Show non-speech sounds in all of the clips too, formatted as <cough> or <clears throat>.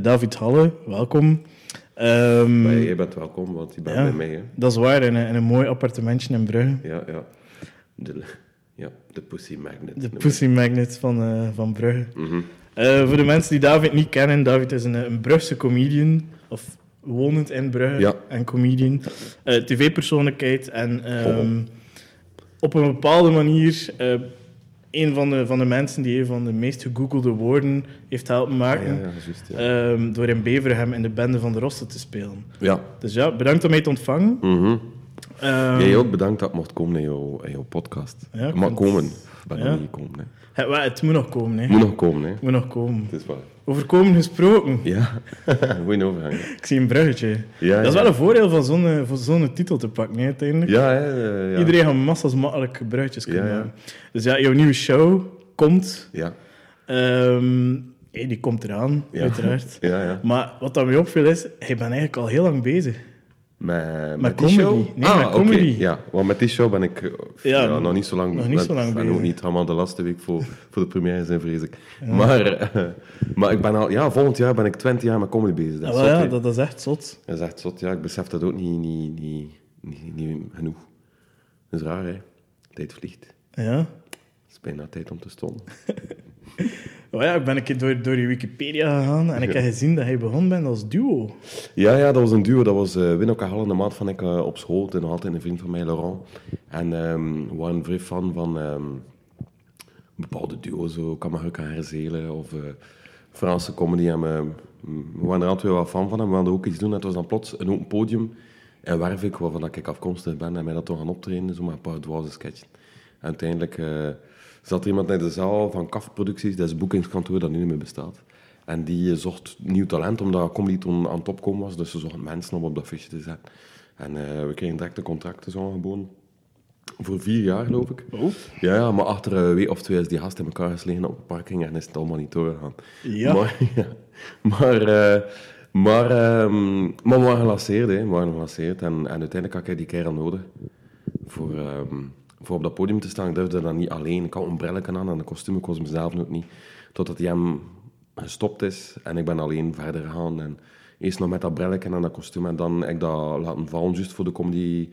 David Halle, welkom. Um, maar jij bent welkom, want je bent ja, bij mij. Hè. Dat is waar, in een, in een mooi appartementje in Brugge. Ja, ja. De, ja, de Pussy Magnet. De Pussy Magnet van, uh, van Brugge. Mm -hmm. uh, voor de mensen die David niet kennen, David is een, een Brugse comedian, of wonend in Brugge, ja. en comedian. Uh, TV-persoonlijkheid en um, op een bepaalde manier een van de, van de mensen die een van de meest gegoogelde woorden heeft helpen maken. Ja, ja, juist, ja. Um, door in Beverham in de bende van de Rossen te spelen. Ja. Dus ja, bedankt om mij te ontvangen. Mm -hmm. um, Jij ook bedankt dat ik mocht komen in jouw, in jouw podcast. Ja, vind- komen. Ben Ja. niet gekomen. Hè. Het, wel, het moet nog komen, hè. Moet nog komen, hè. Moet nog komen. Het is waar. Over komen gesproken. Ja, <laughs> goeie overgang. Ik zie een bruggetje. Ja, dat is wel een voordeel van zo'n, eh, zo'n titel te pakken, hè, uiteindelijk. Ja, hè, eh, ja. Iedereen gaat massas makkelijk bruggetjes kunnen maken. Dus ja, jouw nieuwe show komt. Ja, Ehm, hey, die komt eraan, uiteraard. <laughs> ja, ja. Maar wat dat mij opviel is, je bent eigenlijk al heel lang bezig. Met, Met die comedy. show? Nee, ah, met comedy. Ja, want met die show ben ik eh, Ja, ja, nog niet zo lang nog niet zo lang En bezig. ook niet helemaal de laatste week voor, <laughs> voor de première zijn, vrees ik. Maar, eh, maar ik ben al... Ja, volgend jaar ben ik 20 jaar met comedy bezig. Dat Ah, is, zot, ja, dat, is echt zot. dat is echt zot. Ja, ik besef dat ook niet, niet, niet, niet, niet genoeg. Dat is raar, hè. Tijd vliegt. Ja. Het is bijna tijd om te stoppen. <laughs> <laughs> Oh ja, ik ben een keer door, door je Wikipedia gegaan en ik heb gezien dat je begonnen bent als duo. Ja, ja, dat was een duo. Dat was uh, Wino Hall, de maat van ik eh, op school. En nog altijd een vriend van mij, Laurent. En ehm, we waren vrij fan van ehm, bepaalde duo's, zo Camargue Herzelen of eh, Franse comedy. En we, we waren er altijd wel fan van en we wilden ook iets doen. En het was dan plots een open podium in Wervik, waarvan ik afkomstig ben. En mij dat toch gaan optreden, zo met een paar dwaze sketchen. En uiteindelijk eh, zat er iemand in de zaal van KAF Producties, dat is een boekingskantoor dat nu niet meer bestaat. En die eh, zocht nieuw talent, omdat comedy toen aan het opkomen was. Dus ze zochten mensen om op dat visje te zetten. En eh, we kregen direct de contracten zo aangeboden. Voor vier jaar, geloof ik. Oh. Ja, ja, maar achter een week of twee is die gast in elkaar geslegen op de parking en is het allemaal niet doorgegaan. Ja. Maar, <laughs> ja. maar, eh, maar, ehm, maar we waren gelanceerd, hè. We waren gelanceerd. En, en uiteindelijk had ik die kerel nodig voor, ehm, voor op dat podium te staan. Ik durfde dat niet alleen. Ik had een brilletje aan en een kostuum, ik was mezelf ook niet. Totdat hij hem gestopt is en ik ben alleen verder gegaan. En eerst nog met dat brilletje en dat kostuum en dan heb ik dat laten vallen, juist voor de comedy...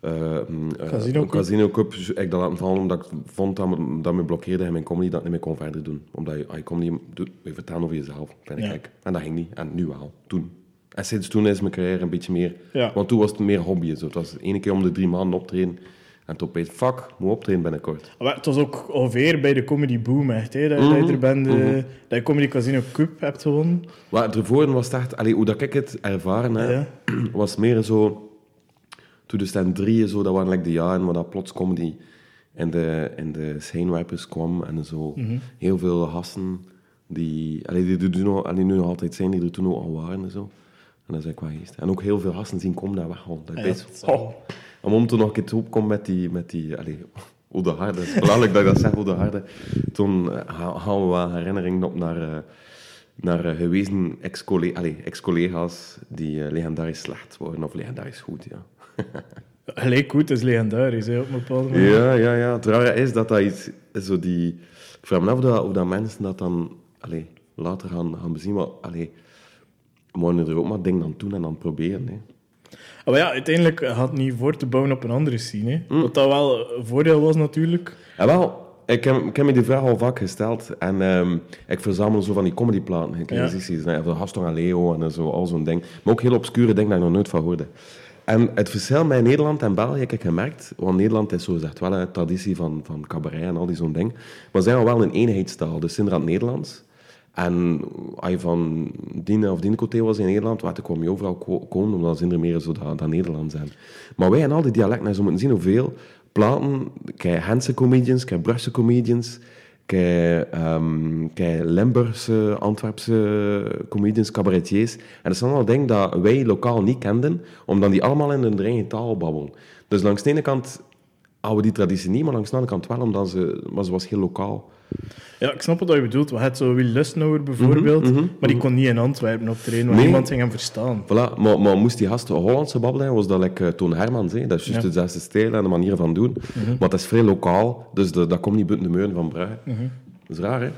eh, mm, eh, Casino Cup. Casino Cup ik dat laten vallen omdat ik vond dat me, dat me blokkeerde in mijn comedy dat ik niet meer kon verder doen. Omdat je, als je comedy doet, je vertellen over jezelf, vind ik Ja. gek. En dat ging niet. En nu wel. Toen. En sinds toen is mijn carrière een beetje meer... Ja. Want toen was het meer hobby. Zo. Het was één keer om de drie maanden optreden. En toen opeens, fuck, moet optreden binnenkort. Maar het was ook ongeveer bij de comedy boom, echt. Hè? Dat, Mhm, dat je er bent, eh, dat je Comedy Casino Cup hebt gewonnen. Maar ervoor was het echt... Allee, hoe dat ik het ervaren heb, Ja. <clears throat> was meer zo... Toen de stand drieën, zo, dat waren like de jaren waar dat plots comedy in de, in de schijnwerpers kwam. En zo heel veel gasten die, allee, die nog, allee, nu nog altijd zijn, die er toen ook al waren en zo. En dat is eigenlijk wel geest. En ook heel veel gasten zien komen daar weg. Dat ik Ja, oh, om toen nog een keer te opkomen met die... Met die allee, hoe de harde, het is belangrijk dat ik dat zeg, hoe de harde. Toen ha- gaan we wel herinneringen op naar, eh, naar eh, gewezen ex-colle- allee, ex-collega's die eh, legendarisch slecht worden of legendarisch goed, ja. <laughs> Gelijk goed is legendarisch, hè, op een bepaalde manier. Ja, ja, ja. Het rare is dat dat iets... Zo die, ik vraag me af of dat, of dat mensen dat dan allee, later gaan, gaan bezien. Maar allee, we moeten er ook maar dingen aan doen en aan proberen. Hè. Maar ja, uiteindelijk had het niet voor te bouwen op een andere scene. Hè. Mm. Wat dat wel een voordeel was natuurlijk. En wel, ik heb, ik heb me die vraag al vaak gesteld. En ehm, ik verzamel zo van die comedyplaten. Ik Ja. ja. Of Gaston en Leo en zo, al zo'n ding. Maar ook heel obscure dingen dat ik nog nooit van hoorde. En het verschil met Nederland en België heb ik gemerkt. Want Nederland is zo gezegd wel een traditie van, van cabaret en al die zo'n ding. Maar zijn wel een eenheidstaal. Dus inderdaad Nederlands. En als je van die of die was in Nederland, waar kwam je overal ko- komen, omdat ze er meer zo dat, dat Nederlands zijn. Maar wij en al die dialecten, en zo moeten zien hoeveel platen, kijk Hense comedians, kijk Brugse comedians, kijk, ehm kijk Limburgse, Antwerpse comedians, cabaretiers. En dat zijn allemaal dingen dat wij lokaal niet kenden, omdat die allemaal in hun eigen taal babbelen. Dus langs de ene kant houden we die traditie niet, maar langs de andere kant wel, omdat ze, maar ze was heel lokaal. Ja, ik snap wat je bedoelt. We hadden zo Will Lustnauer bijvoorbeeld, maar die kon niet in Antwerpen optreden, want Nee. niemand ging hem verstaan. Voilà, maar, maar moest die gast Hollandse babbelen, was dat like, eh, Toon Hermans. Hè? Dat is juist Ja. dezelfde stijl en de manier van doen. Maar dat is vrij lokaal, dus de- dat komt niet buiten de muren van Brugge. Dat is raar, hè?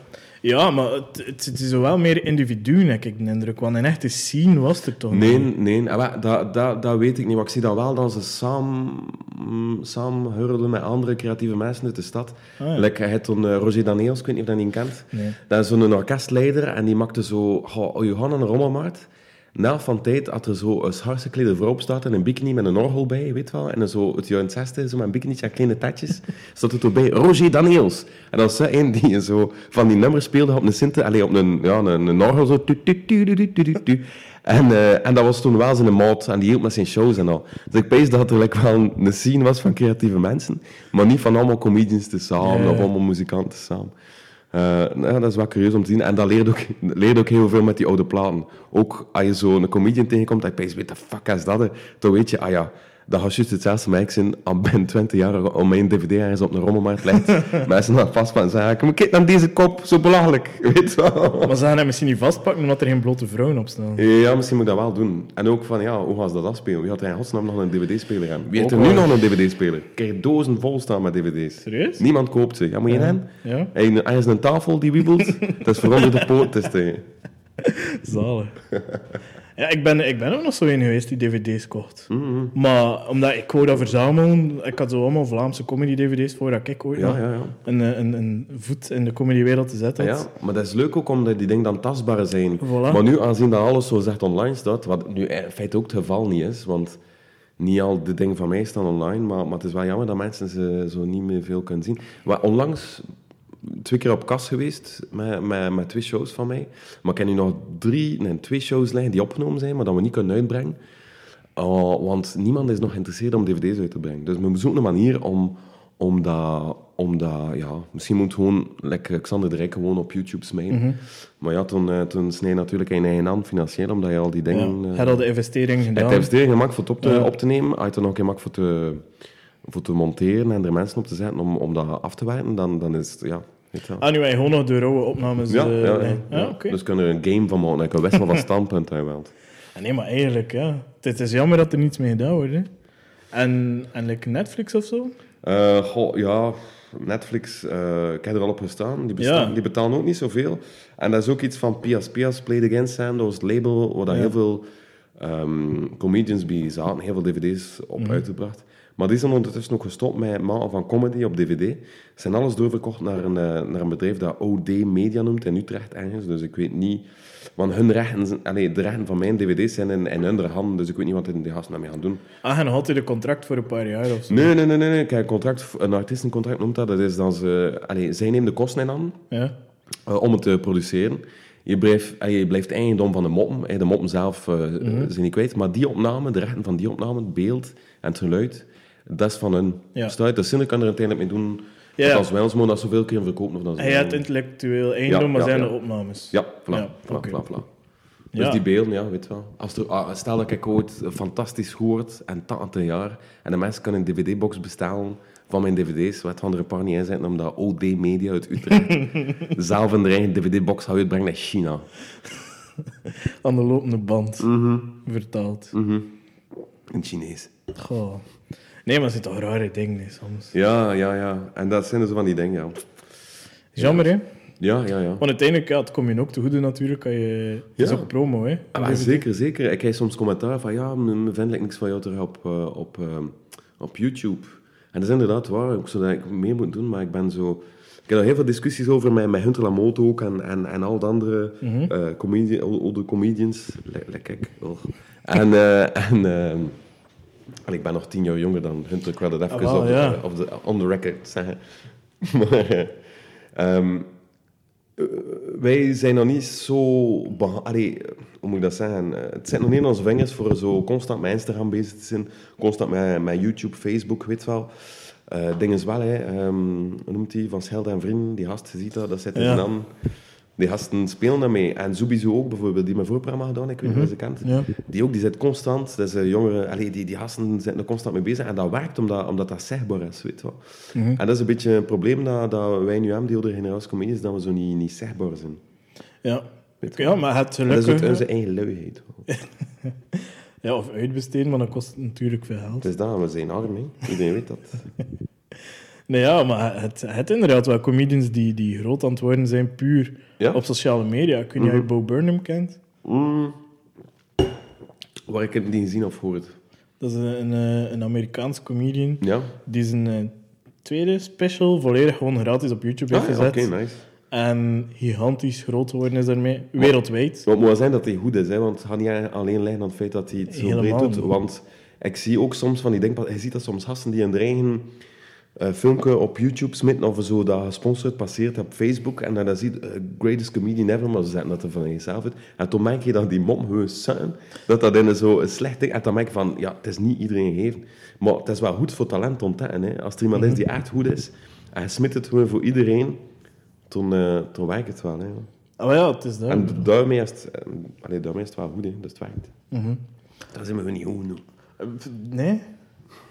Ja, maar het, het, het is wel meer individuen, heb ik de indruk. Want een echte scene was er toch Nee, niet? nee, ah, dat, dat, dat weet ik niet. Maar ik zie dat wel dat ze samen, mm, samen hurlen met andere creatieve mensen uit de stad. Ah, ja. Like, hij had toen eh, Roger Daniels, ik weet niet of je dat niet kent. Nee. Dat is zo'n orkestleider en die maakte zo... Oh, naar een rommelmarkt. Na van tijd had er zo een geklede vrouw op staat en een bikini met een orgel bij, weet wel. En zo het jaren 60, zo met een bikini en kleine tatjes. <laughs> Er toen bij Roger Daniels. En dat zo een die zo van die nummers speelde op een synth, allee, op een, ja, een, een orgel zo. Tu, tu, tu, tu, tu, tu, tu. En, eh, en dat was toen wel zijn maat en die hield met zijn shows en al. Dus ik pees dat er like, wel een, een scene was van creatieve mensen, maar niet van allemaal comedians te samen Ja, ja. of allemaal muzikanten samen. Eh, nou, dat is wel curieus om te zien. En dat leert ook, leert ook heel veel met die oude platen. Ook als je zo'n comedian tegenkomt, dat je weet de fuck is dat? Dan weet je, ah ja, dat gaat juist hetzelfde met ik zijn. Al ben 20 jaar om mijn dvd ergens op een rommelmarkt ligt. Mensen dan vast van zeggen, kijk naar deze kop, zo belachelijk. <laughs> Weet je wel? Maar ze gaan hem misschien niet vastpakken omdat er geen blote vrouwen op staan. Ja, misschien moet ik dat wel doen. En ook van, ja, hoe gaan ze dat afspelen? Wie had er in godsnaam nog een dvd-speler hebben? Wie heeft er nu nog een dvd-speler? Kijk, dozen vol staan met dvd's. Serieus? Niemand koopt ze. Ja, moet je Ja. hen? Ja, En er is een tafel die wiebelt, <laughs> dat is voor onder de poot zalig. Ja, ik ben, ik ben ook nog zo een geweest die dvd's kocht. Mhm. Maar omdat ik wou dat verzamelen, ik had zo allemaal Vlaamse comedy-dvd's voor dat ik ooit Ja, ja, ja. Een, eh, een, een voet in de comedywereld te zetten Ja, maar dat is leuk ook omdat die dingen dan tastbaar zijn. Voilà. Maar nu, aanzien dat alles zo zegt online staat, wat nu in feite ook het geval niet is, want niet al de dingen van mij staan online, maar, maar het is wel jammer dat mensen ze zo niet meer veel kunnen zien. Maar onlangs twee keer op kas geweest met, met, met twee shows van mij. Maar ik heb nu nog drie, nee, twee shows liggen die opgenomen zijn, maar dat we niet kunnen uitbrengen. Oh, want niemand is nog geïnteresseerd om dvd's uit te brengen. Dus we zoeken een manier om, om dat... Om dat ja, misschien moet gewoon, lekker Xander de Rijk, gewoon op YouTube smijten. Maar ja, toen, eh, toen snij je natuurlijk in eigen hand financieel, omdat je al die Ja. dingen... eh, Had al de investering je gedaan. hebt de investering gemaakt voor het op te, Ja. op te nemen. Als je er nog gemaakt voor te, voor te monteren en er mensen op te zetten om, om dat af te werken, dan, dan is het... Ja, weet je. Ah, nu je gewoon nog de rauwe opnames. ja, eh, ja, ja, nee. ja. Ja, oké. Dus kunnen er een game van maken. Ik wist wel van <laughs> standpunt hij wel. Ah, nee, maar eigenlijk, ja. Het is jammer dat er niets mee gedaan wordt. Hè. En, en like Netflix of zo? Eh, goh, ja, Netflix, eh, ik heb er al op gestaan. Die, bestaan, Ja. die betalen ook niet zoveel. En dat is ook iets van Pias Pias, Play It Again Sam. Dat was het label waar Ja. heel veel ehm, comedians bij zaten, heel veel dvd's op Mhm. uitgebracht. Maar die zijn ondertussen ook gestopt met het maken van comedy op dvd. Ze zijn alles doorverkocht naar een, eh, naar een bedrijf dat OD Media noemt in Utrecht ergens. Dus ik weet niet... Want hun rechten, allee, de rechten van mijn dvd's zijn in, in hun handen, dus ik weet niet wat die gasten daarmee gaan doen. Ah, en nog altijd een contract voor een paar jaar of zo. Nee, nee, nee, nee. nee. Kijk, contract, een artiestencontract noemt dat. Dat is dan ze... Allee, zij nemen de kosten in aan Ja. eh, om het te produceren. Je blijft, eh, je blijft eigendom van de moppen. De moppen zelf eh, Mhm. zijn niet kwijt. Maar die opname, de rechten van die opname, het beeld en het geluid, dat is van hun. Ja. Staat, de zinnen kan er uiteindelijk mee doen. Ja, als wel eens, maar dat zoveel keer verkopen of dat Hij had intellectueel eigendom, Ja, maar ja, zijn er opnames. Ja, voilà, Ja, voilà, oké. voilà, voilà. Dus die beelden, ja, weet je wel. Als er, ah, stel dat ik ooit fantastisch hoort en 80 jaar en de mensen kunnen een dvd-box bestellen van mijn dvd's, wat van er een paar niet in zitten, omdat OD Media uit Utrecht <laughs> zelf een eigen dvd-box gaat uitbrengen naar China. Aan de lopende band. Mhm. Vertaald. In Chinees. Goh. Nee, maar het zijn toch rare dingen soms. Ja, ja, ja. En dat zijn zo van die dingen, ja. Jammer, hè? Ja, ja, ja. Want uiteindelijk, ja, het kom je ook te goede natuurlijk. Kan je... Het is Ja. ook promo, hè? Ah, zeker, zeker. Ik krijg soms commentaar van, ja, me vind ik niks van jou terug op, eh, op, eh, op YouTube. En dat is inderdaad waar, ook zo dat ik meer moet doen, maar ik ben zo... Ik heb heel veel discussies over met, met Hunter Lamotte ook en, en, en al de andere eh, comedi oude comedians. Le- Lekker, ik. oh. En, eh, en eh, ik ben nog tien jaar jonger dan Hunter, ik wil dat even Ah, op, op de, on the record zeggen. <laughs> maar, eh, eh, wij zijn nog niet zo... Allee, hoe moet ik dat zeggen? Eh, Het zit nog niet in onze vingers voor zo constant met Instagram bezig te zijn. Constant met, met YouTube, Facebook, weet wel. Eh ding is wel, hè, ehm, hoe noemt die? Van Schelde en Vrienden, die gast, je ziet dat, dat zit er Ja. aan. Die gasten spelen daarmee. En Zubizo ook bijvoorbeeld, die mijn voorprogramma gedaan, ik weet niet of je ze kent. Ja. Die ook, die zit constant, dat is een jongere, allee, die, die gasten zitten er constant mee bezig. En dat werkt omdat, omdat dat zichtbaar is, weet je wel. En dat is een beetje een probleem dat, dat wij nu hebben, die oude generatie comedies, dat we zo niet, niet zichtbaar zijn. Ja. Ja, maar het En dat is ook onze eigen luiheid. <laughs> Ja, of uitbesteden, maar dat kost natuurlijk veel geld. Het is dat, we zijn arm, hè. Iedereen weet dat. <laughs> Nee, ja, maar het, het inderdaad wel comedians die, die groot aan het worden zijn, puur Ja? op sociale media. Ik weet niet of je Bo Burnham kent. Mm. Waar ik het niet gezien of gehoord. Dat is een, een, eh, een Amerikaans comedian Ja? die zijn eh, tweede special volledig gewoon gratis op YouTube heeft Ah, gezet. Oké, nice. En gigantisch groot geworden is daarmee, wereldwijd. Maar het moet wel zijn dat hij goed is, hè, want het gaat niet alleen liggen aan het feit dat hij het zo Helemaal breed doet. niet. Want ik zie ook soms van die denkpaden, je ziet dat soms gasten die een eigen eh, filmpje op YouTube smitten of zo dat gesponsord passeert op Facebook en dan, dan zie je eh, greatest comedian ever, maar ze zetten dat er van jezelf uit. En toen merk je dat die mom gewoon zijn, dat dat in zo'n slecht ding, en dan merk je van, ja, het is niet iedereen gegeven, maar het is wel goed voor talent te ontdekken. Hè. Als er iemand is die echt goed is, en je smit het gewoon voor iedereen, dan, eh dan werkt het wel. Hè. Ah, maar ja, het is dat. En daarmee is het, eh, allee, daarmee is het wel goed, hè. dus het werkt. Mhm. Dat zijn we niet goed genoeg. Eh, Nee.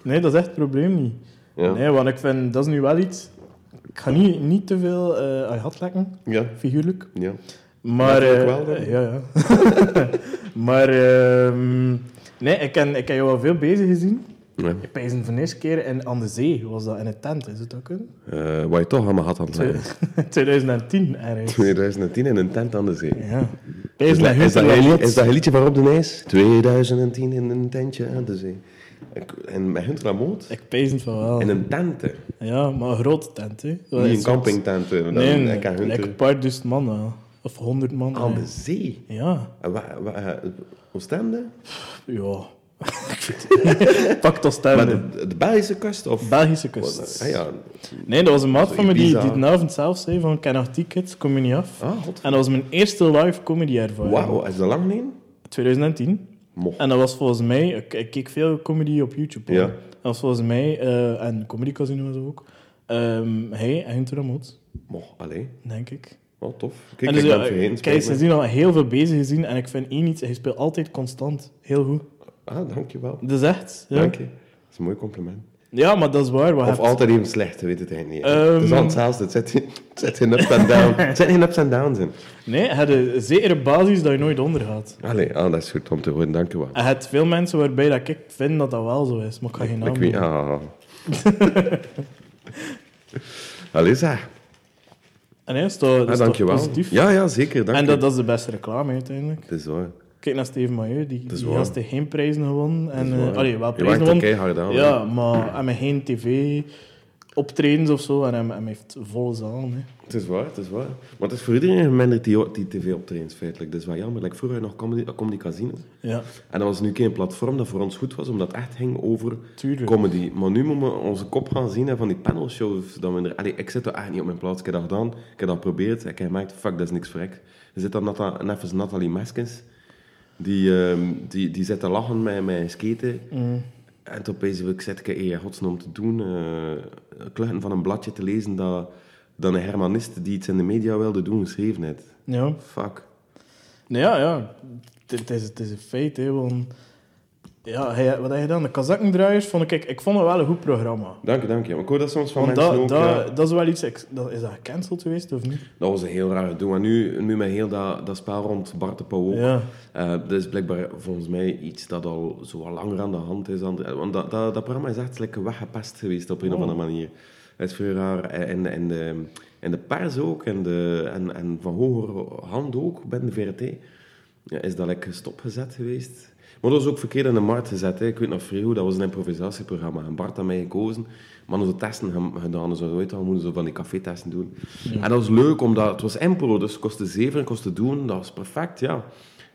Nee, dat is echt het probleem niet. Ja. Nee, want ik vind, dat is nu wel iets... Ik ga niet, niet te veel eh aan je lekken, Ja, figuurlijk. ja. Maar... Eh, wel, dan? eh, ja, ja. maar... ehm, nee, ik heb, ik heb jou wel veel bezig gezien. ja. Ik ben van de eerste keer in, aan de zee. Was dat in een tent, is het dat kunnen? Eh, wat je toch allemaal had aan het leggen. 2010 ergens. 2010 in een tent aan de zee. Ja. Is dat, is, dat, is dat liedje van Rob de Nijs? 2010 in een tentje aan de zee. En met Lamoot? Ik pees het van wel. In een tent, hè. Ja, maar een grote tent, hè. Dat Niet een campingtent. hè. Nee, nee, ik like een paar duizend man wel. Of honderd man. aan ja. de zee. Ja, En eh, ja. <laughs> Ik weet het. Pak tot Maar de, de Belgische kust? Of? Belgische kust. Ah, ja. Nee, dat was een maat van me die, die de avond zelf zei van, ken nog tickets, kom je niet af. Ah. En dat was mijn eerste live comedy ervaring. Wauw, is dat lang nee? 2010. Mocht. En dat was volgens mij, ik, ik keek veel comedy op YouTube. Ja. Dat was volgens mij, eh, en Comedy Casino en zo ook, ehm, hij en Hunter Ramot, Mocht, allee. denk ik. Oh, tof. Kijk, en dus, ik ben vergeten. kijk, me. sindsdien al heel veel bezig gezien en ik vind één iets, hij speelt altijd constant. Heel goed. Ah, dankjewel. Dat is echt. Ja, Dank je. Dat is een mooi compliment. Ja maar dat is waar. Wat Of altijd even slecht, weet het eigenlijk niet. Ehm. Het is hetzelfde. Het zit, geen- het zit geen ups en downs. Het zit geen ups en downs in. Nee, had een zekere basis dat je nooit ondergaat. Allee, ah, dat is goed om te horen. Dank je wel. En veel mensen waarbij dat ik vind dat dat wel zo is, maar ik ga geen naam Ik weet, noemen. ah. <laughs> Allee, zeg. En nee, is dat Ah, is wel. positief. Ja, ja, zeker. Dank en dat is de beste reclame uiteindelijk. Het is waar. Kijk naar Steven Mailleu, die, die gast heeft geen prijzen gewonnen. En, waar. allee, wel prijzen gewonnen. keihard aan. Ja, maar en met geen tv optredens of zo. En hij, hij heeft volle zaal. Hè. Het is waar, het is waar. Maar het is voor iedereen geminderd die, die tv-optredens feitelijk. Dat is wel jammer. Like, vroeger nog comedy, comedy Casino. Ja, En dat was nu een keer een platform dat voor ons goed was, omdat het echt ging over tuurlijk. comedy. Maar nu moeten we onze kop gaan zien hè, van die panelshows. Dat we er, allee, ik zit er echt niet op mijn plaats. Ik heb dat gedaan, ik heb dat geprobeerd. Ik heb gemerkt, fuck, dat is niks voor ik. Er zit dan Nata, even Nathalie Meskens. Die, ehm, die, die zit te lachen met mijn skaten. Mm. En toen opeens ik zit ik in godsnaam te doen. eh kluchten van een bladje te lezen dat, dat een Hermanist die iets in de media wilde doen, geschreven heeft. Ja. Fuck. Nou ja, ja. Het, het is, het is een feit, hè. Want, ja, hij, wat heb je gedaan? De Kazakkendraaiers vond ik... Ik vond het wel een goed programma. Dank je, dank je. Maar ik hoor dat soms van Want mensen dat, ook. dat, ja. dat is wel iets... Dat, is dat gecanceld geweest, of niet? Dat was een heel raar doen. En nu, nu met heel dat, dat spel rond Bart de Pauw. Ja. Eh, dat is blijkbaar volgens mij iets dat al zo al langer aan de hand is. Want dat, dat, dat programma is echt lekker weggepest geweest op een of Oh. andere manier. Het is veel raar. En, en, de, en de pers ook, en, de, en, en van hoger hand ook, bij de VRT, ja, is dat lekker stopgezet geweest. Maar dat was ook verkeerd in de markt gezet. Hè. Ik weet nog goed, dat was een improvisatieprogramma. En Bart had mij gekozen. Maar onze testen gedaan. Dus we weten, we moeten zo van die café-testen doen. En dat was leuk, omdat het was impro, dus het kostte zeven, kostte doen. Dat was perfect, ja.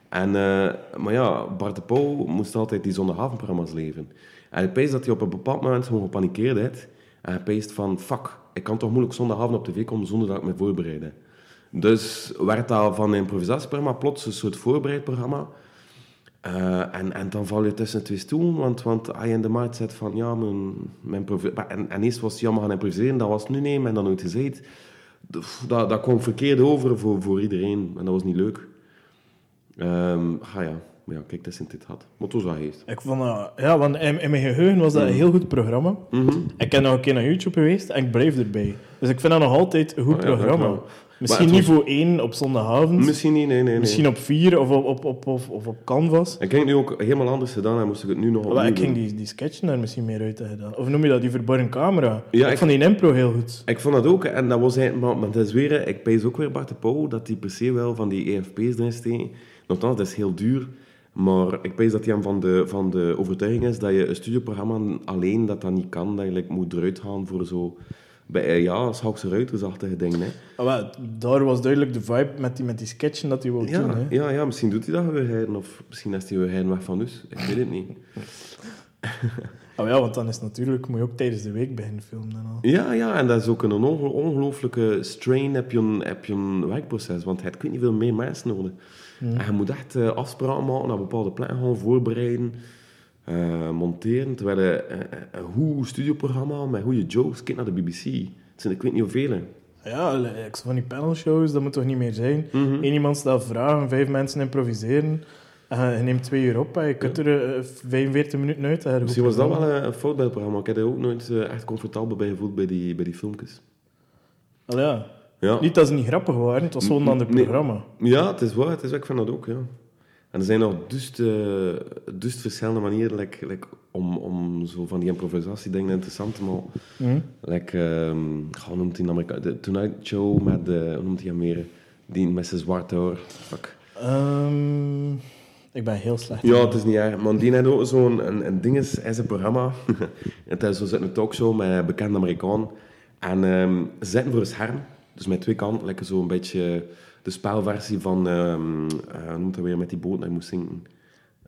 En, eh, maar ja, Bart de Pauw moest altijd die zondagavondprogramma's leveren. En ik pees dat hij op een bepaald moment gewoon gepanikeerd heeft. En hij peest van, fuck, ik kan toch moeilijk zondagavond op tv komen zonder dat ik me voorbereid. Dus werd dat van een improvisatieprogramma plots een soort voorbereid programma. Eh, en, en dan val je tussen twee stoelen, want, want als je in de markt zet van ja, mijn, mijn en, en eerst was het jammer gaan improviseren, dat was nu niet, en dan nooit gezegd. Dat, dat kwam verkeerd over voor, voor iedereen en dat was niet leuk. Ehm ah ja, maar ja, kijk, dat is in dit had. Maar het was heeft. Ik vond. Ja, want in, in mijn geheugen was dat een heel goed programma. Mhm. Ik ben nog een keer naar YouTube geweest en ik blijf erbij. Dus ik vind dat nog altijd een goed Oh ja, programma. Misschien niveau 1 op zondagavond. Misschien niet, nee, nee, nee. Misschien op 4 of op, op, of op Canvas. Ik heb het nu ook helemaal anders gedaan en moest ik het nu nog opnieuw ik ging die, die sketchen daar misschien meer uit gedaan. Of noem je dat, die verborgen camera? Ja, ik, ik- vond die impro heel goed. Ik vond dat ook, en dat was eigenlijk, maar, maar dat is weer, ik pees ook weer Bart de Pauw, dat hij per se wel van die EFP's erin steken. Nogthans, dat is heel duur, maar ik pees dat hij hem van de, van de overtuiging is dat je een studioprogramma alleen, dat dat niet kan, dat je like, moet eruit gaan voor zo, bij, eh, ja, Schalkse Ruitersachtige dingen. Hè. Ah, wel, daar was duidelijk de vibe met die, met die sketchen dat hij wil doen. Ja, Hè. ja, ja, misschien doet hij dat weer of misschien is hij weer weg van ons. Ik weet het niet. Ah, ja, want dan is het natuurlijk, moet je ook tijdens de week beginnen filmen en al. Ja, ja, en dat is ook een onge- ongelooflijke strain heb je een, heb je een werkproces, want ik weet niet veel meer mensen nodig. En je moet echt eh, afspraken maken, naar bepaalde plekken gaan voorbereiden, eh, monteren, terwijl eh, een goed studioprogramma met goede jokes, kijk naar de BBC. Het zijn ik weet niet hoeveel. Ja, van die panelshows, dat moet toch niet meer zijn? Mhm. Eén iemand stelt vragen, vijf mensen improviseren. En je neemt twee uur op en je kunt er eh, 45 minuten uit. Misschien was dat wel een fout bij het programma. Ik heb er ook nooit eh, echt comfortabel bij gevoeld bij die, bij die filmpjes. Al ja. Ja. Niet dat ze niet grappig waren, het was gewoon een ander programma. Ja, het is waar. Het is, ik vind dat ook, ja. En er zijn nog dust, eh, dust verschillende manieren like, like, om, om zo van die improvisatiedingen interessant te maken. Like, hoe noemt hij Amerika? De Tonight Show met, de, hoe noemt hij meer? Die met zijn zwart haar. Fuck. Ehm, ik ben heel slecht. Ja, het is niet erg. Maar die heeft ook zo'n een, een ding is, is een programma. <laughs> het is zo zit een talkshow met bekende Amerikaan. En ehm, ze zitten voor een scherm. Dus met twee kanten. Lekker zo'n beetje de spelversie van... ehm eh, hoe noemt dat weer met die boot dat je moest zinken.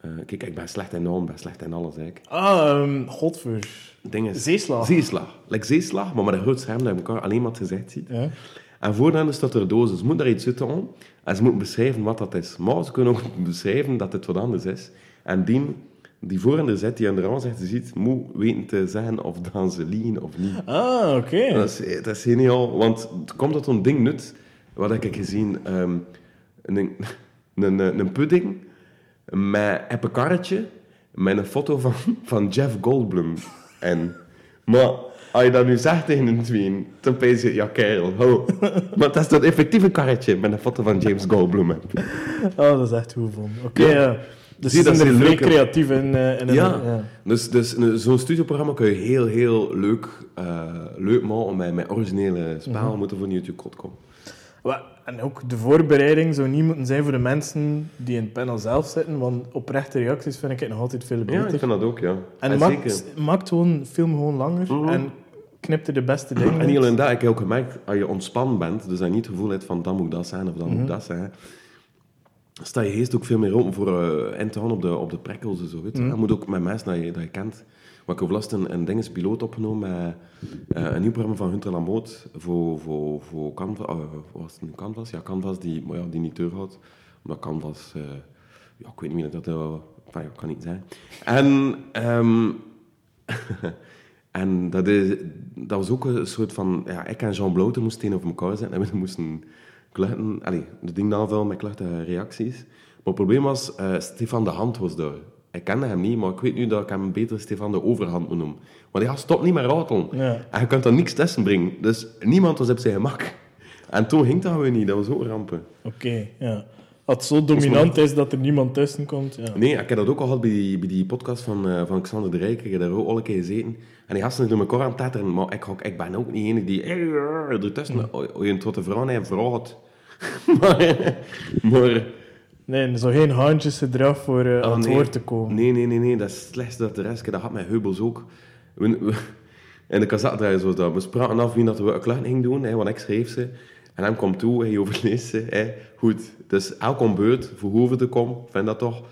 Eh, kijk, ik ben slecht in naam, ik ben slecht in alles eigenlijk. Ah, um, godver. Ding is... Zeeslag. Zeeslag. Like zeeslag, maar met een groot scherm dat je elkaar alleen maar het gezicht ziet. Ja. En vooraan staat er doos. Ze moeten daar iets uit halen. En ze moeten beschrijven wat dat is. Maar ze kunnen ook <laughs> beschrijven dat het wat anders is. En die, die voor de zit, die aan de rand zegt, ziet, moet weten te zeggen of dan ze liegen of niet. Ah, oké. Dat is, dat is geniaal, want het komt tot een ding nut. Wat heb ik gezien? Ehm, een, een, <laughs> een, een pudding met heb een karretje met een foto van, <laughs> van Jeff Goldblum. En, maar als je dat nu zegt tegen een tweeën, dan pees je, ja kerel, ho. Maar dat is dat effectieve karretje met een foto van James Goldblum. <laughs> Oh, dat is echt goed gevonden. Oké, Ja. ja. Dus Zie dat is er vrij creatief in. eh, in Ja, ja. dus, dus een- zo'n studioprogramma kun je heel, heel leuk, eh leuk maken met, met originele spel moeten voor YouTube komen. En ook de voorbereiding zou niet moeten zijn voor de mensen die in het panel zelf zitten, want oprechte reacties vind ik het nog altijd veel Ja, beter. ik vind dat ook, ja. en En maakt, zeker. maakt gewoon film gewoon langer Mhm. en knipt er de beste dingen En niet alleen dat, ik heb ook gemerkt, als je ontspannen bent, dus dat je niet het gevoel hebt van dan moet dat zijn of dan moet Mhm. dat zijn, sta je geest ook veel meer open voor in te gaan op de, op de prikkels en zo. Weet. Mhm. Je moet ook met mensen dat je, dat je kent. Maar ik heb last een, een piloot opgenomen met eh, een nieuw programma van Hunter Lamoot voor, voor, voor Canvas. eh, was het een Canvas? Ja, Canvas die, maar ja, die niet doorhoudt. Omdat Canvas, eh, ja, ik weet niet meer dat dat, uh, enfin, kan niet zijn. En, ehm, <laughs> en dat, is, dat was ook een soort van, ja, ik en Jean Blouten moesten tegenover elkaar zitten en we <laughs> moesten kluchten, allee, de ding aanvullen met kluchten en reacties. Maar het probleem was, Stefan de Hand was daar. Ik kende hem niet, maar ik weet nu dat ik hem beter Stefan de Overhand moet noemen. Maar die gast stopt niet meer ratelen. Ja. En je kunt er niks tussen brengen. Dus niemand was op zijn gemak. En toen ging dat weer niet, dat was ook rampen. Oké, ja. Als het zo dominant is dat er niemand tussen komt, ja. Nee, ik heb dat ook al gehad bij die, bij die podcast van, eh, van Xander de Rijk. Ik heb daar ook al een keer gezeten. En die gasten door elkaar aan het tetteren. Maar ik, ik ben ook niet ene die eh, ertussen... Oh, je tot de vrouw en vraagt. maar... maar Nee, zo geen handjesgedrag voor eh, aan het nee. woord te komen. Nee, nee, nee, nee, dat is het slechtste dat de rest. Dat had met Heubels ook. We, we, in de cassette zoals dat. We spraken af wie dat we een klucht ging doen, hè, want ik schreef ze. En hem komt toe, hij overleest ze. Hè. Goed, dus elk om beurt, voor hoeven te komen, vind dat toch.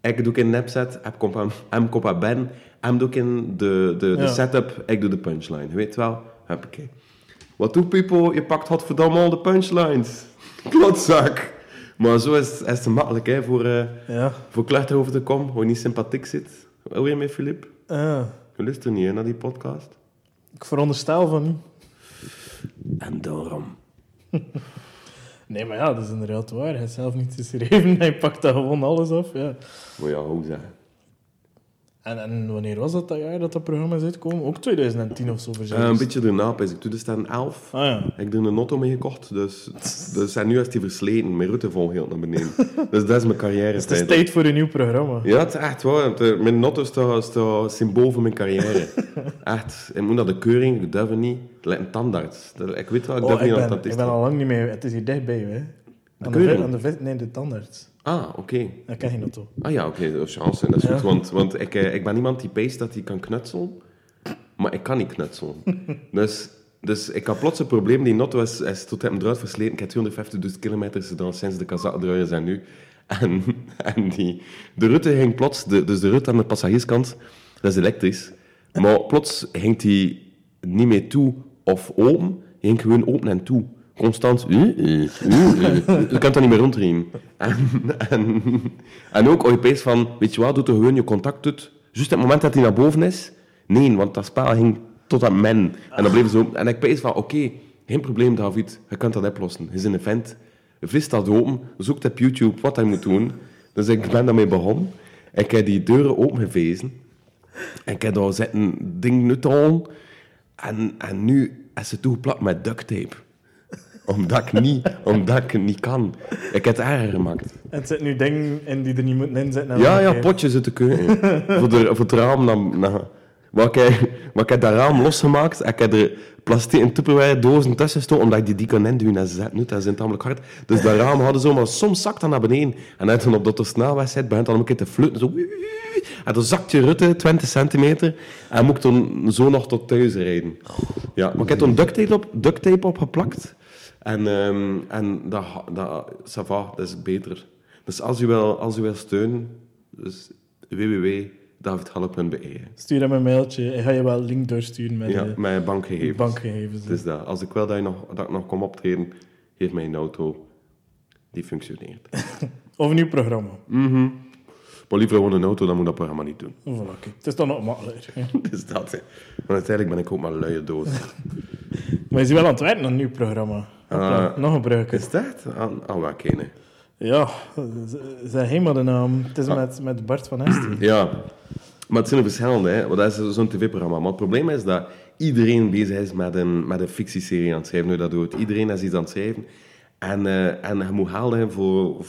Ik doe in nepset, hem komt aan, hem komt aan Ben, hem doe ik in de, de, de Ja. setup, ik doe de punchline. Je weet wel, huppakee. Wat doet people? Je pakt godverdomme al de punchlines. <laughs> Klotzak. Maar zo is, is het makkelijk hè, voor, eh Ja. voor te komen, hoe je niet sympathiek zit. Hoe je met Filip? Ah, Je luistert niet hè, naar die podcast. ik veronderstel van niet. En daarom. <laughs> Nee, maar ja, dat is inderdaad waar. Hij is zelf niet geschreven, hij pakt daar gewoon alles af. Ja. Maar ja, hoe zeggen? En, en wanneer was dat dat jaar dat dat programma is uitgekomen? Ook 2010 of zo, Eh, een beetje erna, is ik. Toen is het 11. Ah ja. Ik heb er een auto mee gekocht, dus, dus en nu is die versleten. Mijn route vol heel naar beneden. <laughs> dus dat is mijn carrière. Dus het is tijd voor een nieuw programma. Ja, het is echt waar. eh, Mijn auto is is toch symbool voor mijn carrière. <laughs> echt. Ik moet naar de keuring, ik durf het niet. Het lijkt een tandarts. Dat- Ik weet wel, ik Oh, durf ik, niet naar ben, de ik tandist. ben al lang niet meer... Het is hier dichtbij, hè. Aan de, keuring? vi- aan de Nee, de tandarts. Ah, oké. Ik ken geen auto. Ah ja, oké, dat is chance. Dat is Ja. goed, want, want ik, eh, ik ben iemand die peest dat hij kan knutselen, maar ik kan niet knutselen. <laughs> dus, dus ik had plots een probleem. Die auto is, is tot hem eruit versleten. Ik heb 250.000 kilometer gedaan sinds de kazakken eruit zijn nu. <laughs> En, en die, de route ging plots, de, dus de route aan de passagierskant, dat is elektrisch. Maar plots ging die niet meer toe of open, ging gewoon open en toe. Constant. uh, uh, uh, uh. <laughs> Je kan dat niet meer rondrijden. En, en, en ook Europees van, weet je wat, doe toch gewoon je contact doet. Juist op het moment dat hij naar boven is. Nee, want dat spel ging tot aan men. En dan bleef ze. En ik pees van, oké, geen probleem David, je kunt dat oplossen. Je is een vent, je vis staat open, zoekt op YouTube wat hij moet doen. Dus ik ben daarmee begonnen. Ik heb die deuren opengevezen. En ik heb daar zitten ding nut aan. En, en nu is ze toegeplakt met duct tape. Omdat ik, niet, omdat ik niet kan. Ik heb het erger gemaakt. En het zit nu dingen in die er niet moeten inzetten. en Ja, ja, potjes uit de keuken. voor, de, voor het raam. Naar, naar, maar ik, heb- maar ik heb dat raam losgemaakt. en Ik heb er plastic en tupperware dozen tussen gestoken, omdat ik die die kan induwen. En ze zetten nu, dat is tamelijk hard. Dus dat raam hadden zo, maar soms zakt dat naar beneden. En net op dat de snelweg zit, begint dan een keer te fluiten. Zo. En dan zakt je rutte 20 centimeter. En moet ik dan zo nog tot thuis rijden. Ja, maar ik heb toen duct tape op, duct tape op geplakt. En, ehm, en dat, dat, ça va, dat is beter. Dus als u wil, als u wil steunen, dus www.davidhalp.be. Stuur hem een mailtje. Ik ga je wel een link doorsturen met Ja, de mijn bankgegevens. bankgegevens. Dus dat, als ik wil dat, je nog, dat ik nog kom optreden, geef mij een auto die functioneert. <laughs> Of een nieuw programma. Maar liever gewoon een auto, dan moet dat programma niet doen. Voilà, kijk. Het is dan nog makkelijker. hè. <laughs> Dus dat, hè. Maar uiteindelijk ben ik ook maar een luie doos. <laughs> Maar je is wel aan het werken aan een nieuw programma. Ah. nog een. Is dat? Aan, aan wat kennen? Ja, z- zeg helemaal de naam. Het is met, met Bart van Esten. <clears throat> Ja, maar het zijn er verschillende, hè. want dat is zo'n tv-programma. Maar het probleem is dat iedereen bezig is met een, met een fictieserie aan het schrijven. Nu dat doet. Iedereen is iets aan het schrijven. En, eh, en je moet helden voor,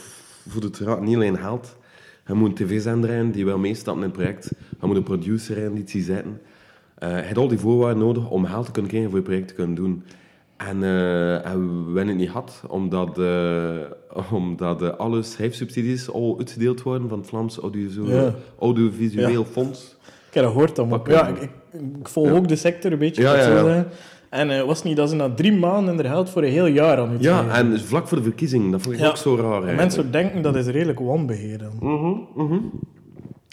voor de niet alleen geld. Je moet een tv-zender hebben die wil meestappen in het project. Je moet een producer hebben die het ziet zetten. Eh, je hebt al die voorwaarden nodig om geld te kunnen krijgen voor je project te kunnen doen. En, eh, en we hebben het niet gehad, omdat, eh, omdat eh, alle schrijfsubsidies al uitgedeeld worden van het Vlaams Audiovisueel, Ja. Audiovisueel Ja. Fonds. Ik heb dat gehoord dan. maar-. Ja, ik, ik, ik volg Ja. ook de sector een beetje. Ja, ja. En eh, was het niet dat ze na drie maanden er geld voor een heel jaar aan Ja, uitgeven? en vlak voor de verkiezingen, dat vond ik Ja. ook zo raar. eigenlijk. Mensen denken dat is redelijk wanbeheer dan.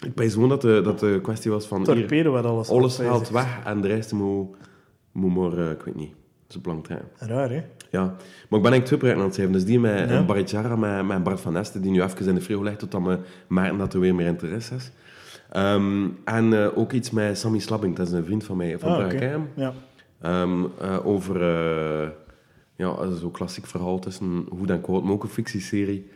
Ik weet gewoon dat de, dat de kwestie was van... Torpedo wat alles alles haalt weg en de rest moet, moet maar, eh, ik weet niet, zo lang trein. Raar, hè? Ja, maar ik ben eigenlijk twee projecten aan het schrijven. Dus die met Ja. ja. Met, met Bart van Esten, die nu even in de frigo ligt, tot we merken dat er weer meer interesse is. Ehm, en eh, ook iets met Sammy Slabbing, dat is een vriend van mij, van Ah. Ja. Eh, over uh, ja, zo'n klassiek verhaal tussen hoe en kwaad, maar ook een fictieserie.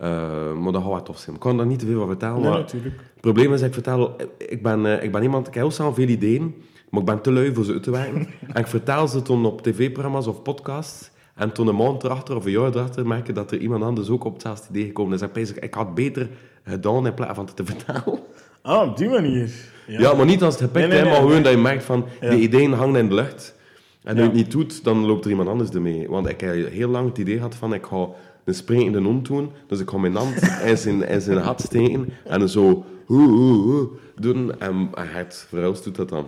Uh, maar dat gaat wel tof zijn. Ik kan daar niet te veel van vertellen. Nee, maar natuurlijk. het probleem is, ik vertel, ik ben, uh, ik ben iemand, ik heb heel snel veel ideeën, maar ik ben te lui voor ze uit te werken. <laughs> en ik vertel ze toen op tv-programma's of podcasts. En toen een maand erachter of een jaar erachter merk je dat er iemand anders ook op hetzelfde idee gekomen is. En ik, ik had beter gedaan in plaats van het te vertellen. Ah, op die manier. Ja, maar niet als het gepikt, Nee, nee, hè, nee, maar gewoon dat je merkt van, Ja. die ideeën hangen in de lucht. En als Ja. je het niet doet, dan loopt er iemand anders ermee. Want ik heb heel lang het idee gehad van, ik ga een springende hond doen. Dus ik ga mijn hand <laughs> in zijn, in zijn hat steken en zo hoe, hoe, hoe doen. En het verhuis doet dat dan.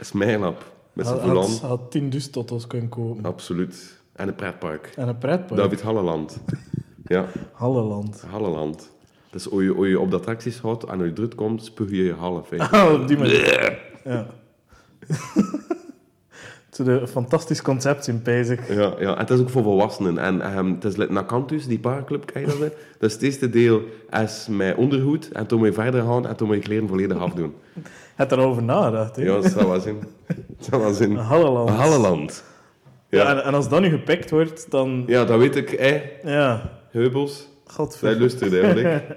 Smile op. Met zijn Had, volant. had, had 10 dus totos kunnen kopen. Absoluut. En een pretpark. En een pretpark. David Halleland. <laughs> Ja, Halleland. Halleland. Dus als je, als je op de attracties gaat en als je druk komt, spuug je je half. hè. Ah, <laughs> op die manier. Ja. Het is een fantastisch concept in Pijzik. Ja, ja, en het is ook voor volwassenen. En ehm, het is like Nakantus, die paarclub, ken je dat? hè? Dus het eerste deel is met ondergoed, en toen moet je verder gaan, en toen moet je kleren volledig <laughs> afdoen. Het erover nagedacht, hè? Ja, dat zou wel zijn. Dat zou wel zijn. Halleland. Halleland. Ja, Ja. en, en als dat nu gepikt wordt, dan... ja, dat weet ik. Hè. Ja. Heubels, Godver... zij luistert eigenlijk. <laughs>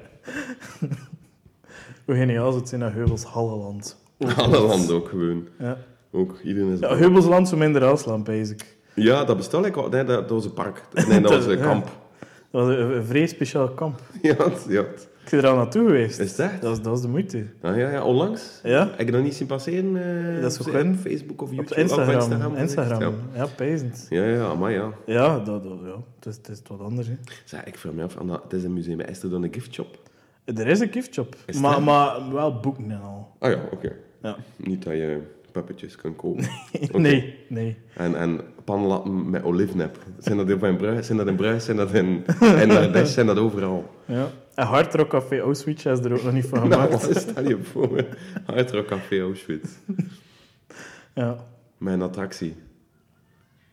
Hoe geniaal zou het zijn dat Heubels Halleland. ook landen ook gewoon. Ja. Ook, iedereen is... ja, Heubelsland zo minder Asland, basic. Ja, dat bestaat like, nee, dat, dat was een park. Nee, dat was een <laughs> kamp. Dat was een, een vrij speciaal kamp. <laughs> Ja, het- ja. het- Ik ben er al naartoe geweest. Is dat? Dat was, dat was de moeite. Ah, ja, ja, onlangs. Ja? Heb je dat niet zien passeren? eh, Dat is op. Facebook of YouTube? Op Instagram. Instagram. Instagram. Ja, pijzend. Ja, ja, maar ja. Ja, dat, dat, ja. Het, is, het is wat anders. Hè. Zeg, ik vraag me af, Anna, het is een museum. Is er dan een giftshop? Er is een giftshop, Is maar, dat? maar wel boeken en al. Ah ja, oké. Ja. Niet dat je puppetjes kunt kopen. <laughs> Nee, nee. En, en panlappen met olijfnep. Zijn dat in Bruis? Zijn dat in Bruis? Zijn dat in... <laughs> En dat zijn dat overal. Ja. En Hard Rock Café Auschwitz is er ook nog niet van <laughs> Nou, gemaakt. wat is dat hier voor? Hard Rock Café Auschwitz. Ja. Mijn attractie.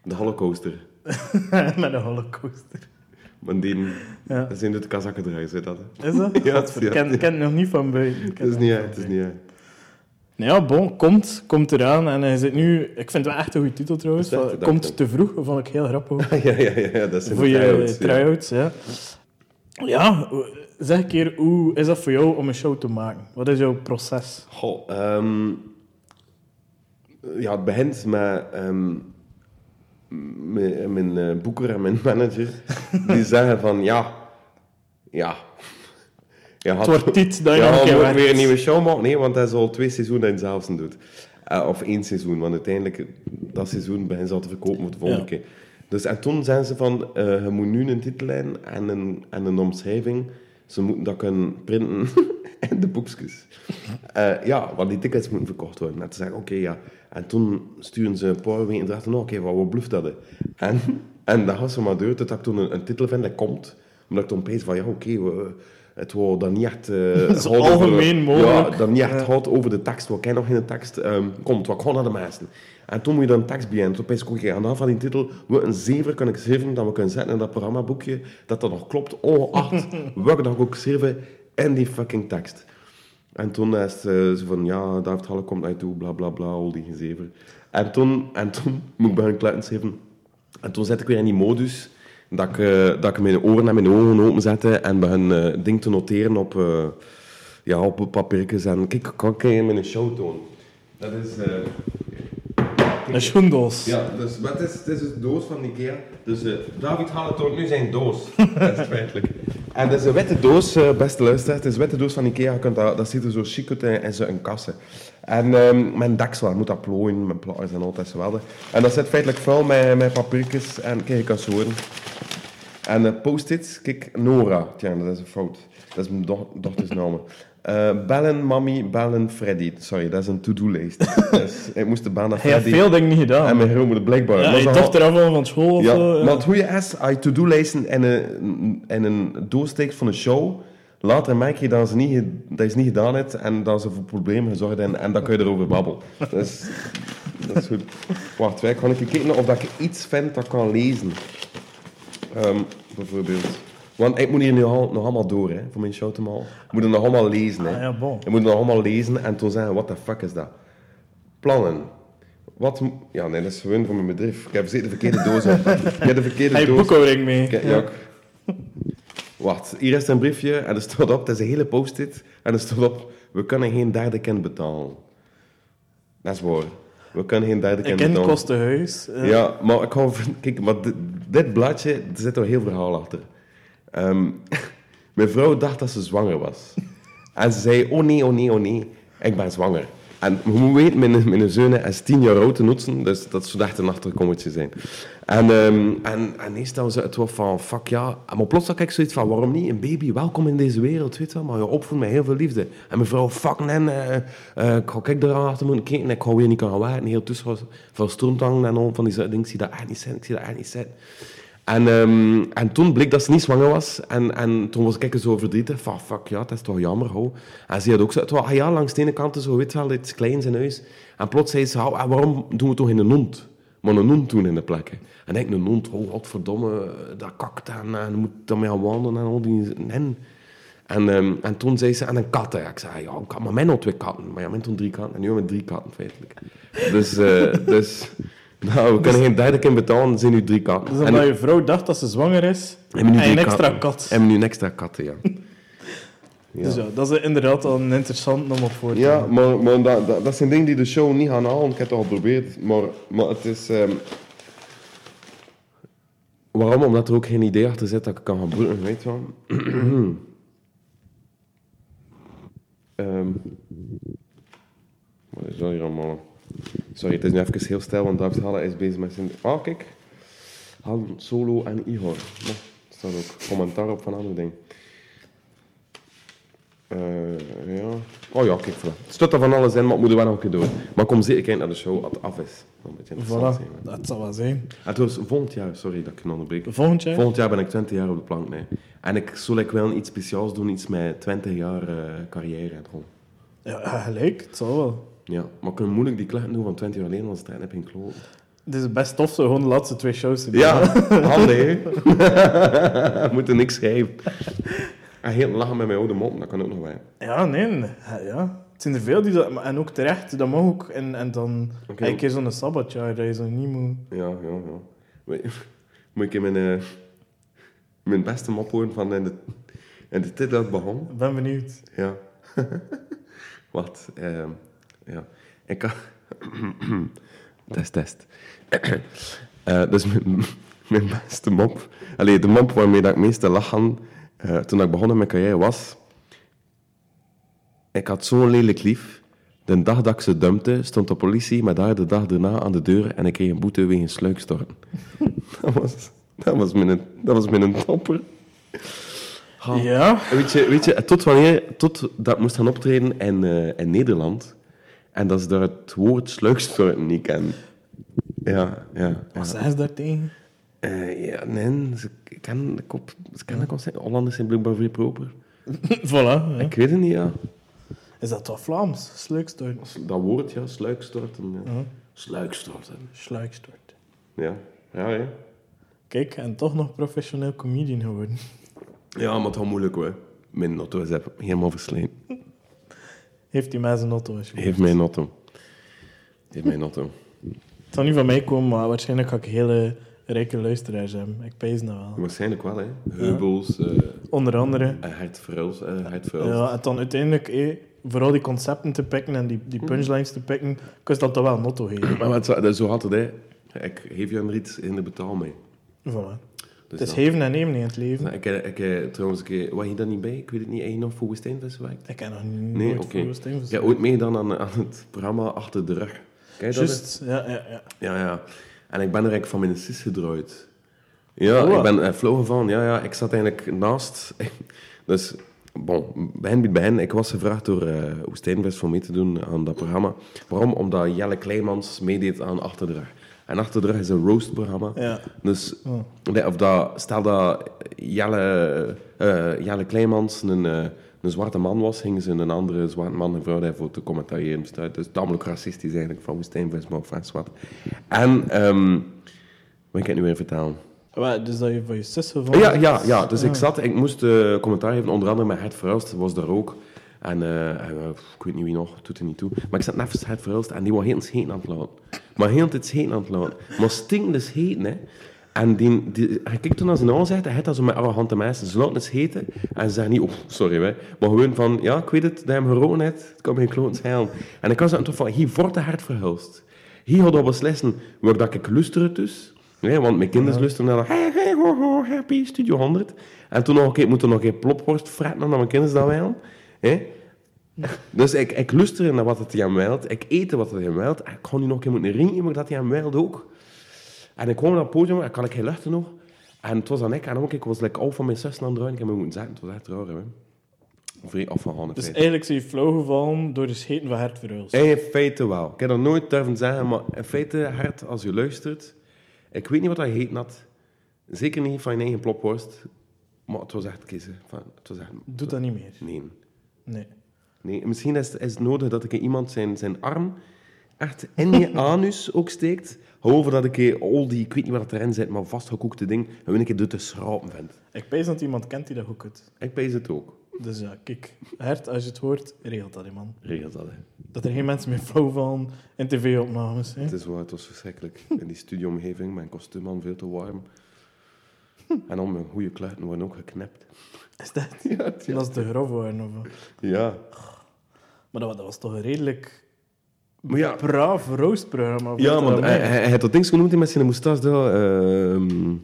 De Holocaustter. <laughs> Met een holocaust. Maar die... Ja. Dat zijn de kazakken draaien, zei dat? hè? Is dat? <laughs> Ja, Godver- ja. Ik ken, ken het nog niet van buiten. Het is niet uit, het is niet uit. Nou Ja, bon, komt, komt eraan. En hij zit nu... Ik vind het wel echt een goede titel trouwens. Dat is van- dat komt te vroeg, dat vond ik heel grappig. Ja, ja, ja, ja, dat zijn voor je try-outs, ja. try-outs, ja. Ja, zeg een keer, hoe is dat voor jou om een show te maken? Wat is jouw proces? Goh, ehm, ja, het begint met ehm, mijn, mijn eh, boeker en mijn manager. <laughs> Die zeggen van, ja, ja. Je had, Het wordt tijd dat je ja, nog een weer een nieuwe show maken. Nee, want dat is al twee seizoenen dat je het zelfs doet. Eh, of één seizoen, want uiteindelijk, dat seizoen beginnen ze al te verkopen voor de volgende Ja. keer. Dus, en toen zijn ze van, eh, je moet nu een titellijn en een, en een omschrijving. Ze moeten dat kunnen printen <laughs> in de boekjes. Eh, ja, want die tickets moeten verkocht worden. En ik, oké, ja. En toen sturen ze een paar weken erachter, nou, oké, wat, wat bluft dat? hè? En, en dat ze maar door, tot ik toen een, een titel vind dat komt. Omdat ik toen opeens van, ja, oké, we- het wou dan niet echt... <laughs> Zo over- algemeen mogelijk. Ja, dat niet echt Ja. over de tekst. Wat ken nog in de tekst ehm, komt, wat gewoon naar de mensen. En toen moet je dan een tekst bij en toen opeens, oké, aan de hand van die titel, we een zever kan ik schrijven, dat we kunnen zetten in dat programmaboekje, dat dat nog klopt, ongeacht <laughs> welke dag ik ook schrijven in die fucking tekst. En toen is eh, zo van, ja, David Halle komt naar je toe, bla bla bla, al die gezever. En toen, en toen <laughs> moet ik beginnen kluiten schrijven. En toen zet ik weer in die modus dat ik, eh, dat ik mijn oren en mijn ogen openzette en begin eh ding te noteren op, eh ja, op papiertjes. En kijk, kan ik je met een show tonen. Dat is... Een schoendoos. ja, dus wat is, het is een doos van Ikea. Dus eh, David Halle toont nu zijn doos. <laughs> dat is feitelijk. En dat is een witte doos, eh, beste luisteraar. Het is een witte doos van Ikea. Je kunt dat, dat ziet er zo chic uit in, in zo'n kassen. En ehm, mijn deksel, moet dat plooien met plaatjes en altijd geweldig. En dat zit feitelijk vuil met, met papiertjes en kijk, ik kan zo horen. En eh, post-its, kijk, Nora. Tja, dat is een fout. Dat is mijn do dochtersnaam. Eh bellen, mami, bellen, Freddy. Sorry, dat is een to-do-lijst. <laughs> dus ik moest de baan naar Hij heeft Freddy. veel dingen niet gedaan. En mijn het blijkbaar. ja, Maar je dochter afvallen van school of ja, zo. ja. maar het goede is, als je to-do-lijsten in een, in een doos steekt van een show, later merk je dat, ze niet, dat je ze niet gedaan hebt en dat ze voor problemen gezorgd hebben en dan kun je erover babbelen. Dus, dat is goed. Wacht, wij gaan even kijken of dat ik iets vind dat ik kan lezen. Ehm, bijvoorbeeld. Want ik moet hier nu al, nog allemaal door, hè, voor mijn show te maken. Ik moet het nog allemaal lezen, hè. Ah, ja, bon. Ik moet het nog allemaal lezen en toen zeggen, what the fuck is dat? Plannen. Wat, ja, nee, dat is gewoon voor mijn bedrijf. Ik heb zeker de verkeerde doos op. Ik heb de verkeerde Hij heeft doos. boekhouding mee. Kijk, ja. Wacht, hier is een briefje en er staat op, het is een hele post-it, en er staat op, we kunnen geen derde kind betalen. Dat is waar. We kunnen geen derde Een kind kind betalen. kost een huis. eh. Ja, maar ik hou van... Kijk, maar dit, dit blaadje, er zit er heel verhaal achter. Ehm, mijn vrouw dacht dat ze zwanger was. En ze zei, oh nee, oh nee, oh nee, ik ben zwanger. En moet weten, mijn, mijn zoon is tien jaar oud te nutsen, dus dat zou echt een achterkommetje zijn. En, ehm en, en ze het wel van, fuck ja. Maar plots had ik zoiets van, waarom niet? Een baby, welkom in deze wereld, weet. Maar je opvoedt met heel veel liefde. En mijn vrouw, fuck nee, eh, ik ga ik daar achter moeten kijken. Ik ga weer niet kunnen werken. Heel tussen van stroomtangen en al van die dingen. Ik zie dat echt niet ik zie dat echt niet zitten. En, ehm, en toen bleek dat ze niet zwanger was. En, en toen was ik zo verdrietig van, fuck ja, dat is toch jammer, ho. En ze had ook zo, het was, ah ja, langs de ene kant zo, je wel, iets kleins in huis. En plots zei ze, waarom doen we toch in een hond? Maar een hond doen in de plekken. En ik, een hond, oh, godverdomme, dat kakt en, en moet daarmee gaan wandelen en al die... En, en, ehm, en toen zei ze, en een kat. Ik zei, ja, ik had maar mijn nog twee katten. Maar ja, mijn toen drie katten. En nu hebben we drie katten, feitelijk. Dus, eh, dus <laughs> nou, we kunnen geen derde keer betalen, zijn nu drie katten. Dus En- omdat je vrouw dacht dat ze zwanger is, hebben nu en een extra katten. kat. En nu een extra katten, ja. <laughs> Ja. Dus ja, dat is inderdaad al een interessant op voor te Ja, maar, maar dat, dat, dat zijn dingen die de show niet gaan halen. Ik heb het al geprobeerd, maar, maar het is... ehm, Waarom? Omdat er ook geen idee achter zit dat ik kan gaan broeden, weet je wel. <clears throat> Ehm wat is dat hier allemaal? Sorry, het is nu even heel stil, want David Halle is bezig met zijn... Ah, kijk. Han, Solo en Igor. Nou, er staat ook commentaar op van andere dingen. Eh, ja. Oh ja, kijk, voilà. Het staat er van alles in, maar het moet er wel nog een keer door. Maar kom zeker kijken naar de show als het af is. Dat een beetje interessant Voilà, zijn. dat zal wel zijn. En trouwens, volgend jaar, sorry dat ik je onderbreek. Volgend jaar? Volgend jaar ben ik 20 jaar op de plank. Nee. En ik zal ik wel iets speciaals doen, iets met 20 jaar eh, carrière en ja, gelijk. Het zal wel. Ja, maar ik kan moeilijk die klachten doen van 20 jaar alleen, want het heb geen kloot. Het is best tof zo gewoon de laatste twee shows te doen. Ja, handig hè. <laughs> We <laughs> moeten niks schrijven. En heel lachen met mijn oude mond, dat kan ook nog wel. Ja, nee. Ja. Het zijn er veel die dat... En ook terecht, dat mag ook. En, en dan Oké. een keer zo'n sabbatjaar dat je zo niet moet... Ja, ja, ja. Moet, ik in mijn, eh, mijn beste mop horen van in de, in de tijd dat het begon? Ben benieuwd. Ja. <laughs> Wat? ehm, ja. Ik kan... <clears throat> test, test. <clears throat> Eh, dus mijn, <laughs> mijn beste mop... Allee, de mop waarmee dat ik meeste lachen eh, toen ik begon met mijn carrière was... Ik had zo'n lelijk lief. De dag dat ik ze dumpte, stond de politie met haar de dag erna aan de deur en ik kreeg een boete wegens sluikstorten. <laughs> dat, was, dat, was mijn, dat was mijn topper. Ja. Weet je, weet je, tot wanneer, tot dat ik moest gaan optreden in, eh, in Nederland. En dat ze daar het woord sluikstorten niet kennen. Ja, ja. ja. Wat zeggen ze daar tegen? Eh, ja, nee, ze kennen de kop, ze kennen de concept. Hollanders zijn blijkbaar vrij proper. <laughs> voilà. ja. Ik weet het niet, ja. Is dat wel Vlaams? Sluikstort. Dat woord, ja, sluikstorten. Ja. Sluikstorten. Sluikstort. Ja, ja, ja. Kijk, en toch nog professioneel comedian geworden. Ja, maar het gaat moeilijk hoor. Mijn notto is helemaal versleten. Heeft die mensen auto alsjeblieft. Heeft mijn notto. Heeft mijn notto. Het zal niet van mij komen, maar waarschijnlijk ga ik hele rijke luisteraars hebben. Ik pijs dat wel. Waarschijnlijk wel, hè. Heubels, eh Onder andere. uh, Hartverhuls, Hartverhuls. Ja, en dan uiteindelijk, eh, vooral die concepten te pikken en die, die punchlines te pikken, kun je dat toch wel een motto geven. Maar wat, zo- zo had het, hè. Ik geef je een iets in de betaal mee. Voilà. Dus Het is geven en nemen in het leven. Nou, ik, eh, ik, eh, trouwens, ik, eh, was je daar niet bij? Ik weet het niet. Heb je nog voor Woestijnvis gewerkt? Ik heb nog Nee, nooit oké. voor Stevens. Ik heb ooit meegedaan aan, aan het programma Achter de Rug. Kijk dat? Juist, ja, ja, ja. Ja, ja. En ik ben er eigenlijk van mijn sis gedraaid. Ja, Oh. ik ben uh, flow gevallen. Ja, ja. Ik zat eigenlijk naast... <laughs> dus, bon, begin bij begin. Ik was gevraagd door uh, Woestijnvis voor mee te doen aan dat programma. Waarom? Omdat Jelle Kleimans meedeed aan Achter de Rug. En Achter de Rug is een roastprogramma. Ja. Dus Oh. of dat, stel dat Jelle, eh, Jelle Kleimans een, eh, een zwarte man was, gingen ze een andere zwarte man en vrouw daarvoor te commentariëren. Dus tamelijk racistisch eigenlijk van Woestijnvis, maar van zwart. En, ehm wat kan ik nu weer vertellen? Wat, dus dat je van je zus gevonden Ja, ja, ja, dus ik zat, ik moest eh, commentaar geven, onder andere met Het Verhulst was daar ook. En eh, en, eh, ik weet niet wie nog, doet er niet toe. Maar ik zat net Het Verhulst en die was heel eens heen aan het laten. Maar heel tijd heen aan het laten. Maar stinkend is heten, hè. En die, die, hij kijkt toen naar zijn zegt, hij heeft dat zo met arrogante mensen. Ze laten eens heten en ze zeggen niet, oh, sorry, hè. maar gewoon van, ja, ik weet het, dat je hem geroken hebt, het kan me geen kloot schelen. En ik was dan toch van, hier wordt de hart verhulst. Hier had ik beslissen, waar dat ik luister het dus. Nee, want mijn kinderen luisteren naar hey, hey, ho, ho, happy, Studio 100. En toen nog een keer, moet er nog een plopworst fretten naar mijn kinderen dat wel. Hè? Dus ik, ik luister naar wat het hem wilt. Ik eet wat het hem wilt. Ik ga nu nog een keer moeten ringen, maar dat hij hem wilt ook. En ik kwam naar het podium en kan ik geen luchten nog. En het was dan ik. En ook, ik was like, al van mijn zussen aan het draaien. Ik heb me moeten zeggen, het was echt raar, hè. Vrij afgegaan, Dus eigenlijk zijn je flow gevallen door de scheten van Hert Verhulst. In feite wel. Ik heb dat nooit durven zeggen, maar in feite, hard als je luistert. Ik weet niet wat hij heet had. Zeker niet van je eigen plopworst. Maar het was echt kiezen. Van, het was echt... Doe dat niet meer. Nee. Nee. nee. Misschien is, is het nodig dat ik iemand zijn, zijn arm echt in je <laughs> anus ook steekt. Over dat ik al die, ik weet niet wat erin zit, maar vastgekoekte ding, gewoon een keer door te schrapen vind. Ik pijs dat iemand kent die dat goed kunt. Ik pees het ook. Dus ja, kijk. Hert, als je het hoort, regelt dat, hè, man. Regelt dat, hè. Dat er geen mensen meer flow vallen in tv-opnames. Het is waar, het was verschrikkelijk. In die studioomgeving, mijn kostuum aan veel te warm. En dan mijn goede kluiten worden ook geknipt. Is dat? <laughs> Ja, Dat is te grof worden. Of... ja. Maar dat, dat was toch een redelijk Maar ja, braaf roastprogramma. ja want hij, mij. hij, hij had dat ding genoemd met zijn moustache ehm,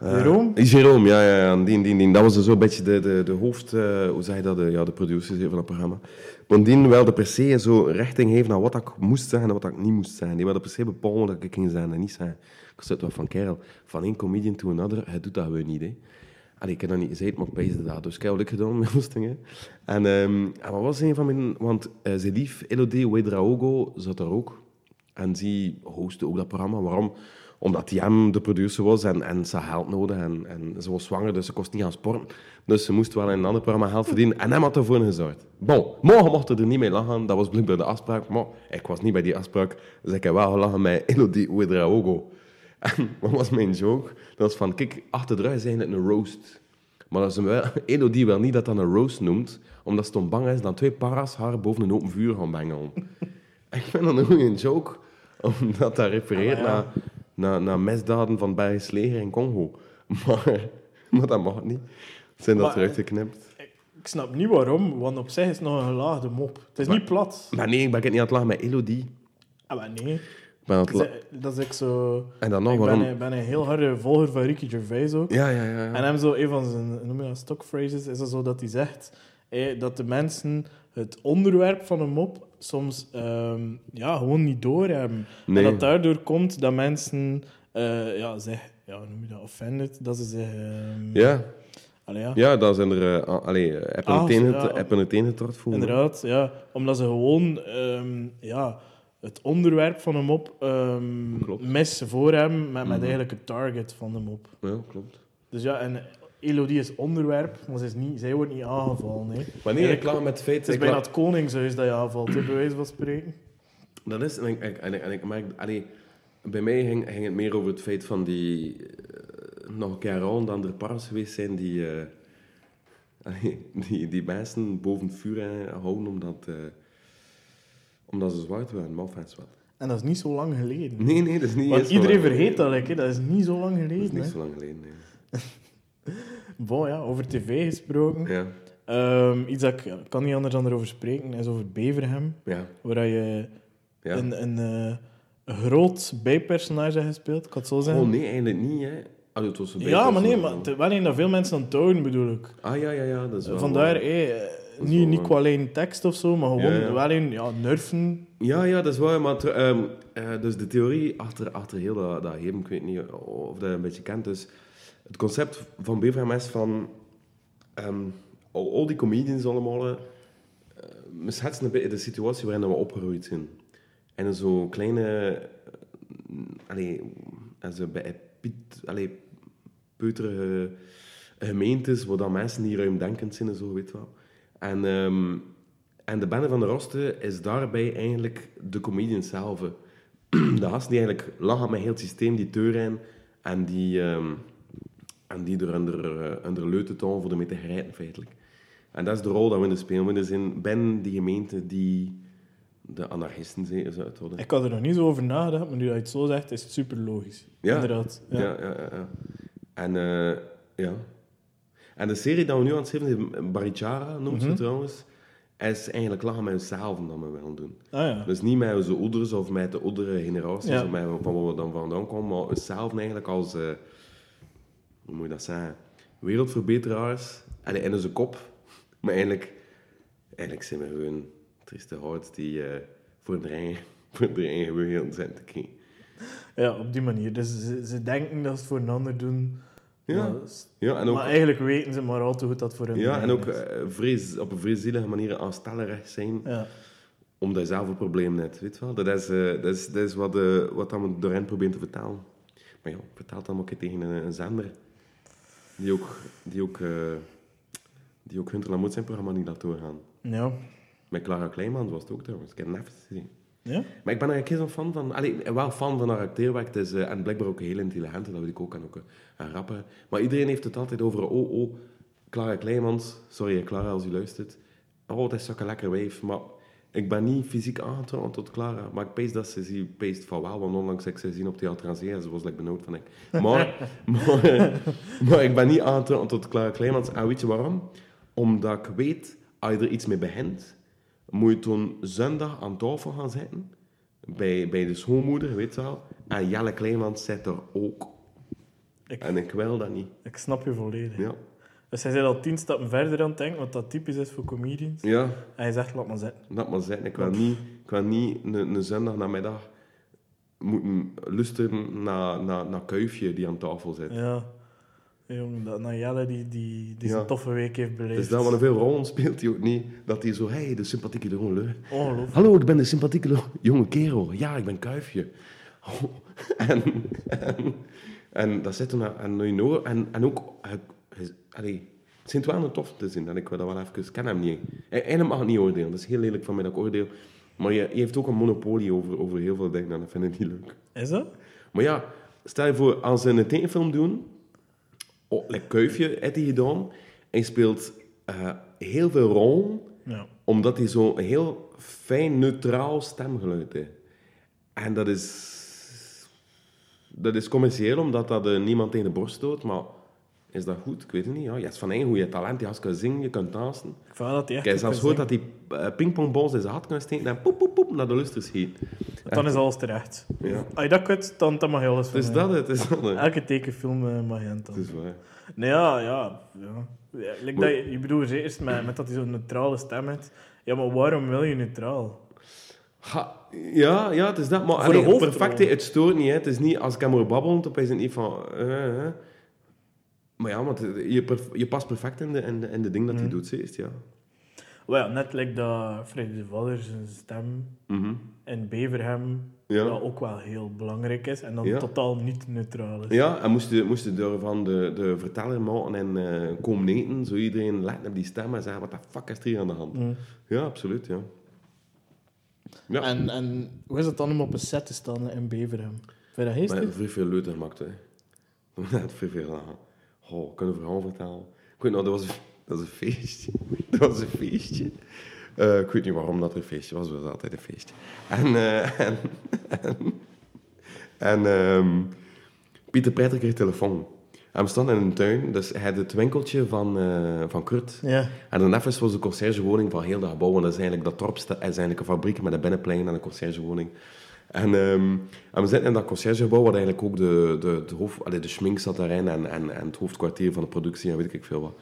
eh, Jérôme? Jérôme, ja, ja, ja. Die, die, die. Dat was dus zo'n beetje de, de, de hoofd... eh, hoe zeg je dat? De, ja, de producers van het programma. Want die wilde per se zo richting geven naar wat ik moest zeggen en wat ik niet moest zeggen. Die wilde per se bepalen wat ik ging zeggen en niet zeggen. Ik zei toch van, kerel, van één comedian to another, hij doet dat gewoon niet, hè. Allee, ik heb dat niet gezegd, maar ik peesde dat. Dus ik gedaan met Oostingen. En, ehm en wat was een van mijn... Want uh, zijn lief, Elodie Ouedraogo, zat daar ook. En die hostte ook dat programma. Waarom? Omdat hij hem de producer was en, en ze had geld nodig. En, en ze was zwanger, dus ze kost niet gaan sporten. Dus ze moest wel in een ander programma geld verdienen. En hem had ervoor gezorgd. Bon, morgen mocht er niet mee lachen. Dat was blijkbaar de afspraak. Maar ik was niet bij die afspraak. Dus ik heb wel gelachen met Elodie Ouedraogo. <laughs> En wat was mijn joke? Dat was van, kijk, achter de rug is eigenlijk een roast. Maar dat is wel, <laughs> Elodie wil niet dat dat een roast noemt, omdat ze dan bang is dat twee paras haar boven een open vuur gaan bengelen. <laughs> ik vind dat een goede joke, omdat dat refereert Ah, ja. naar, naar, naar misdaden van het Belgisch leger in Congo. <laughs> Maar, maar dat mag niet. Zijn dat Maar- eruit geknipt? Ik snap niet waarom, want op zich is het nog een gelaagde mop. Het is niet plat. Maar nee, ik ben niet aan het lachen met Elodie. Ah, maar nee. Ik het Dat is, echt zo... En dan nog, ik waarom... ben, een- ben een heel harde volger van Ricky Gervais ook. Ja, ja, ja. ja. En hem zo, een van zijn noem je dat, stockphrases is dat zo dat hij zegt eh, dat de mensen het onderwerp van een mop soms ehm, ja, gewoon niet doorhebben. Nee. En dat daardoor komt dat mensen eh, ja, zich, ja, hoe noem je dat, offended, dat ze zich... ehm, Ja, allee, ja. ja, dat zijn er... eh, allee, heb je Ah, het, hart voelen. Inderdaad, ja. Omdat ze gewoon ehm, ja, het onderwerp van een mop ehm Klopt. missen voor hem met, met Mhm. eigenlijk het target van de mop. Ja, klopt. Dus ja, en Elodie is onderwerp, maar ze is niet, zij wordt niet aangevallen. Nee. Maar nee, ik lag met het feit... Het is ik bijna het koningshuis dat je aanvalt, hè, bij wijze van spreken. Dat is, en ik, en ik, en ik merk, allee, bij mij ging, ging het meer over het feit van die, eh, nog een keer rond er paras geweest zijn die, eh, <laughs> allee, die, die mensen boven het vuur eh, houden omdat, eh, omdat ze zwart waren, maar enfin, zwart. En dat is niet zo lang geleden. Nee, nee, dat is niet Want iedereen lang vergeet geleden. dat, hè. dat is niet zo lang Dat is geleden. niet hè. zo lang geleden, nee. <laughs> Bon, ja, over tv gesproken. Ja, Ehm, iets dat ik kan niet anders dan erover spreken, is over Beverham. ja, Waar je ja. een, een, een groot bijpersonage hebt gespeeld, ik kan het zo zeggen. Oh nee, eigenlijk niet, hè. Allee, het was een ja, maar nee, maar wel een dat veel mensen aan het houden, bedoel ik. Ah, ja, ja, ja, dat is wel... Vandaar, waar. eh, niet, wel niet qua alleen tekst of zo, maar gewoon Ja, ja. wel een ja, nerven. Ja, ja, dat is waar. Maar ehm, eh, dus de theorie achter, achter heel dat, dat game, ik weet niet of dat je een beetje kent, dus het concept van is van ehm, al, die comedians allemaal, eh, we schetsen een beetje de situatie waarin we opgegroeid zijn. En in zo'n kleine, eh, allee, zo bij Piet, allee, peuterige gemeentes, waar dan mensen die ruimdenkend zijn en zo, weet wel. En, ehm, en de bende van de Rosten is daarbij eigenlijk de comedian zelf. <clears throat> De gasten die eigenlijk lachen met heel het systeem, die teuren en die, ehm, en die er onder, eh, onder leuten tonen voor de mee te grijpen, feitelijk. En dat is de rol dat we in de spelen. We zijn binnen die gemeente die de anarchisten zijn, zou het worden. Ik had er nog niet zo over nagedacht, maar nu dat je het zo zegt, is het super logisch. Ja. Inderdaad. Ja. Ja, ja, ja. ja. En, eh, ja. en de serie die we nu aan het schrijven zijn, Barichara noemt Mhm. ze trouwens, is eigenlijk lachen met onszelf dat we willen doen. Ah ja. Dus niet met onze ouders of met de oudere generaties, of met van waar we dan vandaan komen, maar onszelf eigenlijk als, eh, hoe moet je dat zeggen, wereldverbeteraars en in onze kop. Maar eigenlijk, eigenlijk zijn we gewoon trieste houdt die eh, voor de eigen, <laughs> voor de eigen wereld zijn te ja, op die manier. Dus ze, ze denken dat ze het voor een ander doen. Ja. Maar, Ja, en ook, maar eigenlijk weten ze maar al te goed dat voor hen ja, en ook eh, vrees, op een vreedzielige manier aanstellerig zijn, Ja. omdat je zelf een probleem hebt, weet je wel. Dat is, eh, dat is, dat is wat, eh, wat dan door hen proberen te vertalen. Maar ja, vertaal dan ook tegen een, een zender die ook, die ook, eh, die ook Hunter Lamoet zijn programma niet laat doorgaan. Ja. Met Clara Kleinman was het ook trouwens. Ik heb het gezien. Ja? Maar ik ben eigenlijk heel fan van... Allee, wel fan van haar acteerwerk. Het is, eh, en blijkbaar ook heel intelligent, dat weet ik ook. En ook eh, een rapper. Maar iedereen heeft het altijd over... Oh, oh, Clara Kleimans. Sorry, Clara, als u luistert. Oh, dat is zo'n lekker wijf. Maar Ik ben niet fysiek aangetrokken tot Clara, maar ik pees dat ze zie, peest van wel, want onlangs heb ik ze zien op Theater aan Zee en ze was like, benauwd van ik. Maar, <laughs> maar, maar ik ben niet aangetrokken tot Clara Kleimans. En weet je waarom? Omdat ik weet, als je er iets mee begint, moet je toen zondag aan tafel gaan zitten, bij, bij de schoonmoeder, weet je wel. En Jelle Kleimans zit er ook. Ik, En ik wil dat niet. ik snap je volledig. Ja. Dus hij zit al tien stappen verder aan het denken, wat dat typisch is voor comedians. Ja. En hij zegt, laat maar zitten. Dat maar zijn. Ik wil niet, ik wil niet een, een zondag namiddag moeten luisteren naar, naar, naar Kuifje die aan tafel zit. Ja. Jongen, dat Nayelle die, die, die Ja. zijn toffe week heeft beleefd. Dus dat wat een veel rollen speelt hij ook niet. Dat hij zo, hé, hey, de sympathieke jongen. Ongelooflijk. Hallo, ik ben de sympathieke jonge kerel. Ja, ik ben Kuifje. Oh. <laughs> En, en, en dat zit er naar- en, en, en ook, allee, het zijn wel een tof te zien. En ik dat wel even, ik ken hem niet. Hij, hij mag het niet oordelen. Dat is heel lelijk van mij dat ik oordeel. Maar je, je heeft ook een monopolie over, over heel veel dingen. En dat vind ik niet leuk. Is dat? Maar ja, stel je voor, als ze een tekenfilm doen, oh, like Kuifje heeft hij gedaan, hij speelt eh, heel veel rollen, Ja. omdat hij zo'n heel fijn, neutraal stemgeluid heeft. En dat is, dat is commercieel, omdat dat eh, niemand tegen de borst stoot, maar is dat goed? Ik weet het niet. Ja. Je hebt van één goede talent, je kan zingen, je kan dansen. Ik dat hij echt goed zelfs gehoord dat hij eh, pingpongballs in zijn had kan steken en poep, poep, poep, naar de luster schiet. Dan is alles terecht. Ja. Als je dat kunt, dan, dan mag je alles van is dat het, is dat het. Elke tekenfilm eh, mag je aan Het is waar. Nee, ja, ja. ja. Ja, like Maar- dat je, je bedoelt eerst met, met dat hij zo'n neutrale stem heeft. Ja, maar waarom wil je neutraal? Ha, ja, ja, het is dat. Maar Voor allee, perfecte, het stoort niet. Hè. Het is niet als ik hem hoor babbelen, dan is het niet van... eh. Maar ja, want je, je past perfect in de, in de, in de ding dat hij Mhm. doet, zie je, ja. Wel ja, net like dat Freddy de Valler zijn stem Mhm. in Beverham Ja. ja, ook wel heel belangrijk is en dan Ja. totaal niet neutraal is. Ja, en moest je, moest je daarvan de, de verteller maken en eh komen eten, zo iedereen let op die stem en zeggen, wat de fuck is er hier aan de hand? Mm. Ja, absoluut, ja. Ja, En, en hoe is het dan om op een set te staan in Beverham? Vind je dat maar vrij veel leuten gemaakt, hè. <laughs> Dat vrij veel lachen. Oh, ik kan een verhaal vertellen. Ik weet nog, dat was, dat was een feestje. <laughs> Dat was een feestje. Eh, ik weet niet waarom dat er een feestje was, het was altijd een feestje. En, eh, <laughs> en, en, en ehm, Pieter Preiter kreeg telefoon. En we stonden in een tuin, dus hij had het winkeltje van, eh, van Kurt. Ja. En even was de conciërgewoning van heel dat gebouw. En dat is eigenlijk, dat dorp is eigenlijk een fabriek met een binnenplein en een conciërgewoning. En, ehm, en we zitten in dat conciërgegebouw, waar eigenlijk ook de, de, de, hoofd, de schmink zat daarin en, en, en het hoofdkwartier van de productie en weet ik veel wat.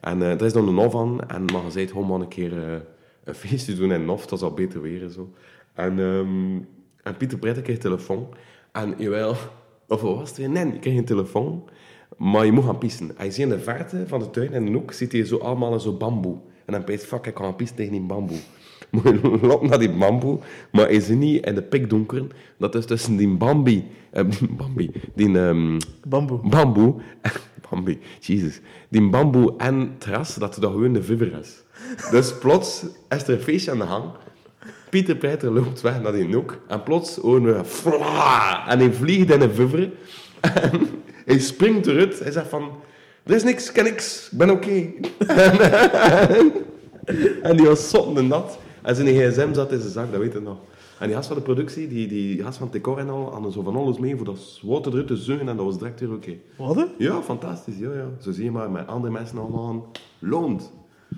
En eh er is dan een Nof aan en maar gezegd, gewoon maar een keer eh, een <laughs> feestje doen in Nof, dat is al beter weer en zo. En, ehm, en Pieter Bretter kreeg telefoon. En jawel, <laughs> of wat was het weer? Nee, je kreeg een telefoon, maar je moet gaan pissen. Hij ziet in de verte van de tuin en in de hoek ziet hij zo allemaal zo bamboe. En dan peest fuck, ik kan gaan pissen tegen die bamboe. <laughs> Moet je lopen naar die bamboe, maar hij ziet niet in de pikdonker. Dat is tussen die bambi, eh, <laughs> bambi, die ehm, Bamboe. bamboe, <laughs> bambi, Jesus, die bamboe en het terras, dat dat gewoon de vibber is. Dus plots is er een feestje aan de gang. Pieter Peter loopt weg naar die noek en plots horen we fla en hij vliegt in een vibber en hij springt eruit. Hij zegt van, er is niks, ik ken niks, ik ben oké. en, en die was zottende nat en zijn gsm zat in zijn zak, dat weet je nog. En die gast van de productie, die, die gast van het decor en al, hadden zo van alles mee voor dat water eruit te zuigen en dat was direct weer oké. Wat? Ja, fantastisch. Ja, ja. Zo zie je maar met andere mensen allemaal loont.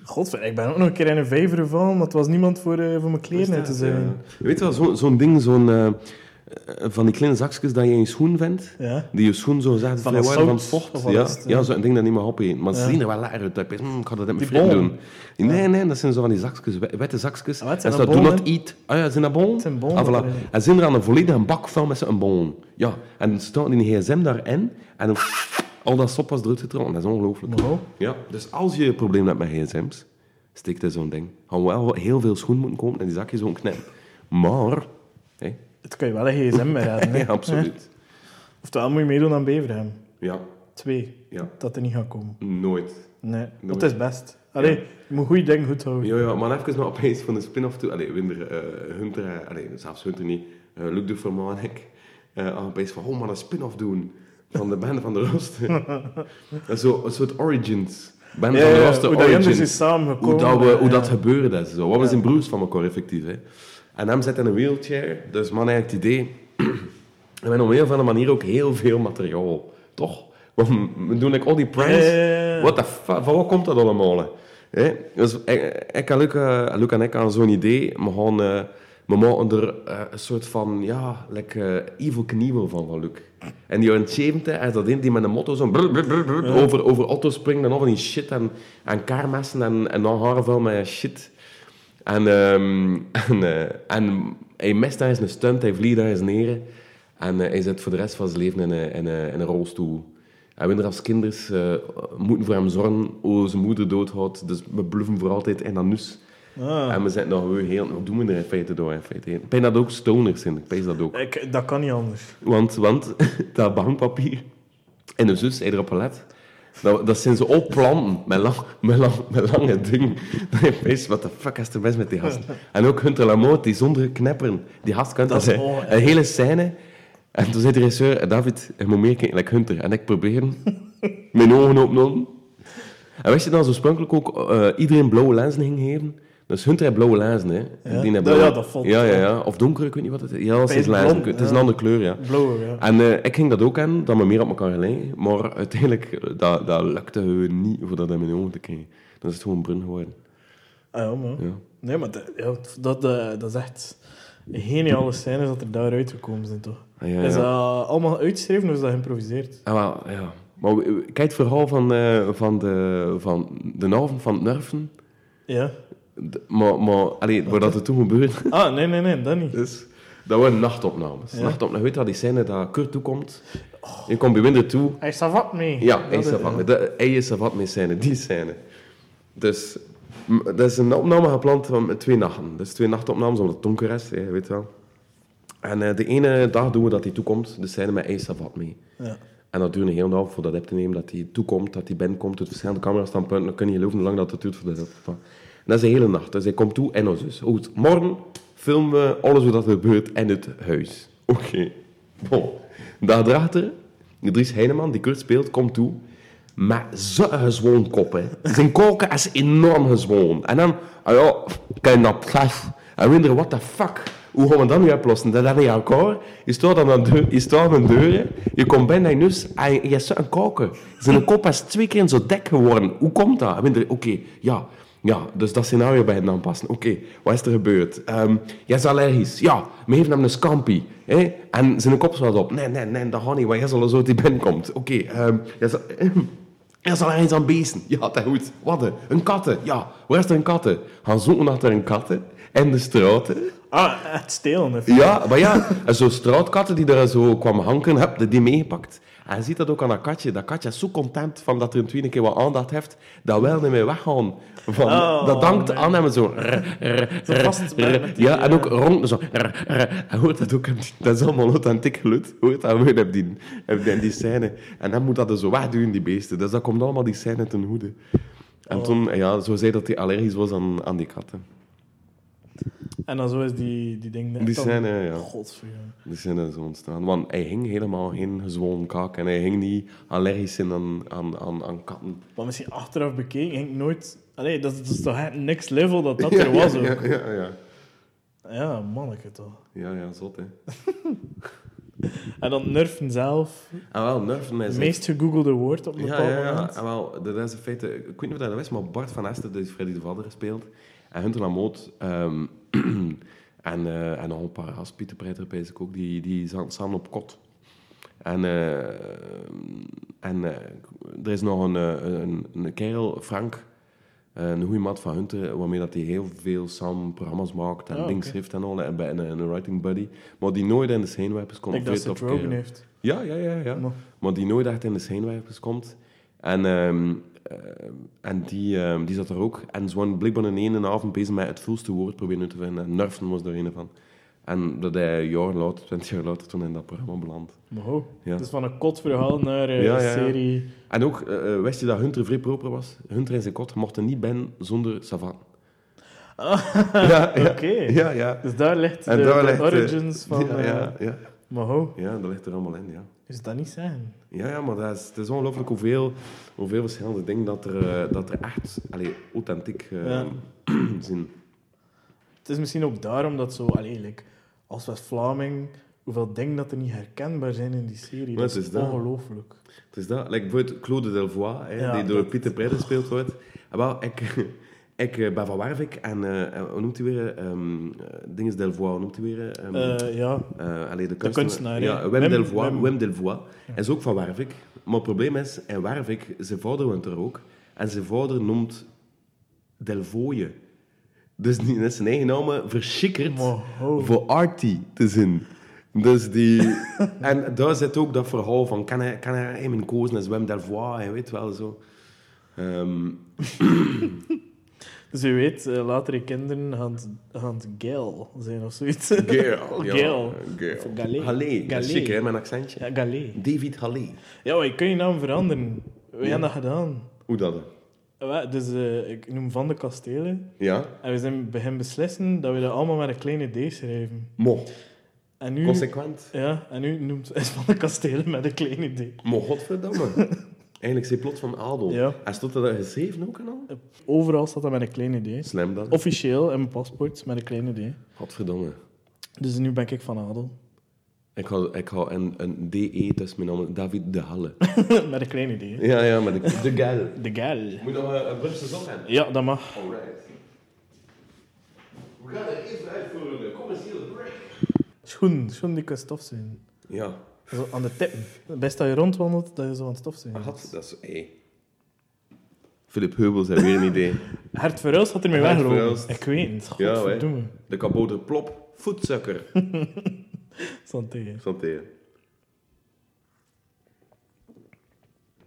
Godver, ik ben ook nog een keer in een vijver gevallen, maar het was niemand voor, eh, voor mijn kleren uit te Ja. zijn. Je weet wel, zo- zo'n ding, zo'n... eh, van die kleine zakjes dat je in je schoen vindt. Ja. Die je schoen zo zegt, Van worden van zout, vocht. Ja, het, ja ja? zo'n ding dat niet meer opeten. Maar ze zien er wel lekker uit. Dat je, hm, ik ga dat met mijn vriend doen. Nee, nee, dat zijn zo van die zakjes, witte zakjes. Ah, wat, en dat do not eat. Ah ja, zijn dat bon? Het zijn bollen, Ah, voilà. En zijn er aan een volledige bak vol met zo'n bon. Ja, en dan staat die gsm daarin. En dan al dat sop was eruit getrokken. Dat is ongelooflijk. Wow. Ja, dus als je een probleem hebt met gsm's, steek er zo'n ding. Gaan we wel heel veel schoen moeten kopen en die zakjes gewoon knippen. Maar, Het kan je wel een gsm mee redden. hè. <laughs> ja, absoluut. Oftewel moet je meedoen aan Beverham. Ja, Twee. ja, Dat er niet gaat komen. nooit. Nee, Nooit. dat is best. Allee, je moet goede dingen goed houden. Ja, ja, maar even nog opeens van de spin-off toe. Allee, Winder, eh Hunter, eh, allee, zelfs Hunter niet, eh Luc de Vermaan en ik, eh aan opeens van, oh, maar een spin-off doen van de band van de Rooster. En <laughs> zo, een soort origins. Ja, van de ja, Lost hoe dat. Jenders is samengekomen. hoe dat, we, hoe dat gebeurde. en Zo. Wat we Ja. zijn broers van elkaar, effectief. Hè. En hem zit in een wheelchair. Dus man, heeft het idee... <clears throat> en met op een of andere manier ook heel veel materiaal. Toch? We doen like, al die pranks. Ja. What the fuck? Van wat komt dat allemaal? Dus ik, ik en Luc, eh, Luc en ik hadden zo'n idee. We gaan... eh, we maken er eh, een soort van, ja, like, eh, Evil Knievel van, van Luc. En die jaren 70 is dat in die met een motto zo brr, brr, brr, brr, over, over auto's springen en al van die shit en, en kaarmessen en, en dan veel met shit. En, ehm, en, eh, en hij mist daar eens een stunt, hij vliegt daar eens neer. En eh, hij zit voor de rest van zijn leven in, een- in, een- in een rolstoel. En we er als kinders eh, moeten voor hem zorgen hoe zijn moeder doodhoudt. Dus we bluffen voor altijd in dat nus. Ah. En we zijn nog heel... Wat doen we er in feite door? In feite? Ik ben dat ook stoners in. Ik dat ook. Ik, dat kan niet anders. Want, want <laughs> dat bankpapier en de zus, hij erop gelet. Dat, dat zijn zo al planten met, lang, met, lang, met lange dingen. Dat je wat de fuck is er best met die gasten? En ook Hunter Lamotte, die zonder knepperen. Die gast kan Dat zijn. Een hele scène. En toen zei de regisseur, David, je moet meer kijken like Hunter. En ik probeer <laughs> mijn ogen open En wist je dan oorspronkelijk ook eh, iedereen blauwe lenzen ging geven? Dus Hunter heeft blauwe lenzen, hè. Ja? Die blauwe- ja, dat Ja, ja, ja. Of donker, ik weet niet wat het is. Ja, het is blond, Het is een andere kleur, ja. Blauwe, ja. En eh, ik ging dat ook aan, dat we meer op elkaar gelijken. Maar uiteindelijk, eh, dat, dat lukte niet voor dat in mijn ogen te krijgen. Dan is het gewoon brun geworden. Ah, ja, maar... Ja. Nee, maar dat, dat, eh, dat is echt een geniale scènes dat er daaruit gekomen zijn, toch? Ah, ja, Is dat allemaal uitgeschreven of is dat geïmproviseerd? Ah, wel, ja. Maar we- we- kijk het verhaal van, eh, van, de, van de avond van het Nerven. Ja. Maar, maar allee, waar dat er toen gebeurde, Ah, nee, nee, nee, dat niet. is, <laughs> dat waren nachtopnames. Ja. Nachtopnames, weet je wel, die scène dat Kurt toekomt. Je komt bij Winder toe. Hij staat wat mee. Ja, Dat hij is is- savat mee. De- Hij is savat mee scène, die scène. Dus dat is een opname gepland van met twee nachten. Dus twee nachtopnames omdat het donker is, hè, weet je wel. En eh, de ene dag doen we dat hij toekomt, de scène met hij is savat mee. Ja. En dat duurt een hele dag voor dat op te nemen, dat hij toekomt, dat hij binnenkomt, uit verschillende camerastandpunten. Dan kun je geloven hoe lang dat het duurt voor dat. Dat is de hele nacht. Dus hij komt toe en ons dus. Goed, morgen filmen we alles wat er gebeurt in het huis. Oké. Bon. Dag erachter, Dries Heineman, die Kurt speelt, komt toe. Met zo'n gezwoon kop, hè. Zijn koken is enorm gezwoon. En dan, ah ja, kijk naar plas. En we what the fuck? Hoe gaan we dat nu oplossen? Dat is niet elkaar. Je staat aan de deur, je je komt binnen in huis en je hebt zo'n koken. Zijn kop is twee keer zo dik geworden. Hoe komt dat? En denken, Oké, ja. Ja, dus dat scenario bij hen aanpassen. Oké, wat is er gebeurd? Ehm jij is allergisch. Ja, we geven hem een scampi. Hè? En zijn kop zat op. Nee, nee, nee, dat gaat niet, want jij zal er zo die <laughs> binnenkomt. Oké, ehm jij zal... <clears throat> Er zal er eens aan beesten. Ja, dat is goed. Wat? Een katten. Ja, waar is er een katten? Gaan zoeken achter een katten in de straten. Ah, het stelen. Ja, maar ja, en zo'n straatkatten die er zo kwam hangen, heb je die meegepakt. En je ziet dat ook aan dat katje. Dat katje is zo content van dat er een tweede keer wat aandacht heeft, dat wil niet meer weggaan. Van, Oh, dat dankt aan hem zo. rr, Zo die, ja, en ook eh, rond zo. En hoort dat ook, dat is allemaal authentiek geluid. Hoort dat gewoon op die, op die, die scène. En dan moet dat er zo wegduwen, die beesten. Dus dat komt allemaal die scène ten goede. En toen, ja, zo zei dat hij allergisch was aan, aan die katten. En dan zo is die, die ding... Die scène, ja. Godverdomme. Die zijn er zo ontstaan. Want hij hing helemaal geen gezwollen kaak en hij hing niet allergisch zijn aan, aan, aan, aan katten. Maar misschien achteraf bekeken, ik nooit... Allee, dat, is- dat is toch echt next level dat dat <laughs> er was ook. Ja, ja, ja. Ja, manneke toch. Ja, ja, zot, hè. <laughs> En dan Nerven zelf, En wel, Nerven is... het meest gegoogelde woord op een Ja, bepaald ja, ja. moment. En wel, dat is in feite... Ik weet niet of dat is, maar Bart van Esten, die Freddy de Vader speelt. En Hunter Lamoot... ehm <clears throat> en, eh, en nog een paar gast, Pieter ik ook, die, die zaten samen op kot. En, eh, en eh, er is nog een, een, een kerel, Frank, een goede maat van Hunter, waarmee dat hij heel veel samen programma's maakt en Ah, dingen oké. schrijft en al, en bij een, een writing buddy. Maar die nooit in de schijnwerpers komt. Ik Vrij dat kerel. heeft. Ja, ja, ja. ja. Maar- Maar die nooit echt in de schijnwerpers komt. En, ehm, eh, en die, ehm, die zat er ook. En ze waren blijkbaar in één avond bezig met het volste woord proberen uit te vinden. En Nerven was daar een van. En dat hij een jaar later, twintig jaar later, toen in dat programma beland. Ho, Ja. dus van een kotverhaal naar een Ja, ja, ja. serie... En ook, eh, eh, wist je dat Hunter vrij proper was? Hunter en zijn kot mochten niet binnen zonder savan. ja, ja, <laughs> Oké. ja, ja. Dus daar ligt de, En daar de ligt, eh, origins van... ja, eh, ja, ja. Maar ho, Ja, dat ligt er allemaal in, ja. is dat niet zijn? Ja, ja maar dat is, het is ongelooflijk hoeveel, hoeveel verschillende dingen dat er, eh, dat er echt allee, authentiek eh, Ja. <clears throat> zijn. Het is misschien ook daarom dat zo, allee, like, als West-Vlaming, hoeveel dingen dat er niet herkenbaar zijn in die serie. Maar Dat is ongelooflijk. Het is dat, like bijvoorbeeld Claude Delvoye, hè, Ja, die door dat- Pieter Prey gespeeld wordt. En wel, ik, ik eh, ben van Wervik en eh, hoe noemt hij weer? eh, Dinges Delvoye, hoe noemt hij weer? Ehm, Eh, ja, eh, allee, de kunstenaar. kunstenaar, ja. Wim, Wim- Delvoye. Wim. Wim Delvoye. Hij is ook van Wervik. Maar het probleem is, in Wervik, zijn vader woont er ook. En zijn vader noemt Delvoye. Dus die is zijn eigen naam verschikkerd voor Artie te zien. Dus die... <laughs> en daar zit ook dat verhaal van, kan hij, kan hij hem kozen als Wim Delvoye, je weet wel zo. Ehm, <clears throat> Dus je weet, eh, latere kinderen gaan, het- gaan het Gail zijn of zoiets. Gail. ja. <laughs> Of Galé. Halle, Galé. is chic hè, een accentje. Ja, Galé. David Halle. Ja, maar je kunt je naam veranderen. We Ja. hebben dat gedaan. Hoe dat? Ja, Dus eh, ik noem Van de Kastelen. Ja? En we zijn begin beslissen dat we dat allemaal met een kleine D schrijven. Mo. En nu, Consequent. ja, en nu noemt <laughs> is Van de Kastelen met een kleine D. Mo, godverdamme. <laughs> Eigenlijk is plot van adel. Ja. En stond dat geschreven ook en al? Overal staat dat met een kleine D. Slim dan. Officieel in mijn paspoort met een kleine D. Godverdomme. Dus nu ben ik van adel. Ik ga, ik een, een DE tussen mijn naam, David de Halle. <laughs> met een kleine D. Ja, ja, maar de, de gal. De gal. Moet nog een, een Brugse zon hebben? Ja, dat mag. Alright. We gaan er even uit voor een commerciële break. Schoen, schoen die kan stof zijn. Ja. Zo aan de tippen. Best dat je rondwandelt, dat je zo aan het stof zijn. Had, dat is... Hey. Philip Heubels heeft weer een <laughs> idee. Hert Verhulst had ermee weggelopen. Ik weet het. Ja. De kabouter Plop, voetsukker. <laughs> Santé. Santé.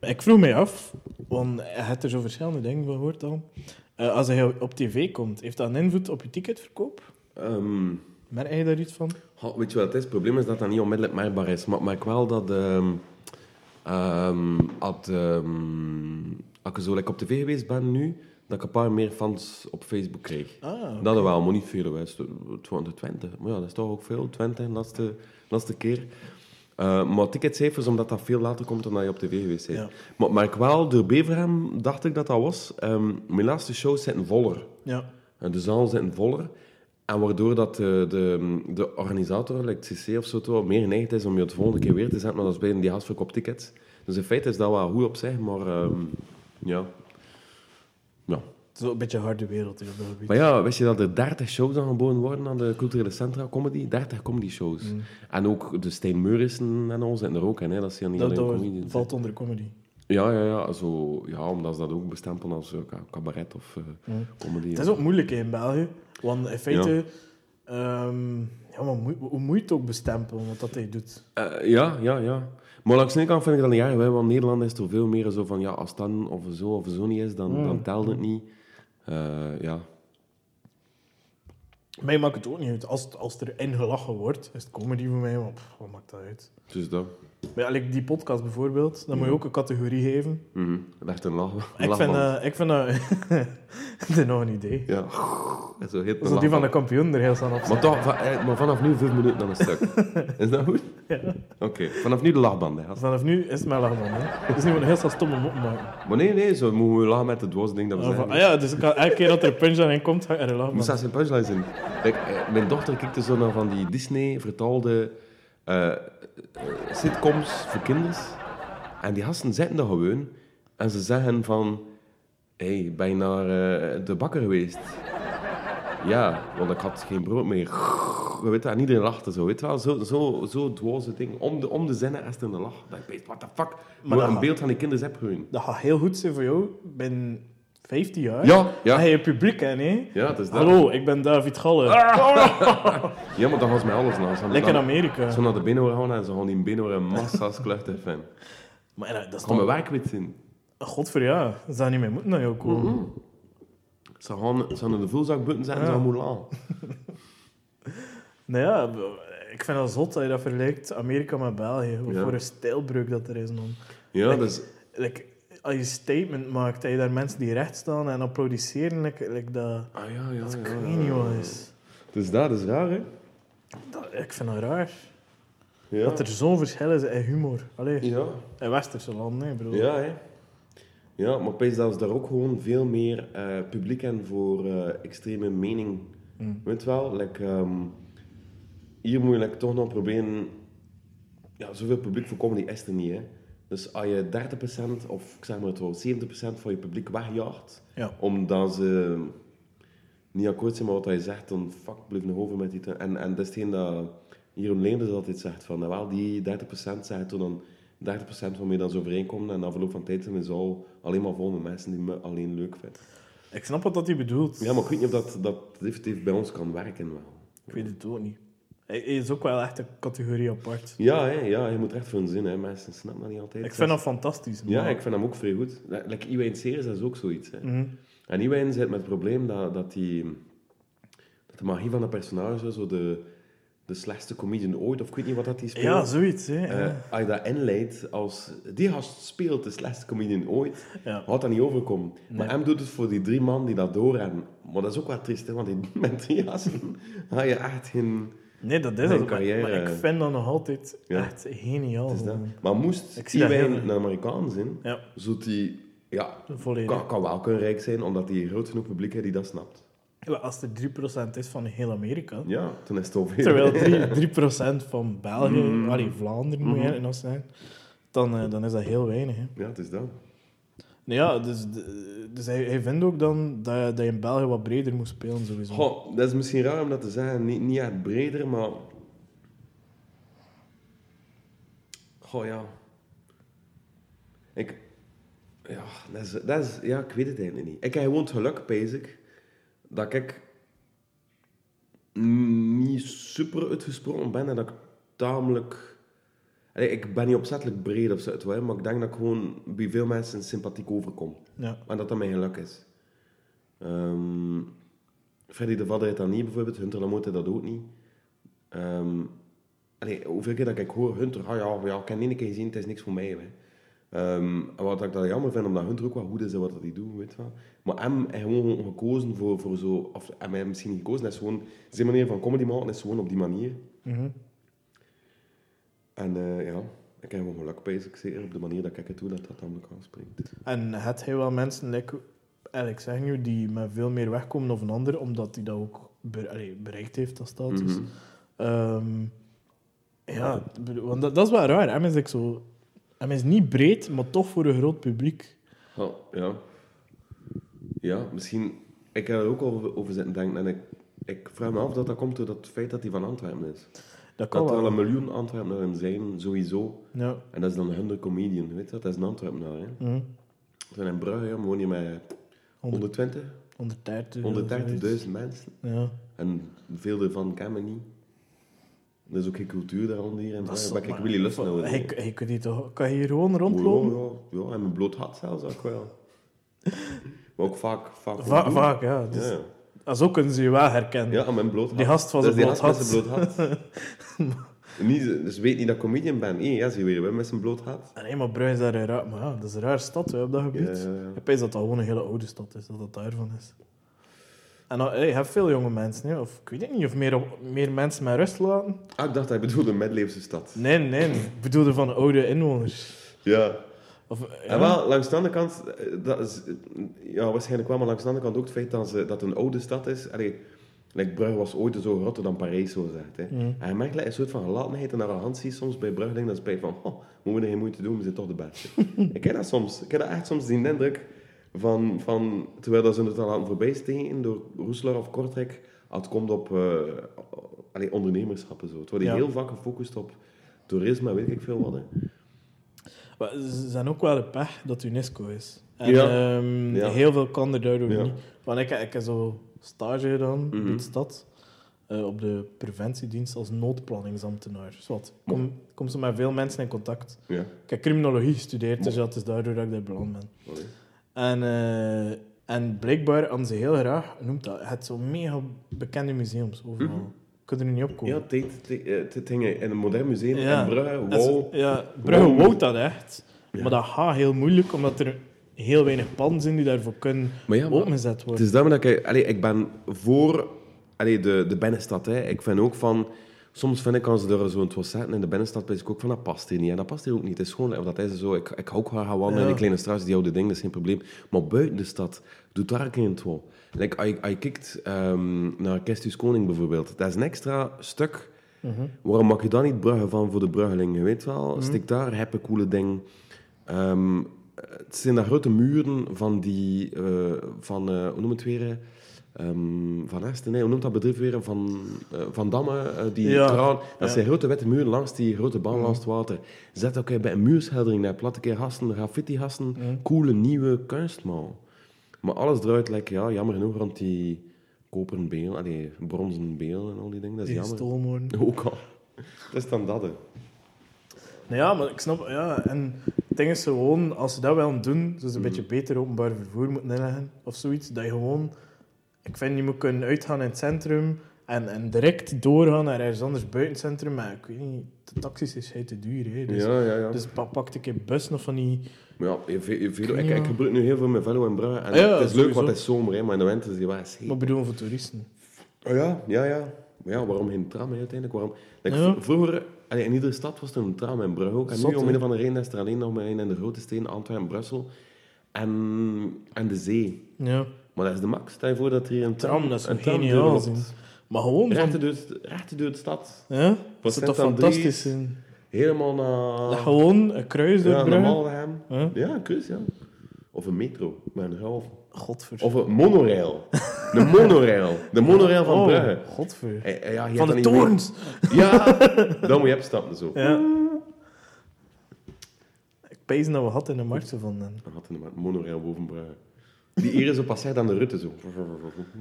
Ik vroeg mij af, want je hebt er zo verschillende dingen van gehoord al. Eh, als hij op tv komt, heeft dat een invloed op je ticketverkoop? Ehm, Merk je daar iets van? Goh, weet je wat het is? Het probleem is dat dat niet onmiddellijk merkbaar is. Maar ik wel dat... ehm ehm, als, ehm, als ik zo lekker op tv geweest ben nu, dat ik een paar meer fans op Facebook kreeg. Ah, Dat wel, maar niet veel. hè. 220. Maar ja, dat is toch ook veel. 20, laatste, laatste keer. Eh, maar ticketcijfers, omdat dat veel later komt dan dat je op tv geweest bent. Ja. Maar, maar ik wel, door Beverham dacht ik dat dat was. mijn laatste shows zitten voller. ja. En de zaal zitten voller. En waardoor dat de, de, de organisator, like CC of zo, toch, meer geneigd is om je de volgende keer weer te zetten, maar dat is bij die gastverkoop tickets. Dus in feite is dat wel goed op zich, maar ehm, ja. Ja. Zo een beetje harde wereld hier op. Maar ja, wist je dat er 30 shows aangeboden worden aan de culturele centra comedy? 30 comedy shows. Mm. En ook de Stijn Meurissen en al zitten er ook in, hè. dat zijn niet Dat, dat valt onder comedy. Ja, ja, ja, zo, ja, omdat ze dat ook bestempelen als eh, ca- cabaret of Mm. comedy. Het is ook moeilijk hè, in België. Want in feite... ehm, ja, maar moet, hoe moet je het ook bestempelen, wat dat hij doet? Eh, ja, ja, ja. Maar langs de kant vind ik dat niet erg, hè, want Nederland is toch veel meer zo van, ja, als het dan of zo of zo niet is, dan, Mm. dan telt het niet. Eh, ja. Mij maakt het ook niet uit. Als, als er in gelachen wordt, is het comedy voor mij, maar pff, wat maakt dat uit? Dus dat. Maar ja, die podcast bijvoorbeeld, dan moet je ook een categorie geven. Mhm. Echt een lach. Ik vind, lachband. dat ik vind dat... <laughs> dat is nog een idee. Ja. Zo heet Dat is die van de kampioen er heel snel op Maar, toch, eh, maar vanaf nu vijf minuten dan een stuk. <laughs> Is dat goed? Ja. Oké, vanaf nu de lachband. Hè. Vanaf nu is het mijn lachman. Hè. Het is niet van heel snel stomme mop maken. Maar nee, nee, zo moeten we lachen met het ding dat we Ah, zeggen. ah ja, dus elke keer dat er een punchline in komt, ga ik er een Moest lachman. daar zijn punchline eh, mijn dochter kijkt zo naar van die Disney-vertaalde eh, eh, sitcoms voor kinders. En die gasten zitten daar gewoon. En ze zeggen van... Hé, hey, ben je naar eh, de bakker geweest? Ja, want ik had geen brood meer. Je weet dat, en iedereen lachte zo, weet je wel. Zo, zo, zo dwaze ding. Om de, om de zinnen is er een lach. Dat ik weet, what the fuck. Maar dat een gaat- beeld van die kinderen heb gewoon. Dat gaat heel goed zijn voor jou binnen 15 jaar. Ja, ja. Dan ga je publiek hè, nee? Ja, het is dat. Hallo, ik ben David Galle. <laughs> Ja, maar dan gaan ze mij alles na. Gaan- Lekker in dan- Amerika. Ze naar de binnen gaan en ze gaan die binnen een massa's kluchten vinden. Maar ja, dat is gaan toch... werk wit zijn. God voor ja, ze zou niet meer moeten naar jou komen. Ze gaan, ze gaan in de vulzak buiten zetten en Ja. ze gaan. <laughs> Nou ja, ik vind het zot dat je dat vergelijkt, Amerika met België. Wat Ja. voor een stijlbreuk dat er is, man. Ja, Like- dus... Like, als je een statement maakt, dat je daar mensen die recht staan en applaudisseren, like, like dat... Ah ja, ja, Dat ja. is. Dus dat is raar, hè? Dat, ik vind dat raar. Ja. Dat er zo'n verschil is in humor. Allee, Ja, in westerse landen, hè, bedoel. ja, hè. Ja, maar opeens dat ze daar ook gewoon veel meer eh, publiek en voor eh, extreme mening. Mm. Weet je wel, like, ehm, hier moet je like, toch nog proberen... Ja, zoveel publiek voor comedy is er niet, hè. Dus als je 30% of ik zeg maar het wel, 70% van je publiek wegjaagt, Ja. omdat ze niet akkoord zijn met wat je zegt, dan fuck, blijf nog over met die... En, en dat is hetgeen dat Jeroen Leenders altijd zegt, van nou wel, die 30% zegt toen dan 30% van mij dan zo overeenkomt en na verloop van tijd zijn we zo alleen maar vol met mensen die me alleen leuk vinden. Ik snap wat dat hij bedoelt. Ja, maar ik weet niet of dat, dat definitief bij ons kan werken wel. Ik weet het ook niet. Hij is ook wel echt een categorie apart. Ja, hè, ja, je moet er echt voor een zin, hè. Mensen snappen dat niet altijd. Ik vind dat fantastisch. Ja, ik vind hem ook vrij goed. Like Iwijn Series, dat is ook zoiets, hè. Mhm. En Iwijn zit met het probleem dat, dat, die, dat de magie van de personage zo de, de slechtste comedian ooit, of ik weet niet wat dat die speelt. Ja, zoiets. Hè. Eh, als je dat inleidt als die gast speelt de slechtste comedian ooit, Ja. had dat niet overkomen. Maar hem doet het voor die drie man die dat doorrennen. Maar dat is ook wel triest, hè, want die, <laughs> met drie gasten <laughs> ga je echt geen... Nee, dat is het. Maar, carrière. maar ik vind dat nog altijd Ja. echt geniaal. Maar moest heel- een Amerikaan zijn, Ja, zou die... Ja, kan, kan wel kunnen rijk zijn, omdat hij groot genoeg publiek heeft die dat snapt. Ja, Als er 3% is van heel Amerika, Ja, toen is het over. terwijl 3%, 3 <laughs> van België, Mm. allee, Vlaanderen moet je eigenlijk nog zijn, dan, eh, dan is dat heel weinig. Hè. Ja, het is dat. Nee, ja, dus, dus hij, hij vindt ook dan dat, dat je in België wat breder moet spelen, sowieso. Goh, dat is misschien raar om dat te zeggen, niet, niet echt breder, maar... Goh, ja. Ik... Ja, dat is, dat is, ja, ik weet het eigenlijk niet. Ik heb gewoon het geluk, basic, dat ik niet super uitgesproken ben en dat ik tamelijk... Ik ben niet opzettelijk breed of zo, maar ik denk dat ik gewoon bij veel mensen sympathiek overkom. Ja. En dat dat mijn geluk is. Ehm Freddy de Vadder heeft dat niet, bijvoorbeeld. Hunter Lamotte dat ook niet. Ehm allee, hoeveel keer dat ik hoor, Hunter, ah ja, ja, ik heb één keer gezien, het is niks voor mij. Hè. En wat ik dat jammer vind, omdat Hunter ook wel goed is in wat hij doet, weet je wel. Maar hem heeft gewoon gekozen voor, voor zo... Of hem heeft misschien niet gekozen, is gewoon... Zijn manier van comedy maken is gewoon op die manier. Mhm. En eh, ja, ik heb gewoon geluk bij, ik zeker op de manier dat ik het doe, dat dat aan elkaar springt. En het hij wel mensen, like, eigenlijk zeg nu, die met veel meer wegkomen dan een ander, omdat hij dat ook bereikt heeft, dat status. Mhm. Ehm, ja, want dat, dat is wel raar. Hem is, like, zo, hem is niet breed, maar toch voor een groot publiek. Ja, ja. Ja, misschien... Ik heb er ook over, over zitten denken en ik, ik vraag me af dat dat komt door het feit dat hij van Antwerpen is. Dat kan Dat er al een miljoen Antwerpenaren zijn, sowieso. Ja. En dat is dan hun comedian, weet je dat? Dat is een Antwerpenaar, hè. Mhm. We zijn in Brugge, wonen hier met 120, 130. 130.000 mensen. Ja. En veel ervan kennen we niet. Er is ook geen cultuur daaronder hier in Dat is. Maar ik wil je lust nou. Hij, hij kan, hier toch, kan je hier gewoon rondlopen? Ja, ja, ja, en mijn bloot had zelfs ook wel. <laughs> maar ook vaak... Vaak, ja. Dus, Ja, ah, Zo kunnen ze je wel herkennen. Ja, aan mijn bloot Die gast van zijn bloot met zijn bloot niet, dus weet niet dat ik comedian ben. Hé, ja, je weer, wel met zijn bloot had. Nee, maar Bruin is daar een raar... Maar ja, dat is een raar stad hè, op dat gebied. Ja, ja, ja. Ik weet dat dat gewoon een hele oude stad is, dat dat daarvan is. En dan, hey, je hebt veel jonge mensen, hè? of ik weet het niet, of meer, meer mensen met rust laten. Ah, ik dacht hij bedoelde een middeleeuwse stad. Nee, nee, ik bedoelde van oude inwoners. Ja. Of, ja. En wel, langs de andere kant, eh, dat is, ja, waarschijnlijk wel, maar langs de andere kant ook het feit dat, ze, dat een oude stad is. Allee, like Brugge was ooit zo groter dan Parijs, zo gezegd. Hè. Mhm. En je merkt like, een soort van gelatenheid en arrogantie soms bij Brugge. denk Dat is bij van, oh, moeten we er geen moeite doen, we zijn toch de beste. <laughs> ik heb dat soms. Ik heb dat echt soms die indruk van, van terwijl dat ze het al laten voorbij steken door Roeselaar of Kortrijk, het komt op uh, allee, ondernemerschap en zo. Het wordt Ja. heel vaak gefocust op toerisme, weet ik veel wat. Hè. Maar ze zijn ook wel de pech dat UNESCO is. En Ja. ehm, Ja. heel veel kan er daardoor Ja. niet. Want ik, ik heb zo stage gedaan Mhm. in de stad. eh, op de preventiedienst als noodplanningsambtenaar. Dus wat, kom, kom ze met veel mensen in contact. Ja. Ik heb criminologie gestudeerd, dus het is daardoor dat ik daar beland ben. Allee. En, eh, en blijkbaar hadden ze heel graag, noemt dat, het zo mega bekende museums overal. Mhm. Kunnen er niet opkomen. Ja, tijd, tijd, eh, het dingen in een modern museum Ja. in Brugge, wow. Ja, Brugge Wow. wou dat echt. Ja. Maar dat gaat heel moeilijk, omdat er heel weinig panden zijn die daarvoor kunnen Maar ja, maar opgezet het worden. is daarom dat ik... Allee, ik ben voor allee, de, de binnenstad. Hè. Ik vind ook van... Soms vind ik als ze er zo een zetten in de binnenstad, ben ik ook van dat past hier niet. En dat past hier ook niet. Het is gewoon, of dat is zo, ik, ik hou ook graag gaan wandelen in die kleine straatjes, die oude dingen, dat is geen probleem. Maar buiten de stad, doe daar een keer het wel. Like, als je, kijkt naar Kestus Koning bijvoorbeeld, dat is een extra stuk. Waarom mag je dan niet bruggen van voor de bruggelingen? Je weet wel, stik daar, heb een coole ding. Ehm, het zijn daar grote muren van die, eh, van, eh, hoe noem het weer? Ehm, van Esten, nee, hoe noemt dat bedrijf weer? Van, eh, van Damme, eh, die Ja. Dat Ja. zijn grote witte muren langs die grote baan langs het water. Zet ook bij een muurschildering, daar platte keer hassen, graffiti hassen, coole nieuwe kunstmaal. Maar alles draait lekker, ja, jammer genoeg, rond die koperen beel, allee, bronzen beel en al die dingen. Dat is Die jammer. <laughs> Ook al. Dat is dan dat, hè. Nou ja, maar ik snap... Ja, en het ding is gewoon, als ze dat willen doen, dus een Mhm. beetje beter openbaar vervoer moeten inleggen, of zoiets, dat je gewoon... Ik vind, je moet kunnen uitgaan in het centrum en, en direct doorgaan naar ergens anders buiten het centrum, maar ik weet niet, de taxis is hij te duur, hè. Dus, ja, ja, ja. dus pa- pak ik een bus nog van die... Ja, veel- ik, ik gebruik nu heel veel met velo en bruggen. En ja, het is leuk, sowieso. want het is zomer, hè, maar in de winter is die wel. Maar ik bedoel voor toeristen. Oh ja, ja, ja. Maar ja, waarom geen tram hè, uiteindelijk? Waarom? Like, Vroeger, allee, in iedere stad was er een tram en brug ook. En Zot, nu, om een van de reden, is er alleen nog maar één in de grote steden, Antwerpen, Brussel. En, en de zee. Ja. Maar dat is de max. Stel je voor dat er hier een tram, Tram, dat is een geniaal. Maar gewoon Rechten van... door, door de stad. Ja? Dat is toch fantastisch. zijn. Helemaal naar... Dat gewoon een kruis ja, naar doorbruggen. Maldenham. Ja. Ja, een kus, ja. Of een metro, met een half. Godver. Of een monorail. De monorail. De monorail van oh, Brugge. Godver. Ja, Van de torens. Ja, dan moet je opstappen zo. Ja. Ik pees dat we hadden in de markt zo van. dan. Dan had hij een monorail boven Brugge. Die ere zo passeert aan de rutte zo.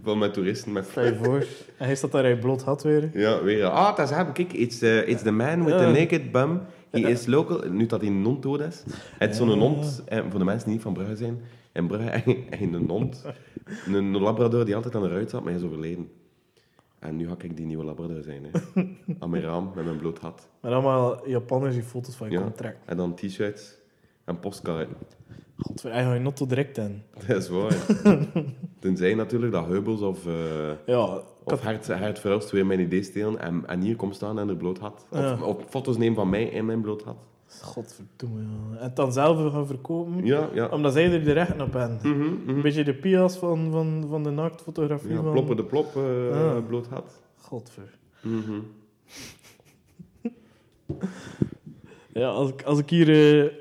Wel met toeristen, met... Stel je voor. En hij staat daar in bloot had weer. Ja, weer. Ah, dat is hem. Kijk, it's, uh, it's the man with the naked bum. He is local. Nu dat hij een hond dood is. Het is zo'n hond, eh, voor de mensen die niet van Brugge zijn. In Brugge <laughs> je een hond. Een, een labrador die altijd aan de ruit zat, maar hij is overleden. En nu ga ik die nieuwe labrador zijn. Hè. <laughs> Aan mijn raam, met mijn bloot hat. Maar allemaal Japanners die foto's van je Ja. contract. En dan t-shirts en postkaarten. Godver, hij gaat je not tot direct in. Dat is waar. <laughs> Tenzij natuurlijk dat Heubels of, eh Ja, of Hert, Hert Verhulst weer mijn idee stelen en, en hier komt staan en er bloot had. Of, Ja. of foto's nemen van mij in mijn bloot had. godverdomme. Ja. En het dan zelf gaan verkopen. Ja, ja. Omdat zij er de rechten op hebben. Mhm, mhm. Een beetje de pias van, van, van de naaktfotografie. Ja, van... plopper de plop Ah. bloot had. Godver. Mhm. <laughs> Ja, als ik, als ik hier eh,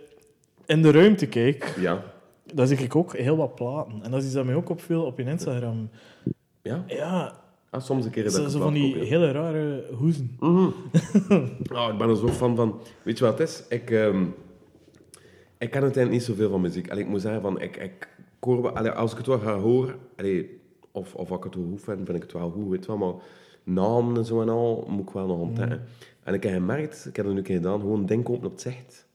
in de ruimte kijk, Ja. dan zie ik ook heel wat platen. En dat is iets dat mij ook opviel op je Instagram. Ja? Ja, Ah, soms een keer dat zo, ik zo van die ja. hele rare hoezen. Mhm. <laughs> Ah, ik ben er zo fan van. Weet je wat het is? Ik, ehm, ik ken uiteindelijk niet zoveel van muziek. Allee, ik moet zeggen, van, ik, ik, allee, als ik het wel ga horen, allee, of, of als ik het wel goed vind, vind ik het wel goed, weet je wel. Maar namen en zo en al moet ik wel nog ontdekken. En ik heb gemerkt, ik heb het nu een keer gedaan, gewoon open op het zicht.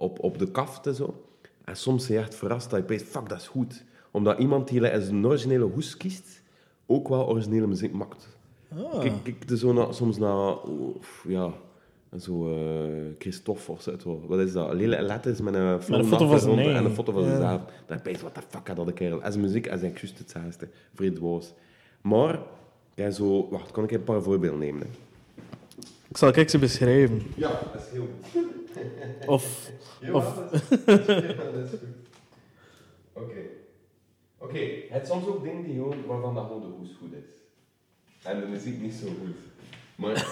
Op, op de kaft en zo. En soms ben je echt verrast dat je denkt, fuck, dat is goed. Omdat iemand die like, een originele hoes kiest, ook wel originele muziek maakt. Ah. Kijk, kijk zo na, soms naar, ja, zo eh Christophe of zo. het. Wat is dat? Lille letters met een Met een foto van zijn en een foto van Ja. zichzelf. Dan ben je, wat de fuck had dat kerel? Als muziek, als ik juist hetzelfde. Vreed was. Maar, ja, zo, wacht, kan ik een paar voorbeelden nemen? hè? Ik zal kijk ze beschrijven. Ja, dat is heel goed. Of, Ja, Of- dat is, goed. Oké. Oké, het soms ook dingen die gewoon, waarvan dat gewoon de hoes goed is. En de muziek niet zo goed. Maar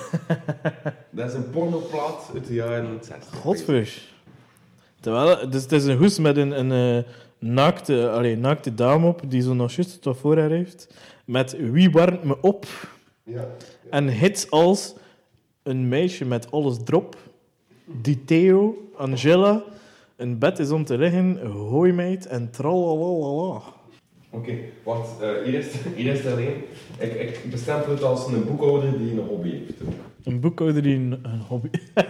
<laughs> dat is een pornoplaat uit de jaren 60. godver. Terwijl, dus het is een hoes met een, een eh, naakte, allee, naakte dame op, die zo nog juist tot voor haar heeft. Met Wie warmt me op? Ja. En hits als Een meisje met alles drop, Die Theo, Angela, Een bed is om te liggen, Hooimeid en tralalala. Oké, wacht, eh, hier, is, hier is het alleen. Ik, ik bestempel het als een boekhouder die een hobby heeft. Een boekhouder die een, een hobby... <laughs>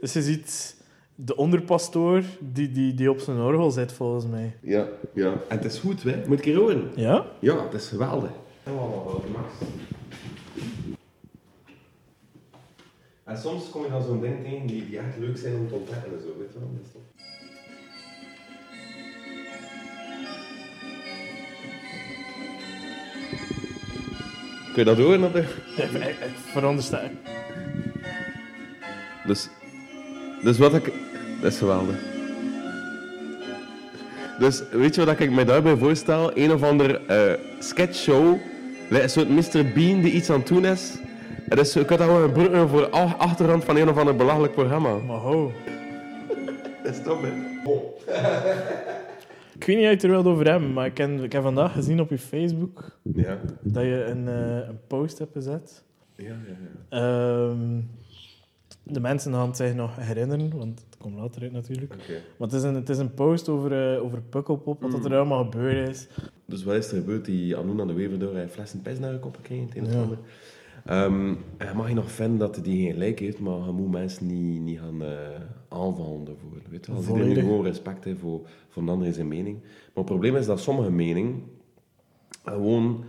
dus je ziet de onderpastoor die, die, die op zijn orgel zit, volgens mij. Ja, ja. En het is goed, hè? Moet ik hier horen? Ja? Ja, het is geweldig. Oh, Max. En soms kom je dan zo'n ding tegen die, die echt leuk zijn om te ontdekken en zo, weet je wel. Dat is toch- Ik Kun je dat horen? Op de... Ik, veronderstel... Dus, dus wat ik... Dat is geweldig. Dus weet je wat ik me daarbij voorstel? Een of ander eh sketchshow. Een soort Mr. Bean die iets aan het doen is. En dus, ik had dat gewoon gebruiken voor a- achtergrond van een of ander belachelijk programma. Maar ho. <laughs> Dat is toch, hè? Ik weet niet of je het er wilt over hebben, maar ik heb, ik heb vandaag gezien op je Facebook Ja. dat je een, eh, een post hebt gezet. Ja, ja, ja. Ehm, de mensen gaan het zich nog herinneren, want het komt later uit natuurlijk. Oké. Maar het is een, het is een post over, eh, over Pukkelpop, wat Mm. er allemaal gebeurd is. Dus wat is er gebeurd? Die Anoen aan de Wever door hij flessen pis naar de kop gekregen. Het een of Ja. Ehm, hij mag je nog vinden dat hij geen gelijk heeft, maar je moet mensen niet, niet gaan eh, aanvallen daarvoor. Weet je? Als iedereen gewoon respect heeft voor, voor een ander zijn mening. Maar het probleem is dat sommige meningen gewoon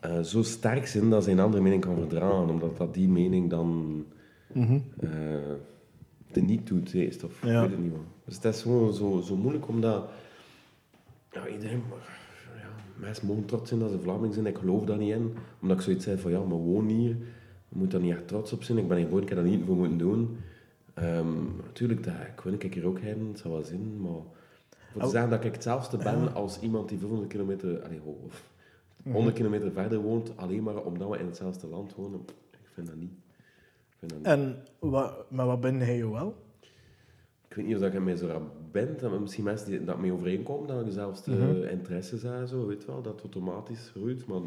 eh, zo sterk zijn dat ze een andere mening kan verdragen, omdat dat die mening dan eh de niet doet, heeft, of Ja. weet het niet. Dus het is gewoon zo, zo moeilijk, omdat ja, iedereen, mensen mogen trots zijn dat ze Vlaming zijn, ik geloof daar niet in, omdat ik zoiets zei van ja, maar woon hier, je moet daar niet echt trots op zijn, ik ben hier geboren, ik heb daar niet voor moeten doen. Ehm, natuurlijk, dat, ik wil ik hier ook heen, het zou wel zin, maar voor te Oh. zeggen dat ik hetzelfde ben als iemand die 500 kilometer, of 100 kilometer verder woont, alleen maar omdat we in hetzelfde land wonen, ik vind dat niet. Ik vind dat niet. En wat, maar wat ben jij wel? Ik weet niet of dat ik mij zo rap ben, dat misschien mensen die dat mee overeenkomen, dat je dezelfde Mhm. interesses hebt, zo, weet wel, dat automatisch groeit, maar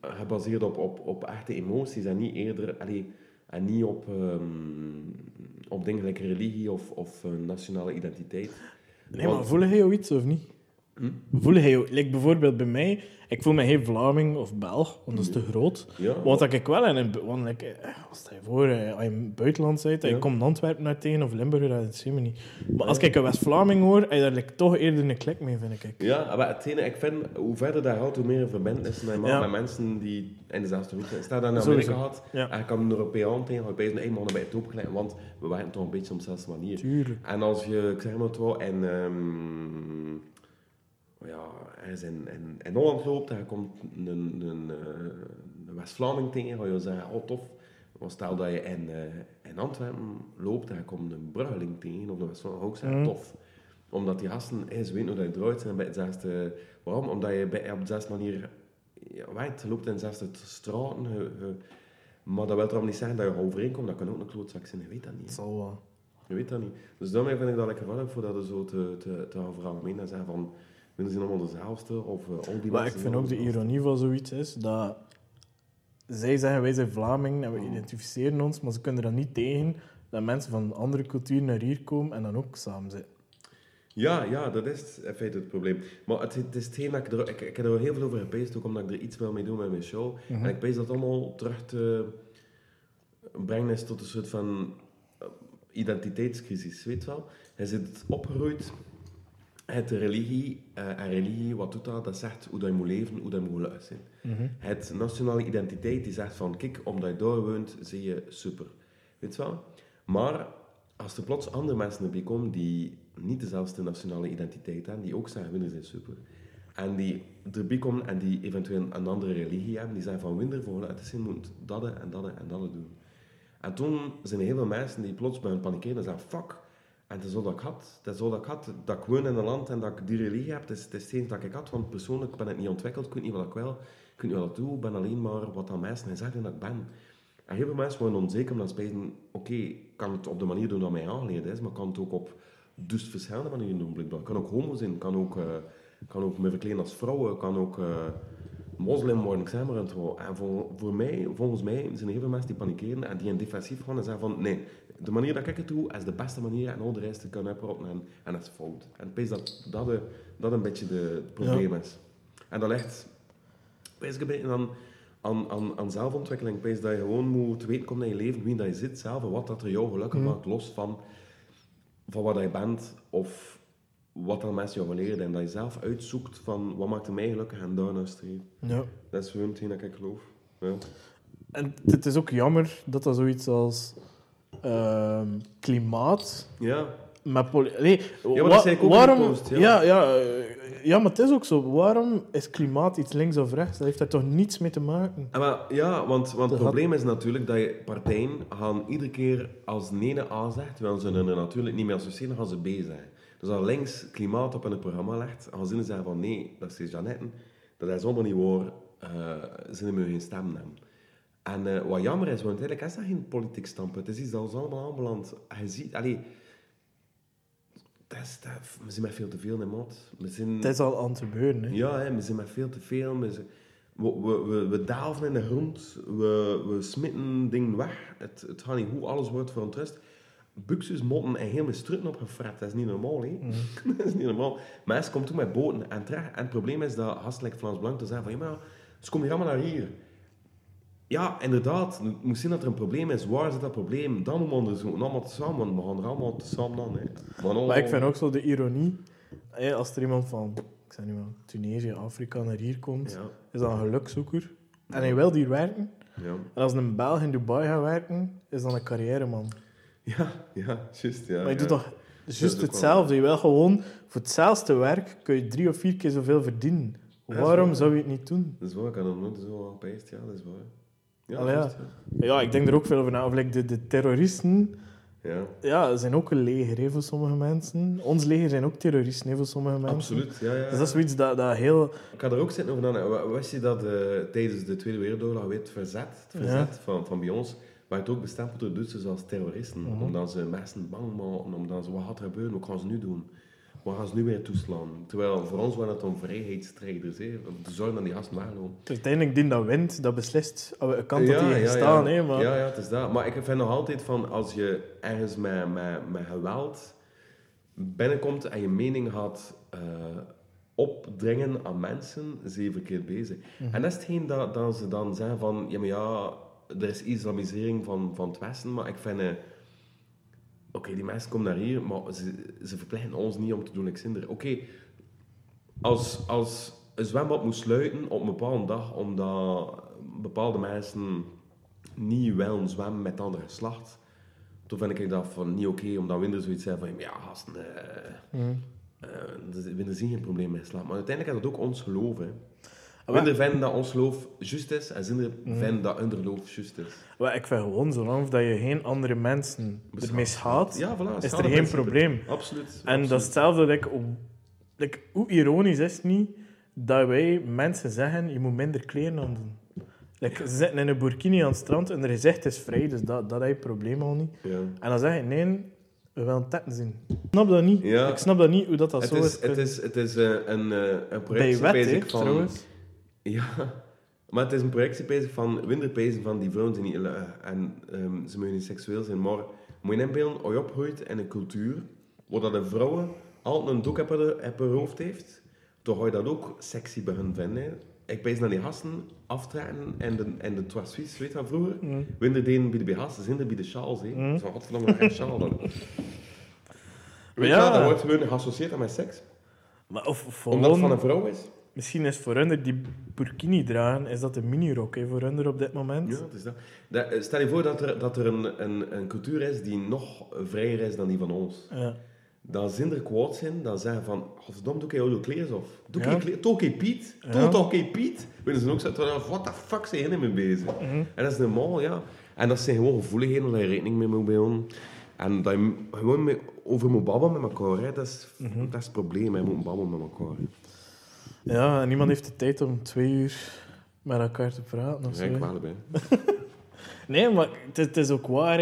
gebaseerd op, op, op echte emoties en niet eerder, allee, en niet op, ehm, op dingen like religie of, of eh, nationale identiteit. Nee, maar Want- voel jij jou iets of niet? Hm? Voel. Like bijvoorbeeld bij mij, ik voel me geen Vlaming of Belg, want dat is te groot. Ja, Want dat ik wel in een... Want like, eh, wat stel je voor, eh, als je in het buitenland bent, en je Ja. komt Antwerpen naar tegen of Limburg, dat is me niet. Maar als ik een West-Vlaming hoor, heb je daar like, toch eerder een klik mee, vind ik. Ja, maar ik vind, hoe verder dat gaat, hoe meer verbindenis met, Ja. met mensen die in dezelfde hoek zijn. Stel dat je naar. Amerika gaat, Ja. en je kan een Europeaan tegen, ga je bij een mannen bij het opgeleid, want we werken toch een beetje op dezelfde manier. Tuurlijk. En als je, ik zeg maar het wel, en, ja, ergens in, in, in Holland loopt en je komt een, een, eh, een West-Vlaming tegen, ga je zeggen, oh tof. Maar stel dat je in, eh, in Antwerpen loopt en je komt een Bruggeling tegen, of een West-Vlaming, je ook zeggen, Mhm. tof. Omdat die gasten, ze weten hoe dat je eruit zijn bij hetzelfde... Waarom? Omdat je bij, op dezelfde manier ja, je loopt in dezelfde straten, je- je- maar dat wil trouwens niet zeggen dat je overeenkomt, dat kan ook een klootzak zijn, je weet dat niet. Het zal wel. Je weet dat niet. Dus daarmee vind ik dat ik geval heb voor dat er zo te, te, te veralgemenen en zeggen van, we zijn allemaal dezelfde, of uh, al die Maar ik vind zijn ook de ironie van zoiets is dat zij zeggen wij zijn Vlaming en we Mm. identificeren ons, maar ze kunnen er dan niet tegen dat mensen van andere culturen naar hier komen en dan ook samen zitten. Ja, ja, dat is in feite het probleem. Maar het, het is hetgeen dat ik er... Ik, ik heb er heel veel over gepeest, ook omdat ik er iets wil mee doen met mijn show. Mhm. En ik pees dat allemaal terug te brengen is tot een soort van eh, identiteitscrisis, weet je wel? Hij zit opgeroeid, het religie, eh, en religie, wat doet dat? Dat zegt hoe dat je moet leven, hoe dat je moet geluid zijn. Mhm. Het nationale identiteit die zegt van, kijk, omdat je daar woont, zie je super. Weet je wel? Maar als er plots andere mensen erbij komen die niet dezelfde nationale identiteit hebben, die ook zeggen, winnen zijn super. En die erbij komen en die eventueel een andere religie hebben, die zeggen van, winder voor het zijn moet dat en dat en dat doen. En toen zijn er heel veel mensen die plots bij hun panikeren en zeggen, fuck, en het is dat ik had. Dat ik had, dat ik woon in een land en dat ik die religie heb. Is, het is dat ik had, want persoonlijk ben ik niet ontwikkeld. Ik weet niet wat ik wil. Ik weet niet wat ik doe. Ik ben alleen maar wat dan mensen zeggen dat ik ben. En heel veel mensen worden onzeker omdat ze spijten, oké, ik kan het op de manier doen dat mij aangeleerd is, maar kan het ook op dus verschillende manieren doen, blijkbaar. Kan ook homo zijn, kan ook, eh, kan ook me verkleden als vrouw, ik kan ook eh, moslim worden, ik zeg maar. En, en voor, voor mij, volgens mij, zijn er heel veel mensen die panikeren en die in defensief gaan en zeggen van, nee, de manier dat ik het doe, is de beste manier en al de rest kan uitpraten en, en dat is fout. En ik dat dat, de- dat een beetje de, het probleem is. En dat ligt, wees een beetje aan, aan, aan, aan zelfontwikkeling. Dat je gewoon moet weten komen in je leven wie dat je zit zelf en wat dat er jou gelukkig Mhm. maakt, los van, van wat je bent of wat dan mensen jou leren. En dat je zelf uitzoekt van wat maakt mij gelukkig en daarna streven. Ja. Dat is gewoon hetgeen dat ik geloof. Ja. En het is ook jammer dat dat zoiets als ehm, klimaat ja. met nee, maar dat wa- waarom, post, ja. ja. Ja, eh, ja, maar het is ook zo. Waarom is klimaat iets links of rechts? Dat heeft daar toch niets mee te maken? Ah, maar, ja, want, want het probleem is natuurlijk dat je partijen gaan iedere keer als ene A zegt, terwijl ze er natuurlijk niet mee associëren, gaan ze B zeggen. Dus als links klimaat op in het programma legt, gaan ze zeggen van nee, dat is Jeannette, dat is allemaal niet waar, eh ze moeten geen stem nemen. En eh, wat jammer is, want eigenlijk is dat geen politiek standpunt, het is iets dat ons allemaal aanbelandt. Je ziet, allee, dat is, dat, we zijn met veel te veel in maat. Zijn, Het is al aan het gebeuren. Hè. ja, hè, we zijn met veel te veel. We, zijn- we, we, we, in de grond. We, we smitten dingen weg. Het, het gaat niet goed. Alles wordt verontrust. Buxus, motten en heel mijn strutten opgefret. Dat is niet normaal, hè? <laughs> dat is niet normaal. Mensen komen toen met boten en terecht. En het probleem is dat gastelijk Vlaams Blanc te zeggen van... Ja, maar ze komen hier allemaal naar hier. Ja, inderdaad. Het moet zien dat er een probleem is. Waar zit dat probleem? Dan moeten we onderzoeken. Allemaal samen, want we gaan er allemaal samen aan. Hè. Maar, Maar ik vind ook zo de ironie. hè, als er iemand van, ik zeg niet maar, Tunesië, Afrika naar hier komt, Ja, is dat een gelukzoeker. En hij wil hier werken. ja. En als een Belg in Dubai gaat werken, is dan een carrièreman. Ja, ja, juist. Ja, Maar je doet toch juist wel- hetzelfde. Je wil gewoon voor hetzelfde werk kun je drie of vier keer zoveel verdienen. Waarom waar. zou je het niet doen? Dat is waar, ik had er nooit zo aan gepijst. Ja, dat is waar. Ja, Allee, ja. Ja, ik denk er ook veel over na. Of like de, de terroristen ja. ja, zijn ook een leger hè, voor sommige mensen. Ons leger zijn ook terroristen hè, voor sommige mensen. Absoluut, ja, ja. Dus dat is zoiets dat, dat heel... Ik had er ook zitten over na. Wa- Wist je dat eh, tijdens de Tweede Wereldoorlog weet, het verzet, het verzet van, van bij ons, werd ook bestempeld door Duitsers als terroristen. Mhm. Omdat ze mensen bang maken, omdat ze wat gaat er gebeuren, wat gaan ze nu doen? Wat gaan ze nu weer toeslaan? Terwijl voor ons waren het dan vrijheidsstrijders, hè, om te zorgen dat die gasten weglopen. Uiteindelijk, die dat wint, dat beslist aan welke kant dat die gaat staan. ja. Hè, maar... ja, ja, het is dat. Maar ik vind nog altijd van, als je ergens met, met, met geweld binnenkomt en je mening gaat eh, opdringen aan mensen, zijn je verkeerd bezig. Mhm. En dat is hetgeen dat, dat ze dan zeggen van, ja, maar ja, er is islamisering van, van het Westen, maar ik vind... eh, Oké, die mensen komen naar hier, maar ze, ze verplichten ons niet om te doen niks. Oké, als, als een zwembad moet sluiten op een bepaalde dag omdat bepaalde mensen niet willen zwemmen met andere geslacht, toen vind ik dat van niet oké, omdat Winder zoiets zei van ja, gasten, dus Winder zien geen probleem met islam. Maar uiteindelijk is dat ook ons geloof. Hè. Winder vinden dat ons geloof juist is en Zinder vinden dat hun geloof juist is. Maar ik vind gewoon, zolang dat je geen andere mensen ermee schaadt, Ja, voilà, is er geen probleem. Absoluut. En dat is hetzelfde, like, hoe- like, hoe ironisch is het niet dat wij mensen zeggen, je moet minder kleren aan doen. Like, ze zitten in een burkini aan het strand en er is echt is vrij, dus dat, dat heb je probleem al niet. Ja. En dan zeg je, nee, we willen tetten zien. Ik snap dat niet. Ja. Ik snap dat niet, hoe dat, dat Het zo is, is. het is, het is eh, een, eh, een Bij projectie wet, hè, van... trouwens. Ja, maar het is een projectie bezig van winterpezen van die vrouwen zijn niet lui en ehm, ze mogen niet seksueel zijn. Maar moet je inbeelden, als je opgroeit in een cultuur waar dat de vrouwen altijd een doek op haar, op haar hoofd heeft, dan ga je dat ook sexy bij hun vinden. hè. Ik pees naar die gasten aftrekken en de, en de trois Suisse, weet je van vroeger? Mm. Deden bij de gasten, zinder bij de sjaals. hè. Mm. Zo, godverdomme, nog <laughs> geen sjaal dan. Weet je Ja. dat wordt gewoon geassocieerd aan met seks. Maar of, of Omdat het van een vrouw is. Misschien is voor hun die burkini dragen, is dat een minirok hè, voor hun op dit moment. Ja, het is dat. Dat- eh, Stel je voor dat er, dat er een, een, een cultuur is die nog vrijer is dan die van ons. Ja. Dan zijn er quotes in, dan zeggen van, godverdomme, doe ik jouw kleren of? Doe Ja. ik je toch Piet? Doe toch Piet? Willen ze ook zeggen, what the fuck zijn jullie mee bezig? Mhm. En dat is normaal, ja. En dat zijn gewoon gevoeligheden waar je rekening mee moet houden. En dat je gewoon mee, over moet babbelen met elkaar, hè. Dat, is, Mhm. dat is het probleem, je moet babbelen met elkaar. hè. Ja, en niemand heeft de tijd om twee uur met elkaar te praten. Of ik zo. wel bij. <laughs> Nee, maar het, het is ook waar.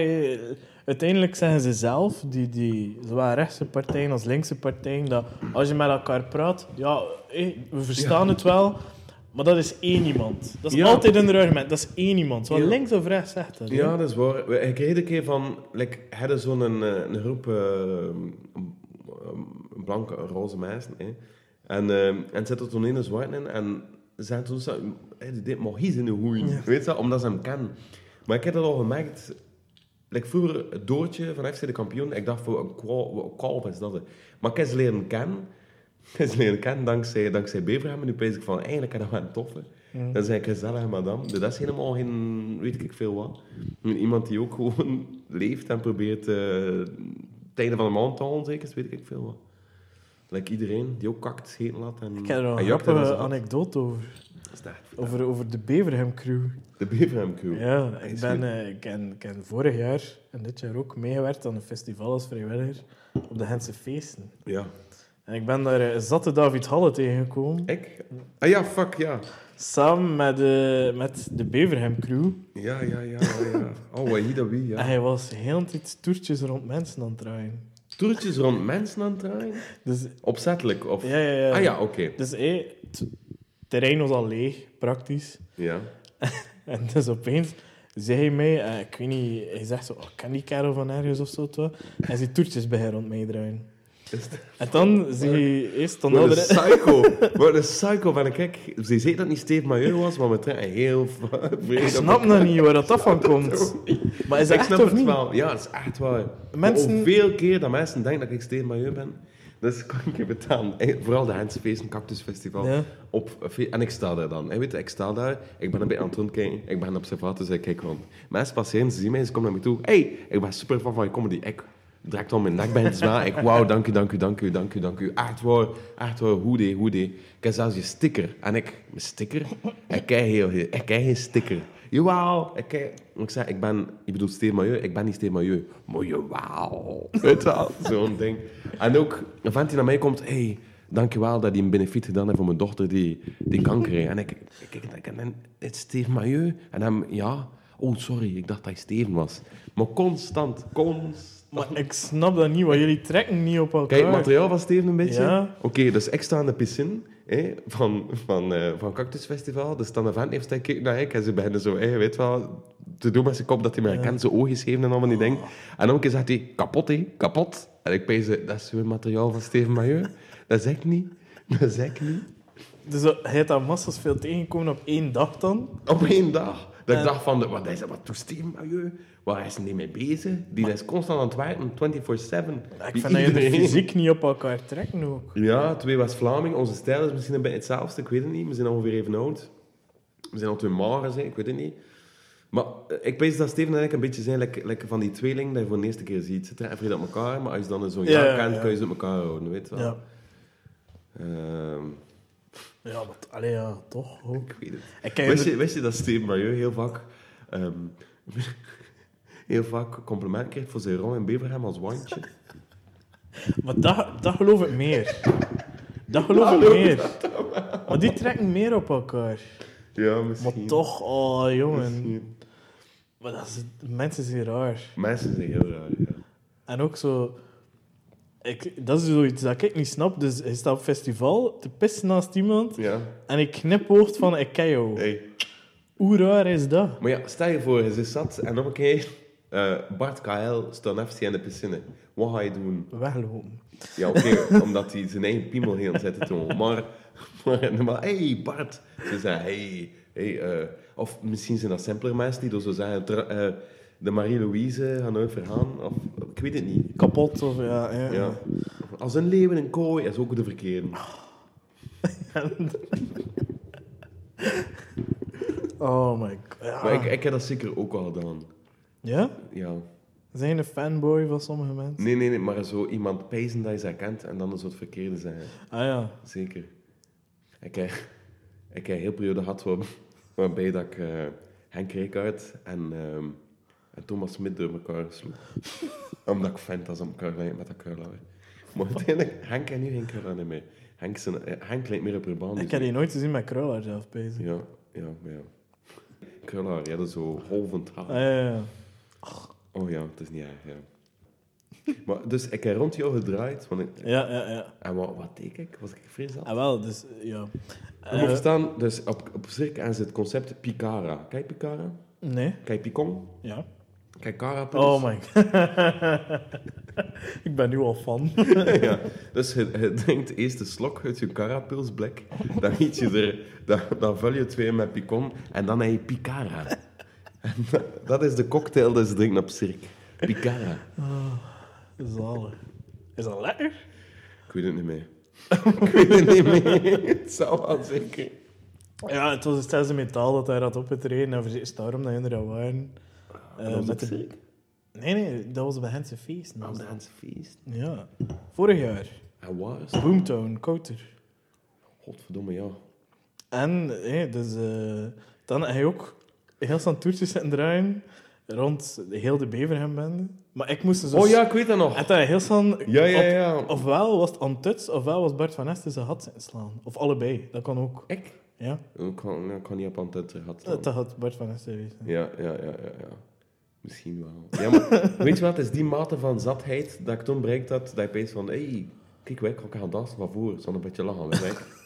Uiteindelijk zeggen ze zelf, die, die, zowel rechtse partijen als linkse partijen, dat als je met elkaar praat, ja, we verstaan het wel, maar dat is één iemand. Dat is Ja. altijd een argument, dat is één iemand. Zowel Ja. links of rechts zegt dat. Ja, dat is waar. Ik kreeg een keer van, like, hadden zo'n een, eh, een groep eh, m- blanke, roze mensen. Hè. En, eh, en zitten toen in een zwart in en zijn toen hey, die deed magisch in de hoeien. Ja. Weet je, omdat ze hem kennen. Maar ik heb dat al gemerkt. Like vroeger, het Doortje van FC de kampioen, ik dacht voor een kalf is dat. Maar ik heb ze leren kennen. Ik heb ze leren kennen dankzij, dankzij Beverham. En nu pees ik van, eigenlijk is dat wel een toffe. Ja. Dan zei ik gezellig, madame. Dus dat is helemaal geen, weet ik veel wat. Iemand die ook <laughs> gewoon leeft en probeert eh, het einde van de maand al, zeker, dat weet ik veel wat. Like iedereen die ook kakt scheten laat. En, Ik heb er en een en grappige anekdote over. Over, over de Beverham Crew. De Beverham Crew. Ja, ik ben, eh, ik ken, ik ken vorig jaar en dit jaar ook meegewerkt aan een festival als vrijwilliger op de Gentse feesten. Ja. En ik ben daar eh, zatte David Halle tegengekomen, Ik? Ah ja, fuck, ja. samen met, eh, met de Beverham Crew. Ja, ja, ja, ja. ja. Oh, wat hier dat wie, En ja. hij was heel de tijd toertjes rond mensen aan het draaien. Toertjes rond mensen aan het draaien? Dus Opzettelijk, of... ja, ja, ja. Ah ja, oké. Dus eh, het terrein was al leeg, praktisch. Ja. <laughs> En dus opeens zei hij mij, eh, ik weet niet, hij zegt zo, oh, ik ken die kerel van ergens of zo. toch? En ze toertjes bij haar rond mij draaien. En dan zie je eerst dan Wat een psycho. <laughs> Wat een psycho van een kijk. Ze zei dat niet Steve Majeur was, maar we trekken heel <laughs> Ik snap nog <laughs> niet waar dat, dat van komt. Maar is dat Ik echt snap of het niet? wel. Ja, dat is echt waar. Mensen- Hoeveel keer dat mensen denken dat ik Steve Majeur ben, dus kan ik je betalen. Vooral de Hensfeest, een cactusfestival. Ja. Op, en ik sta daar dan. En weet ik sta daar, ik ben een beetje aan het rondkijken, ik ben een observator, dus ik kijk rond. Mensen passeren, ze zien mij, ze komen naar me toe. hey, ik ben super fan van je comedy. Ik direct om mijn nek bij het zwaar. Ik, wauw, dank u, dank u, dank u, dank u, dank u. Echt waar, echt waar, hoe die, hoe die. Ik heb zelfs je sticker. En ik, mijn sticker? Ik krijg heel, ik krijg geen sticker. Jawel, ik krijg... Ik zeg, ik ben, je bedoelt Steve Majeu, ik ben niet Steve Majeu. Maar jawel. Weet wel, zo'n ding. En ook, een vent die naar mij komt, hey, dankjewel dat hij een benefiet gedaan heeft voor mijn dochter die, die kanker heeft. En ik, ik, ik, ik het is Steve Majeu. En hem, ja, oh sorry, ik dacht dat hij Steven was. Maar constant, constant. Maar ik snap dat niet, want jullie trekken niet op elkaar. Kijk, materiaal van Steven een beetje. Ja. Oké, dus ik sta in de piscine hè, van, van, eh van Cactus Festival. Dus dan een vent heeft kijkt naar ik en ze beginnen zo, hè, weet wel, te doen met zijn kop dat hij me herkent, zijn oogjes geven en allemaal die dingen. En dan een keer zegt hij, kapot hé, kapot. En ik pees, dat is weer materiaal van Steven Majeu. Dat zeg ik niet. Dat zeg ik niet. Dus hij heeft dat massas veel tegengekomen op één dag dan. Op één dag. Dat ik En- dacht van, wat, is, wat doet Steven Majeu? Waar is hij niet mee bezig? Die is constant aan het werken, 24-7. Ik vind dat je de fysiek niet op elkaar trekken ook. Ja, twee West-Vlaming. Onze stijl is misschien een beetje hetzelfde. Ik weet het niet. We zijn ongeveer even oud. We zijn al twee magers, ik weet het niet. Maar eh, ik weet dat Steven en ik een beetje zijn like van die tweeling dat je voor de eerste keer ziet. Ze trekken vrij op elkaar, maar als je dan zo'n Ja, jaar ja, kent, ja. kun je ze op elkaar houden, weet je wel. Ja, Ehm, ja maar allee, ja, toch. ik weet het. Ik ken Wist de- je, wist je dat Steven Marieu heel vaak... ehm, <laughs> heel vaak compliment krijgt voor zijn rol in Beverham als wandje? <laughs> Maar dat, dat geloof ik meer. Dat geloof ik meer. Maar die trekken meer op elkaar. Ja, misschien. Maar toch, oh jongen. Misschien. Maar dat is, mensen zijn raar. Mensen zijn heel raar, ja. En ook zo... Ik, dat is zoiets dat ik niet snap. Dus hij staat op festival te pissen naast iemand Ja. en ik knipoogt van ik ken jou. Hey. Hoe raar is dat? Maar ja, stel je voor, je zat en nog een keer... eh, Bart KL staat FC in de piscine. Wat ga je doen? Weglopen. Ja, oké, <laughs> omdat hij zijn eigen piemel heel zit te. Maar, maar, maar hey Bart. Ze zeggen, hey, hey eh, Of misschien zijn dat simpeler mensen die door zo zeggen... eh, de Marie-Louise gaat nooit vergaan. Of, ik weet het niet. Kapot of ja. ja. Ja. Als een leeuw in een kooi is ook de verkeerde. <laughs> Oh my god. Ja. Maar ik, ik heb dat zeker ook al gedaan. ja? Ja. Zijn je een fanboy van sommige mensen? Nee, nee, nee, maar zo iemand pijzen dat je ze herkent en dan een soort verkeerde zeggen. Ah ja. Zeker. Ik heb, ik heb een heel periode gehad waar, waarbij dat ik eh, Henk Rijkaard en, ehm, en Thomas Smit door elkaar sloeg. <laughs> Omdat ik vind dat ze elkaar lijken met dat kruilhaar. Maar uiteindelijk, Henk en nu geen kruilhaar meer. Henk, zijn, eh, Henk lijkt meer op Urban. Ik heb die nooit gezien met kruilaar zelf bezig. Ja, ja, maar ja. Kruilhaar, ja, dat is zo golvend haar. Ah, ja, ja. Oh ja, het is niet erg, ja. <laughs> Maar, dus ik heb rond jou gedraaid. Want ik, Ja, ja, ja. en wat, wat deed ik? Was ik vreselijk? Ah, wel, dus ja. Je moet Eh, verstaan, dus op, op circa is het concept Picara. Kijk Picara? nee, Kijk Picon? ja. Kijk Cara Oh my <laughs> Ik ben nu al fan. <laughs> ja. Dus je, je drinkt eerst de slok uit je Carapilsblik. Dan eet je er, dan, dan vul je twee met Picon en dan heb je Picara. En dat, dat is de cocktail die ze drinken op Cirque. Picara. Zalig. Is dat lekker? Ik weet het niet meer. <laughs> Ik weet het niet meer. Het zou wel zeker. Ja, het was hetzelfde metaal dat hij had opgetreden. En voorzien daarom dat je er al waren. Eh, dat was met de? Nee, nee, dat was bij Hense Feest. De Hense feest. Ja. Vorig jaar. En waar is het? Boomtown, Kouter. Godverdomme, ja. En hé, dus, eh, dan heb je ook heel staan toertjes zitten draaien rond de heel de Beverham-bende. Maar ik moest dus... Oh ja, ik weet dat nog. Dan heel staan... Ja, ja, op- ja. Ofwel was het Antuts, ofwel was Bart van Esten zijn had zitten slaan. Of allebei, dat kan ook. Ik? Ja, Ik kan, ik kan niet op aan het gehad dat dat had Bart van Esten geweest. zijn. Ja, ja, ja, ja, ja. Misschien wel. Ja, maar <laughs> weet je wat? Het is die mate van zatheid dat ik toen bereikt had, dat je opeens van, hé, hey, kijk, wij kan gaan dansen van voor, zonder een beetje lachen. <laughs>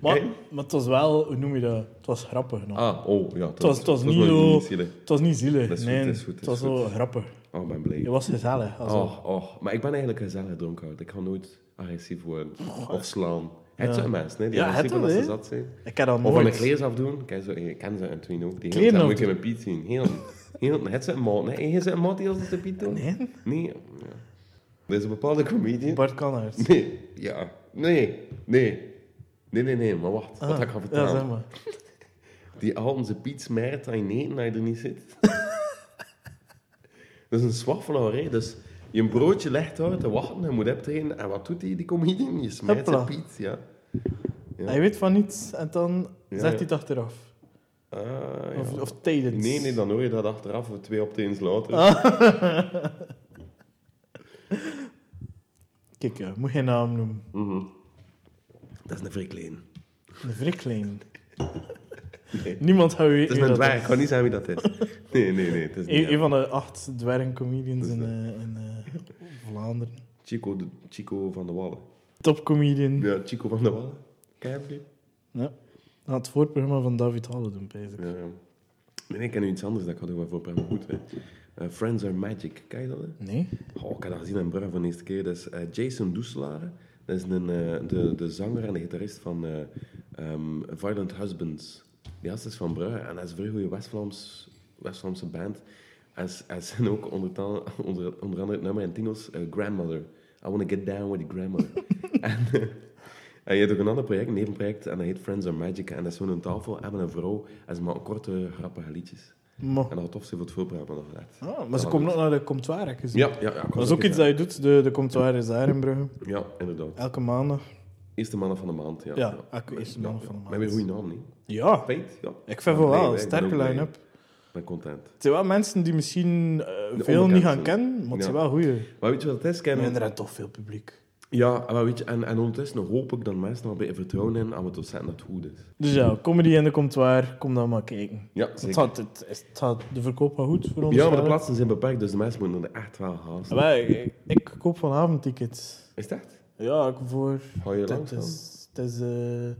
Maar, maar het was wel, hoe noem je dat? Het was grappig nog. Ah, oh, ja. het was, het was niet zo... zielig. Het was niet zielig, Dat is nee. goed, dat is goed, het was zo grappig. Oh, ik ben blij. Het was gezellig. Also. Oh, oh. Maar ik ben eigenlijk gezellig dronkaard. Ik ga nooit agressief worden. Of slaan. Het zijn mensen, hè, die Ja, het ze zat zijn. Ik heb dat Of nooit... een kleers afdoen. Kijk, zo, je kent ze en Twin ook. Die Kleren hele tijd moet ik in mijn piet zien. Heel, heel, het zijn maat, hè. Je zijn maat die als de piet doen? Nee, Nee. Ja. Er is een bepaalde comedian. Bart Kannaert. Nee, ja. Nee, nee. Nee, nee, nee, maar wacht. Wat Ah, ga ik gaan vertellen? Ja, zeg maar. Die altijd zijn piet smijt aan je eten als je er niet zit. <laughs> dat is een zwaffelaar, hè. Dus je een broodje legt uit te wachten, je moet optreden. En wat doet die, die comedian? Je smijt zijn piet, ja. Ja. Hij weet van niets en dan zegt hij het achteraf. Ah. Of, of tijdens. Nee, nee, dan hoor je dat achteraf, of twee op de eens later. Ah. <laughs> Kijk, ja, moet geen naam noemen. Mhm. Dat is een vrikleen. Een wrikleen. Nee. Niemand gaat weten Het is een dwerg, ik kan niet zeggen wie dat is. <laughs> Nee, nee, nee. Het is Een, van de acht dwergcomedians in, eh, in eh, Vlaanderen. Chico, de, Chico van de Wallen. Topcomedian. Ja. Ja, Chico van de Wallen. Ken je niet? Dat had het voorprogramma van David Halle doen, pijs ik. Ja, ja. Nee, ik ken nu iets anders dat ik had over voor Prem goed. Hè. Eh, Friends are Magic, ken je dat? Hè? Nee? Oh, ik heb dat gezien in Brugge van de eerste keer. Dat is Jason Doeselare. Dat is een, de, de zanger en de gitarist van eh, ehm, Violent Husbands. Die gast is van Brugge en hij is een vrij goede West-Vlaams, West-Vlaamse band. Is- Hij zijn <laughs> ook onder, onder, onder andere het nummer in het Engels eh, Grandmother. I want to get down with the grandmother. <laughs> en, eh, en je hebt ook een ander project, een nevenproject, en dat heet Friends are Magic. En dat is zo'n tafel en met een vrouw en ze maken korte, grappige liedjes. En dat tof zijn voor het voorprogramma nog ah, maar ze komen ook naar de Comptoir, gezien. Ja, ja, ja. Dat is ook iets dat je doet. De, de Comptoir is daar in Brugge. Ja, inderdaad. Elke maandag. Eerste mannen van de maand, ja. Ja, eerste mannen van de maand. Maar weer goede naam, niet? Ja, Feit, ja. ik vind wel wel. ben Sterke line-up. Ik ben content. Het zijn wel mensen die misschien eh, veel niet gaan kennen, maar het zijn wel goeie. Maar weet je wat het is? Ken En er toch veel publiek. Ja, maar weet je, en, en ondertussen hoop ik dat mensen nog een beetje vertrouwen in aan het docent dat het goed is. Dus ja, comedy in de Comptoir, kom dan maar kijken. Ja, Het zeker. gaat, het, het gaat, de verkoop gaat goed voor ons. Ja, maar de wel. plaatsen zijn beperkt, dus de mensen moeten er echt wel haasten. Ah, wij, ik, ik koop vanavond tickets. Is dat? Ja, ik voor... Ga je Het langs is, het is eh,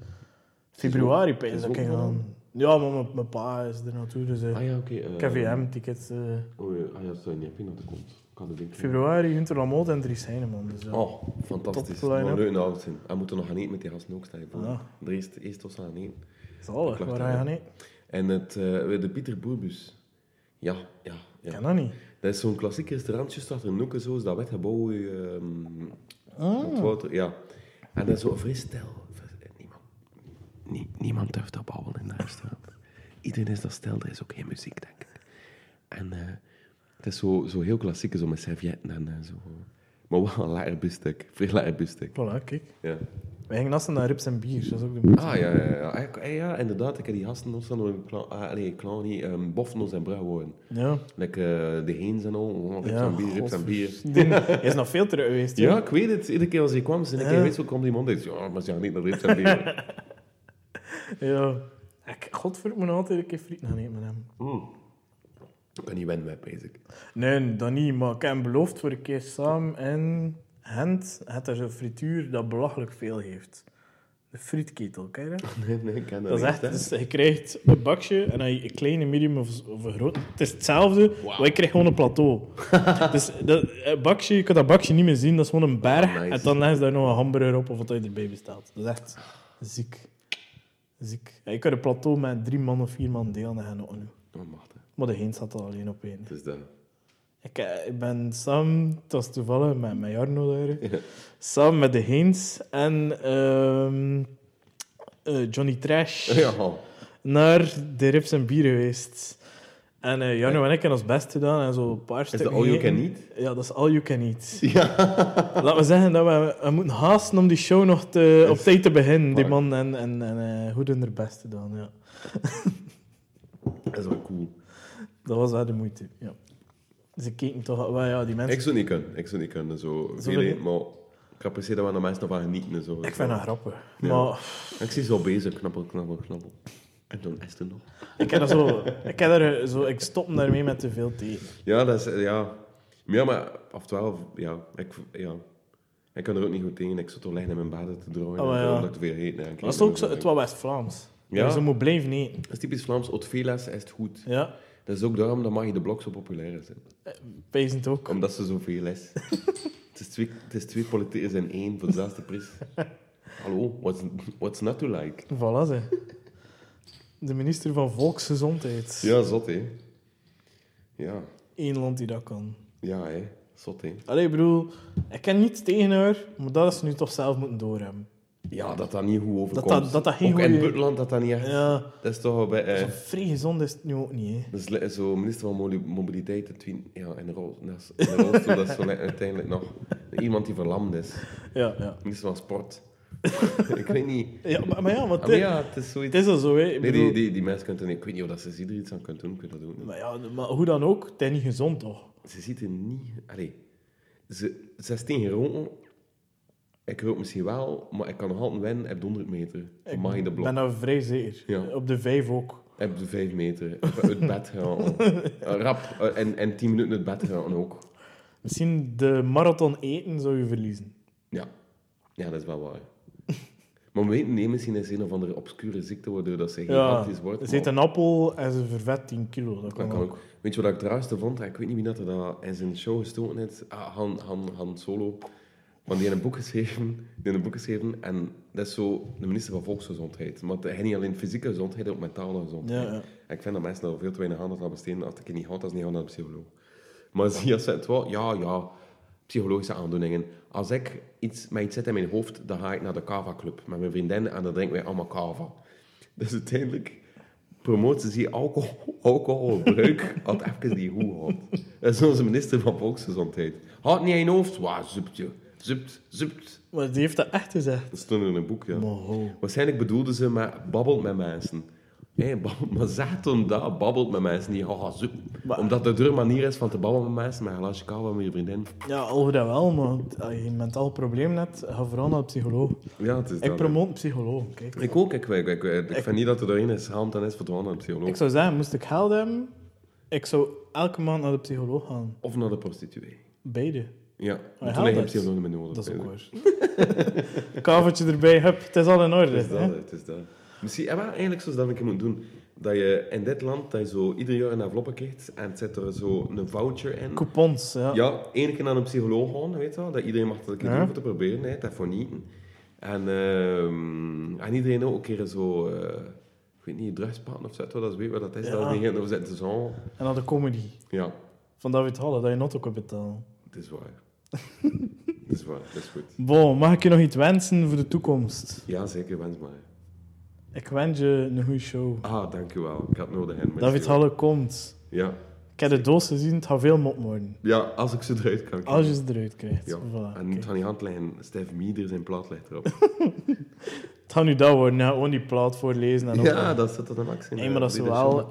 februari, pijs dat ik gaan. Ja, maar mijn, pa is er naartoe, dus eh Ah ja, oké. eh, KVM-tickets. eh, Oh ja, ah, ja, sorry, niet heb had de ding. februari, Hunter Lamotte en Dries Heineman. Dus, ja. Oh, fantastisch. Top line-up. Maar leuk nou zijn. We moeten nog gaan eten met die gasten ook, je voor. Ja. Er is eerst was gaan eten. Zalig, waar aan, ga je hè. gaan eten? En het, eh, de Pieter Boerbus. Ja, ja, ja. ken dat niet. Dat is zo'n klassiek restaurantje, staat er Noeken zo, is dat wetgebouw, ehm Ah. het water, ja. En dat is zo vrij stil. Niemand, nie- niemand durft dat bouwen in dat restaurant. Iedereen is dat stil, er is ook geen muziek, denk ik. En eh, het is zo, zo heel klassiek, zo met servietten en eh, zo. Maar wel een lekker biefstuk, vrij lekker biefstuk. Voilà, kijk. Ja. Wij gingen naast naar rips en bier, dat is ook de moeite. Ah, ja, ja, ja. Ik- eh, ja, inderdaad. Ik heb die gasten nog staan, ah, allee, klaar niet, um, en Brouwen. Ja. Like, eh, de Heens en al, oh, rips Ja, en bier, rips en bier. <laughs> Hij is nog veel terug geweest. Ja, Ja. ik weet het. Iedere keer als ik kwam, zei ik, Ja. weet je, kwam die man en ja, maar ze gaan niet naar rips en bier. <laughs> ja. Ik, godver, moet altijd een keer friet gaan eten met hem. Mm. Ik kan niet wennen met, bezig. Nee, dat niet. Maar ik heb hem beloofd voor een keer samen in Gent. Het er zo'n frituur dat belachelijk veel heeft. De frietketel, ken je dat? <laughs> Nee, nee, ik ken dat, Dat is niet, echt, dus je krijgt een bakje en dan je een kleine, medium of, of een groot. Het is hetzelfde, maar je krijgt gewoon een plateau. <laughs> dus dat bakje, je kunt dat bakje niet meer zien, dat is gewoon een berg. Ah, nice. En dan leggen ze daar nog een hamburger op of wat je erbij bestelt. Dat is echt ziek. Ziek. Ja, je kunt een plateau met drie man of vier man delen en gaan nu. Oh, mag dat. Maar de heen zat er alleen op één. Het is dat. Ik, eh, ik ben samen, het was toevallig met, met Jarno daar, Ja. samen met de Heens en ehm, eh, Johnny Trash Ja. naar de Rips en Bier geweest. En eh Jarno en ik hebben ons best gedaan en zo een paar Is dat all you can eat? Ja, dat is all you can eat. Ja. Laten we zeggen dat we, we moeten haasten om die show nog te, op tijd te beginnen. Die man en, en, en eh, goed hun er best gedaan, ja. Dat is wel cool. Dat was wel de moeite, ja. Ze keken toch... wel, ja, die mensen... Ik zou niet kunnen. Ik zou niet kunnen. Zo Zo veel niet? maar ik se dat we de mensen nog van genieten. En zo. Ik vind dat grappig. Ja. Maar Ik zie ze bezig. Knabbel, knabbel, knabbel. En dan is het nog. ik heb dat zo... Ik, heb er, zo, ik stop daarmee met te veel thee. Ja, dat is... eh, Ja, ja maar af 12... Ja, ik, ja. Ik kan er ook niet goed tegen. Ik zou toch liggen in mijn bed te drooien. Oh, ja. Omdat ik te veel eten. Dat is ook zo, het was West-Vlaams. Ja. Ja. Ze moet blijven eten. Dat is typisch Vlaams. От velas is het goed. Ja, Dat is ook daarom dat mag je de blok zo populair zijn. pijzend ook. Omdat ze zoveel is. <laughs> het, is twee, het is twee politiekers in één voor dezelfde prijs. <laughs> Hallo, what's, what's not to like? Voilà, ze. De minister van Volksgezondheid. Ja, zot, hè. Ja, Eén land die dat kan. ja, hè. Zot, hè. Allee, ik bedoel, ik ken niets tegen haar, maar dat is ze nu toch zelf moeten doorhebben. Ja, dat dat niet goed overkomt. dat- dat dat geen ook in het buitenland dat dat niet echt... Ja, Dat is toch bij... zo eh vrij gezond is het nu ook niet, hè. dat is zo minister van Mobiliteit, het twin, ja, de rol, dat is, rolstoel, dat is zo uiteindelijk nog iemand die verlamd is. Ja, ja. Minister van Sport. <laughs> ik weet niet. Ja, maar, maar ja, maar Ah, maar ja, het is zoiets... het is al zo, hè. Ik Nee, bedoel, die, die, die mensen kunnen... Ik weet niet of dat ze er iets aan kunnen doen. Ook niet. Maar ja, maar hoe dan ook, het is niet gezond, toch? Ze ziet er niet... Allee, ze, ze is tegen roken. Ik rook misschien wel, maar ik kan nog altijd winnen op de 100 meter. Ik Mag je de blok? ben daar vrij zeker. Ja. Op de vijf ook. Op de 5 meter. Uit bed gaan. <laughs> Eh, Rap. eh, En, en 10 minuten uit bed gaan ook. Misschien de marathon eten zou je verliezen. Ja. Ja, dat is wel waar. <laughs> Maar we weten niet, misschien is een of andere obscure ziekte waardoor dat ze Ja, gigantisch wordt. ze eet een appel en ze vervet 10 kilo. Dat Dat kan, ook. ook. Weet je wat ik het raarste vond? Ik weet niet wie dat er dat in zijn show gestoken heeft. Ah, Han, Han, Han Solo. Want die heeft een boek geschreven. Die heeft een boek geschreven. En dat is zo de minister van Volksgezondheid. Maar hij niet alleen fysieke gezondheid, ook mentale gezondheid. Ja, ja. En ik vind dat mensen daar veel te weinig aandacht aan besteden. Als ik het niet had, als niet gaan naar de psycholoog. Maar <laughs> zie je het wel? Ja, ja. Psychologische aandoeningen. Als ik iets, met iets zit in mijn hoofd, dan ga ik naar de Kava Club met mijn vriendin en dan drinken wij allemaal Kava. <laughs> Dus uiteindelijk promoot ze alcohol, <laughs> alcoholgebruik had even die goed gehad. Dat is onze minister van Volksgezondheid. Had niet in je hoofd? Waar, zuptje. Zupt, zupt. Maar die heeft dat echt gezegd. Dat stond in een boek, ja. Maar. Waarschijnlijk bedoelde ze met babbelt met mensen. Hé, babbelt, <laughs> maar zeg toen dat, babbelt met mensen. Niet, haha, zup. Maar- Omdat het een manier is van te babbelen met mensen, met een glaasje kava met je vriendin. Ja, al goed en wel, maar als je een mentaal probleem hebt, ga vooral naar de psycholoog. Ja, het is Ik dat. promoot een psycholoog, kijk. Ik ook, ik, ik, ik, ik, vind niet dat er doorheen is gehaald en is verdwaald naar de psycholoog. Ik zou zeggen, moest ik geld hebben, ik zou elke maand naar de psycholoog gaan. Of naar de prostituee. Beide. Ja, Maar toen heb je een psycholoog meer nodig. Dat is ook waar. <laughs> Kavertje erbij, hup, het is al in orde. Het is dat, hè. het is dat. Misschien, eigenlijk zoals dat een keer moet doen. Dat je in dit land, dat je zo ieder jaar een enveloppe krijgt en het zit er zo een voucher in. Coupons, ja. Ja, één keer naar een psycholoog gaan, weet je wel. Dat iedereen mag dat een keer Ja. doen voor te proberen, hè. dat voor niet. En, ehm, en iedereen ook een keer zo, eh, ik weet niet, drugspaten of zo, dat is weet wat dat is. Ja. Dat is niet zo. En dan de comedy Ja, van David Halle, dat je not ook kunt betalen. het is waar. Het is waar, dat is goed. Bon, mag ik je nog iets wensen voor de toekomst? Ja, zeker, wens maar. Ik wens je een goede show. Ah, dankjewel. Ik had nodig. Hè, David Halle komt. Ja. Ik heb de doos gezien, het gaat veel mop worden. ja, als ik ze eruit kan Als je ze eruit krijgt. Ja, Voilà, en oké. van die hand liggen, Stef Mieder zijn plaat ligt erop. <laughs> Het gaat nu dat worden, ja, gewoon die plaat voorlezen. En ja, op- dat zit er dan max in. Nee, maar dat is wel-.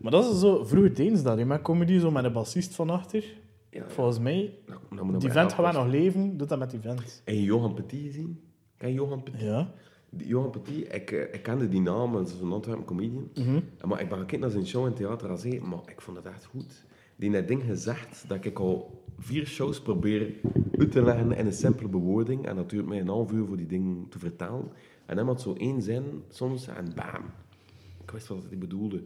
Maar dat is zo, vroeger ze dat, hè, met comedy, zo met een bassist van achter. Ja, Volgens mij, nou, nou moet die vent gaat wel nog leven, doet dat met die vent. Je Johan Petit gezien? Ken je Johan Petit? Ja. Die Johan Petit, ik, eh, ik kende die naam, dat is een Antwerpen comedian. Mhm. En Maar ik ben gekeken naar zijn show in Theater AZ, maar ik vond het echt goed. Die net ding gezegd dat ik al vier shows probeer uit te leggen in een simpele bewoording. En dat duurt mij een half uur voor die ding te vertalen. En dan had zo één zin soms en bam. Ik wist wat hij bedoelde.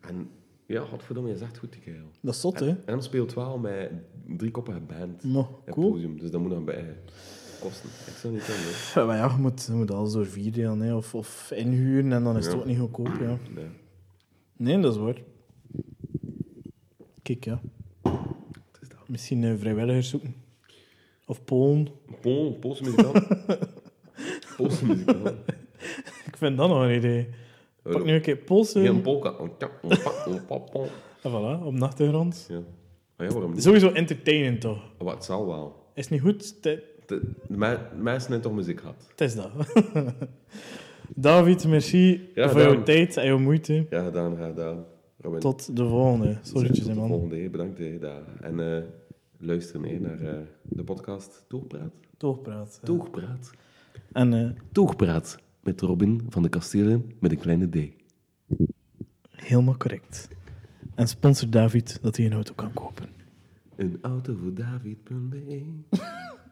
En ja, godverdomme, je is echt goed, die kerel. Dat is zot, En, hè? en hij speelt wel met drie koppige band. Het cool. podium, dus dat moet dan bij kosten. Ik zou niet kunnen. Ja, maar ja, je moet, je moet alles door vier delen, hè, of, of inhuren en dan is het ook niet goedkoop, ja. <clears throat> Nee. Nee, dat is waar. Kijk, ja. Het is dat. Misschien eh, vrijwilligers zoeken. Of Polen. Pool, Poolse muzikant. <laughs> Poolse muzikant. Ik vind dat nog een idee. Pak nu een keer Poolse... Geen polka. Oh, oh, oh. En voilà, op de achtergrond. Ja. Maar ja, waarom niet? Sowieso entertainend toch? Wat het zal wel. Is niet goed? De, de me- mensen hebben toch muziek gehad. Het is dat. <laughs> David, merci Ja, voor jouw tijd en jouw moeite. Ja, gedaan, gedaan. Robin. Tot de volgende. Sorry, Tot de volgende. Bedankt. daar. En eh luisteren hè, naar eh, de podcast Toogpraat. Toogpraat. Toogpraat. En eh, Toogpraat. Met Robin van de Kastelen met een kleine D. helemaal correct. En sponsor David dat hij een auto kan kopen. Een auto voor David.be. <laughs>